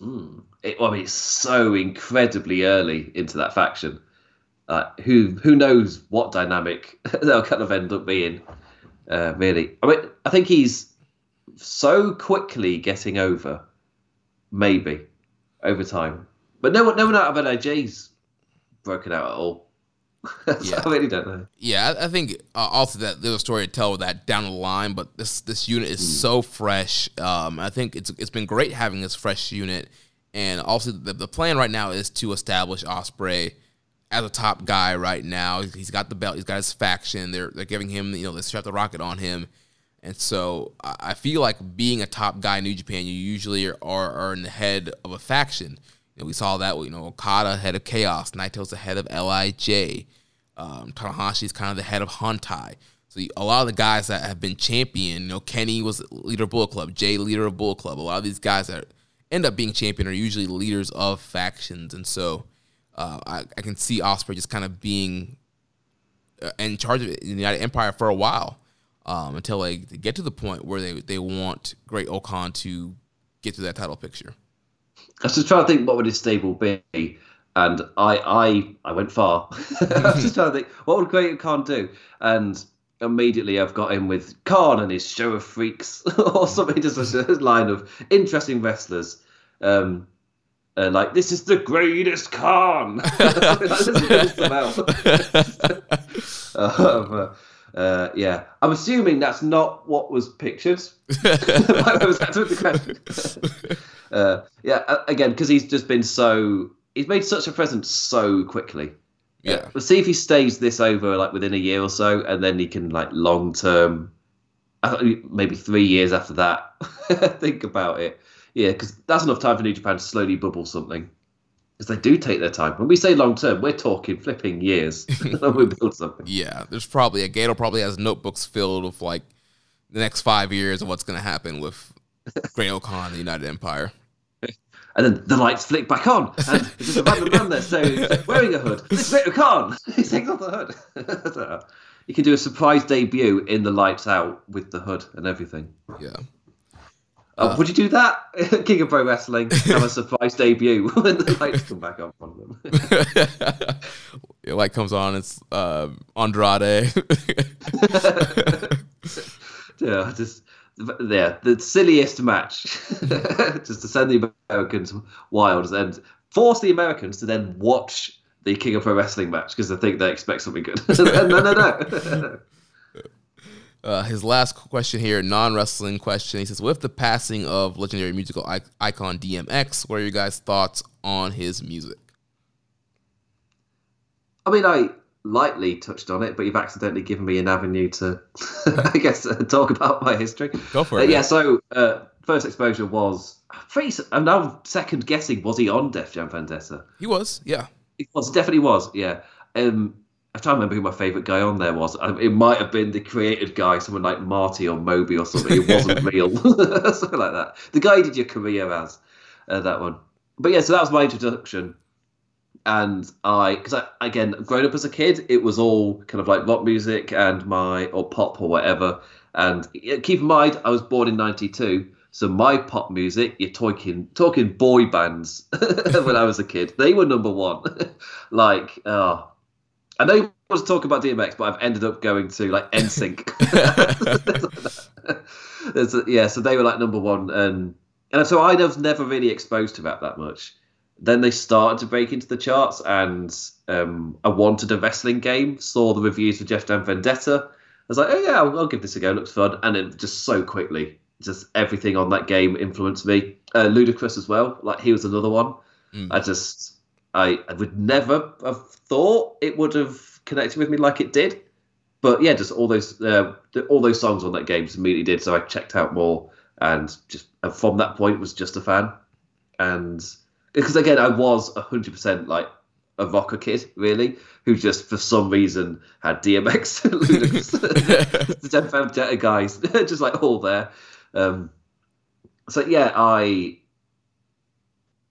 It, I mean, it's so incredibly early into that faction. Uh, who who knows what dynamic they'll kind of end up being? Uh, really, I mean, I think he's so quickly getting over, maybe over time. But no one, no one out of NIJ's broken out at all. Yeah. I really don't know. Yeah, I, I think uh, also that there's a story to tell with that down the line. But this this unit is so fresh. Um, I think it's it's been great having this fresh unit, and also the, the plan right now is to establish Ospreay as a top guy right now. He's got the belt. He's got his faction. They're they're giving him you know they strap the rocket on him, and so I, I feel like being a top guy in New Japan, you usually are, are are in the head of a faction. Know, we saw that you know Okada head of Chaos, Naito's the head of Lij. Um, Tanahashi's kind of the head of Hontai. So a lot of the guys that have been champion, you know, Kenny was leader of Bullet Club, Jay leader of Bullet Club. A lot of these guys that end up being champion are usually leaders of factions, and so uh, I, I can see Ospreay just kind of being uh, in charge of the United Empire for a while um, until they, they get to the point where they they want Great O-Khan to get to that title picture. I was just trying to think what would his stable be, and I I I went far. I was just trying to think what would Great Khan do, and immediately I've got him with Khan and his show of freaks or something, just a line of interesting wrestlers. Um, uh, like this is the greatest Khan. This is some else. um, uh, yeah, I'm assuming that's not what was pictured. was uh, yeah, uh, again, because he's just been so he's made such a presence so quickly. Yeah. We'll see if he stays this over like within a year or so, and then he can like long term, maybe three years after that, think about it. Yeah, because that's enough time for New Japan to slowly bubble something. Because they do take their time. When we say long term, we're talking flipping years we build something. Yeah, there's probably a Gedo probably has notebooks filled with like the next five years of what's going to happen with Great O-Khan, the United Empire. And then the lights flick back on, and there's a random man there so wearing a hood. It's Victor Khan. He takes off the hood. you can do a surprise debut in the lights out with the hood and everything. Yeah, Oh, would you do that? King of Pro Wrestling have a surprise debut when the lights come back on them. the light comes on. It's uh, Andrade. yeah, just yeah, the silliest match, just to send the Americans wild and force the Americans to then watch the King of Pro Wrestling match because they think they expect something good. no, no, no. Uh, his last question here, non-wrestling question. He says, "With the passing of legendary musical icon DMX, what are your guys' thoughts on his music?" I mean, I lightly touched on it, but you've accidentally given me an avenue to, I guess, uh, talk about my history. Go for it. Uh, yeah. So, uh, first exposure was. I'm now second guessing. Was he on Def Jam Vendetta? He was. Yeah. He was. Definitely was. Yeah. Um, Trying to remember who my favourite guy on there was. It might have been the created guy, someone like Marty or Moby or something. It wasn't real, something like that. The guy did your career as uh, that one. But yeah, so that was my introduction and I, because I again, growing up as a kid, it was all kind of like rock music and my or pop or whatever. And keep in mind, I was born in '92, so my pop music, you're talking talking boy bands when I was a kid. They were number one. like, oh, I know you want to talk about DMX, but I've ended up going to like NSYNC. yeah, so they were like number one, and and so I was never really exposed to that that much then they started to break into the charts, and um, I wanted a wrestling game. Saw the reviews for Def Jam Vendetta. I was like, oh yeah, I'll, I'll, give this a go. It looks fun, and it just so quickly, just everything on that game influenced me. Uh, Ludacris as well. Like he was another one. Mm. I just, I, I would never have thought it would have connected with me like it did. But yeah, just all those uh, all those songs on that game just immediately did. So I checked out more, and just and from that point was just a fan. And because again, I was hundred percent like a rocker kid, really, who just for some reason had DMX, and the Ten Vendetta guys, just like all there. Um, so yeah, I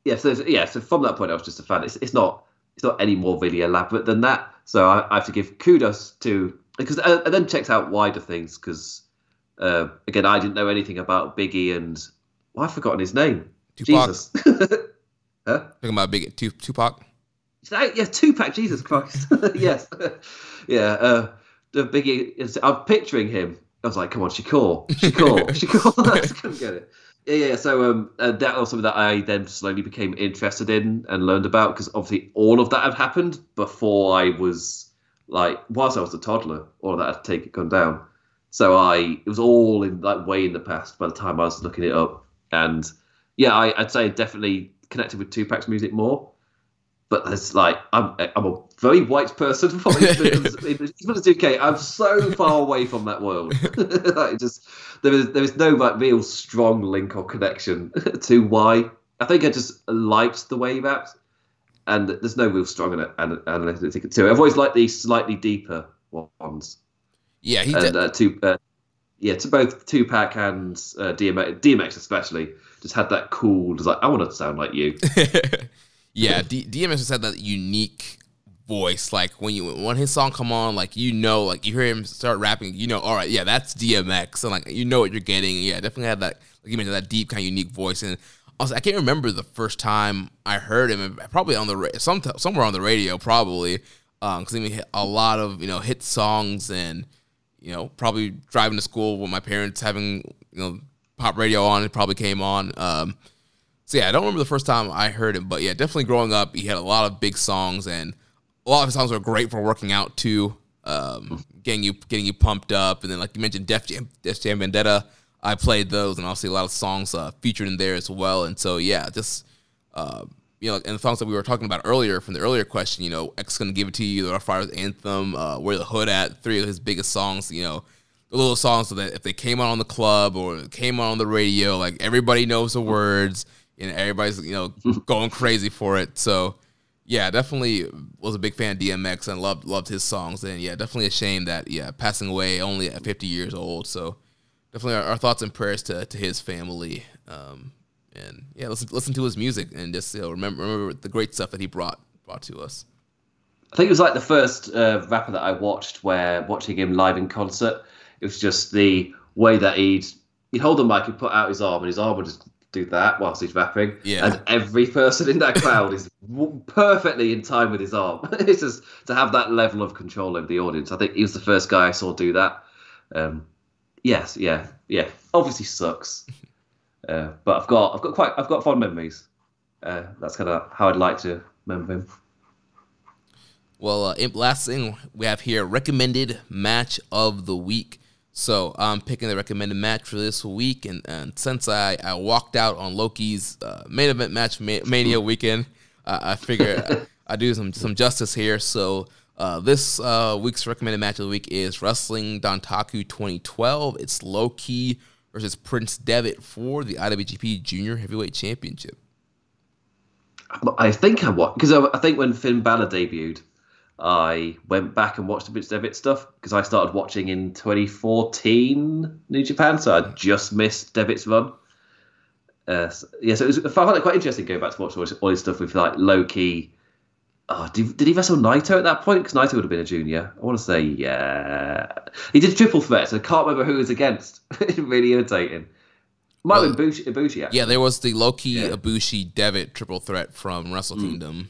yeah, so yeah, so from that point, I was just a fan. It's, it's not it's not any more really elaborate than that. So I, I have to give kudos to because I, I then checked out wider things because uh, again, I didn't know anything about Biggie and well, I've forgotten his name. Tupac. Jesus. Huh? Talking about big Tupac. Yeah, Tupac. Jesus Christ. yes. yeah. Uh, the biggie. I'm picturing him. I was like, come on, Shakur, Shakur, Shakur. I couldn't get it. Yeah, yeah. So um, uh, that was something that I then slowly became interested in and learned about because obviously all of that had happened before I was like, whilst I was a toddler, all of that had taken gone down. So I, it was all in like way in the past by the time I was looking it up, and yeah, I, I'd say definitely connected with Tupac's music more. But there's like I'm I'm a very white person even as UK. I'm so far away from that world. like just there is there is no like real strong link or connection to why. I think I just liked the way raps, and there's no real strong analytic to it. I've always liked these slightly deeper ones. Yeah, he and, did. Uh, to, uh, yeah, to both Tupac and uh, DMX, DMX especially just had that cool. Just like I want to sound like you. Yeah, D- DMX just had that unique voice. Like when you when his song come on, like you know, like you hear him start rapping, you know, all right, yeah, that's DMX, and like you know what you're getting. Yeah, definitely had that, like you mentioned, that deep kind of unique voice. And also, I can't remember the first time I heard him. Probably on the some somewhere on the radio, probably because um, he hit a lot of you know hit songs and you know probably driving to school with my parents having you know pop radio on. It probably came on. Um, so yeah, I don't remember the first time I heard him, but yeah, definitely growing up, he had a lot of big songs, and a lot of his songs were great for working out too, um, getting you getting you pumped up. And then, like you mentioned, Def Jam, Def Jam Vendetta, I played those, and obviously a lot of songs uh, featured in there as well. And so yeah, just uh, you know, and the songs that we were talking about earlier from the earlier question, you know, X gonna give it to you, the Ruff Ryders anthem, uh, where the hood at, three of his biggest songs, you know little songs so that if they came out on the club or came out on the radio, like everybody knows the words and everybody's you know going crazy for it. So yeah, definitely was a big fan of DMX and loved loved his songs. And yeah, definitely a shame that yeah passing away only at 50 years old. So definitely our, our thoughts and prayers to to his family. Um, and yeah, listen listen to his music and just you know, remember remember the great stuff that he brought brought to us. I think it was like the first uh, rapper that I watched where watching him live in concert it was just the way that he'd he'd hold the mic, he'd put out his arm, and his arm would just do that whilst he's rapping. Yeah. And every person in that crowd is perfectly in time with his arm. it's just to have that level of control over the audience. I think he was the first guy I saw do that. Um, yes, yeah, yeah. Obviously sucks, uh, but I've got I've got quite I've got fond memories. Uh, that's kind of how I'd like to remember him. Well, uh, last thing we have here recommended match of the week. So I'm picking the recommended match for this week, and, and since I, I walked out on Low Ki's uh, main event match Mania weekend, uh, I figure I do some some justice here. So uh, this uh, week's recommended match of the week is Wrestling Dontaku 2012. It's Low Ki versus Prince Devitt for the IWGP Junior Heavyweight Championship. I think I watched because I, I think when Finn Balor debuted, I went back and watched the of Devitt stuff because I started watching in 2014 New Japan, so I just missed Devitt's run. Uh, so, yeah, so it was, I found it quite interesting going back to watch all, all his stuff with like Low Ki. Oh, did, did he wrestle Naito at that point? Because Naito would have been a junior. I want to say, yeah. He did triple threat, so I can't remember who he was against. really irritating. Might well, have been Ibushi, Ibushi Yeah, there was the Low Ki, yeah. Ibushi, Devitt triple threat from Wrestle mm. Kingdom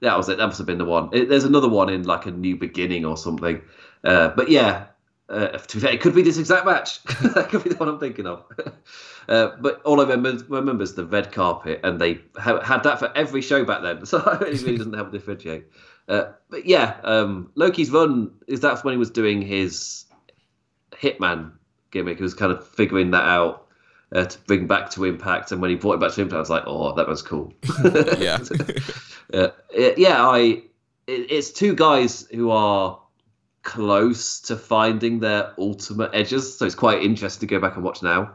that was it. That must have been the one. It, there's another one in like a new beginning or something. Uh, but yeah, uh, it could be this exact match. that could be the one I'm thinking of. uh, but all I remember, remember is the red carpet, and they ha- had that for every show back then. So it really doesn't help differentiate. Uh, but yeah, um, Low Ki's run is that's when he was doing his Hitman gimmick. He was kind of figuring that out. Uh, to bring back to Impact, and when he brought it back to Impact, I was like, "Oh, that was cool." yeah, uh, yeah, I. It, it's two guys who are close to finding their ultimate edges, so it's quite interesting to go back and watch now.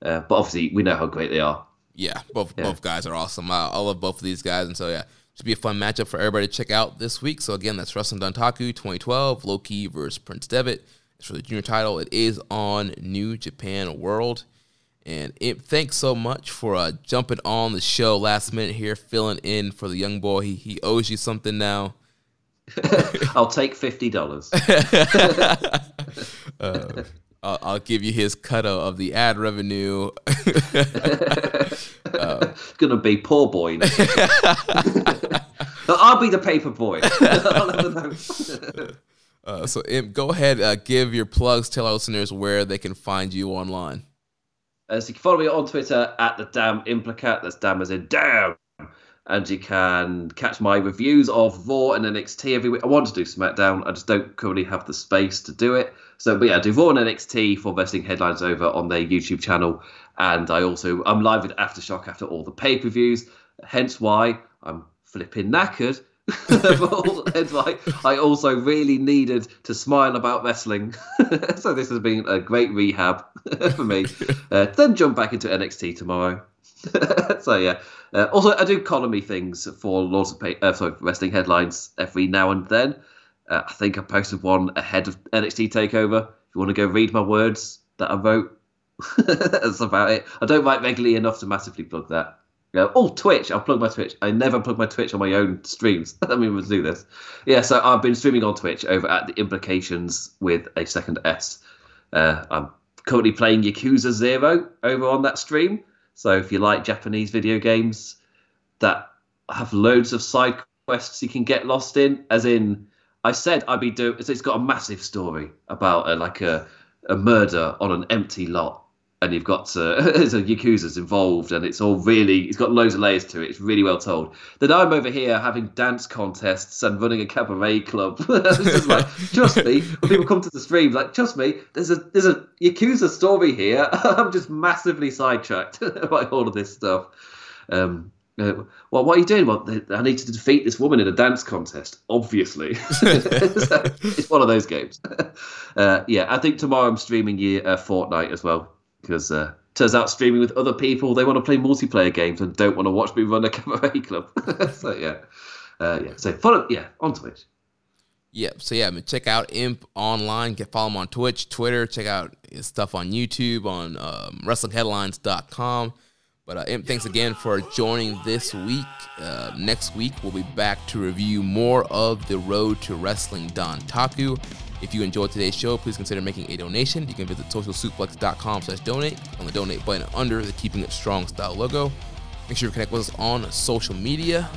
Uh, but obviously, we know how great they are. Yeah, both yeah. both guys are awesome. I, I love both of these guys, and so yeah, should be a fun matchup for everybody to check out this week. So again, that's Wrestling Dontaku 2012, Low Ki versus Prince Devitt. It's for the junior title. It is on New Japan World. And it, thanks so much for uh, jumping on the show last minute here, filling in for the young boy. He, he owes you something now. I'll take fifty dollars. uh, I'll, I'll, give you his cut of the ad revenue. uh, it's gonna be poor boy. I'll be the paper boy. Uh, so, go ahead, uh, give your plugs. Tell our listeners where they can find you online. Uh, so you can follow me on Twitter at the Damn Implicat. That's damn as in damn. And you can catch my reviews of Raw and NXT every week. I want to do SmackDown. I just don't currently have the space to do it. So, but yeah, I do Raw and NXT for Wrestling Headlines over on their YouTube channel. And I also, I'm live with Aftershock after all the pay per views. Hence why I'm flipping knackered Hence why I also really needed to smile about wrestling. so this has been a great rehab for me. Uh, then jump back into NXT tomorrow. so yeah. Uh, also, I do economy things for Lords of Pay- uh, sorry, wrestling headlines every now and then. Uh, I think I posted one ahead of NXT Takeover. If you want to go read my words that I wrote, that's about it. I don't write regularly enough to massively plug that. Yeah. Oh, Twitch. I'll plug my Twitch. I never plug my Twitch on my own streams. Mean, we'll do this. Yeah, so I've been streaming on Twitch over at the Implications with a second S. Uh, I'm currently playing Yakuza Zero over on that stream. So if you like Japanese video games that have loads of side quests you can get lost in, as in, I said I'd be doing. So it's got a massive story about a, like a a murder on an empty lot and you've got there's a yakuza's involved, and it's all really it's got loads of layers to it. It's really well told. Then I'm over here having dance contests and running a cabaret club. like, trust me, when people come to the stream, like, trust me, there's a there's a yakuza story here. I'm just massively sidetracked by all of this stuff. Um, uh, well, what are you doing? Well, I need to defeat this woman in a dance contest. Obviously, it's one of those games. Uh, yeah, I think tomorrow I'm streaming you uh, Fortnite as well because uh, turns out streaming with other people, they want to play multiplayer games and don't want to watch me run a cabaret club. so yeah, uh, yeah. So follow, yeah, on Twitch. Yep. So yeah, I mean, check out Imp online. Get follow him on Twitch, Twitter. Check out his stuff on YouTube on um, WrestlingHeadlines.com. But uh, Imp, thanks again for joining this week. Uh, next week we'll be back to review more of the Road to Wrestling Dontaku. If you enjoyed today's show, please consider making a donation. You can visit socialsuplex.com slash donate on the donate button under the Keeping It Strong style logo. Make sure you connect with us on social media.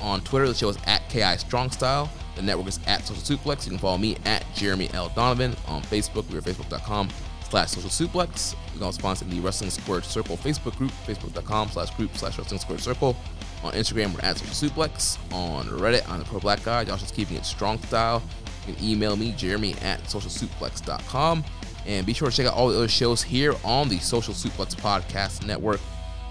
On Twitter, the show is at KI Strong Style. The network is at Social Suplex. You can follow me at Jeremy L. Donovan. On Facebook, we're facebook.com slash social suplex. You can also in the Wrestling Squared Circle Facebook group, facebook.com slash group slash Wrestling Squared Circle. On Instagram, we're at Social Suplex. On Reddit, I'm the Pro Black Guy. Josh is keeping it strong style. Can email me, Jeremy at socialsuplex.com. And be sure to check out all the other shows here on the Social Suplex Podcast Network.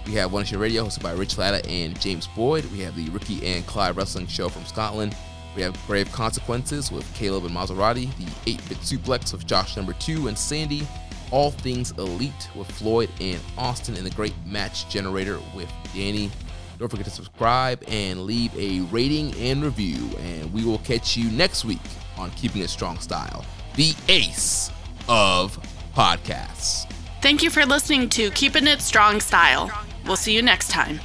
We have One Show Radio hosted by Rich Latta and James Boyd. We have the Ricky and Clyde Wrestling Show from Scotland. We have Grave Consequences with Caleb and Maserati, the 8 Bit Suplex with Josh Number 2 and Sandy, All Things Elite with Floyd and Austin, and the Great Match Generator with Danny. Don't forget to subscribe and leave a rating and review, and we will catch you next week on Keeping It Strong Style, the ace of podcasts. Thank you for listening to Keeping It Strong Style. We'll see you next time.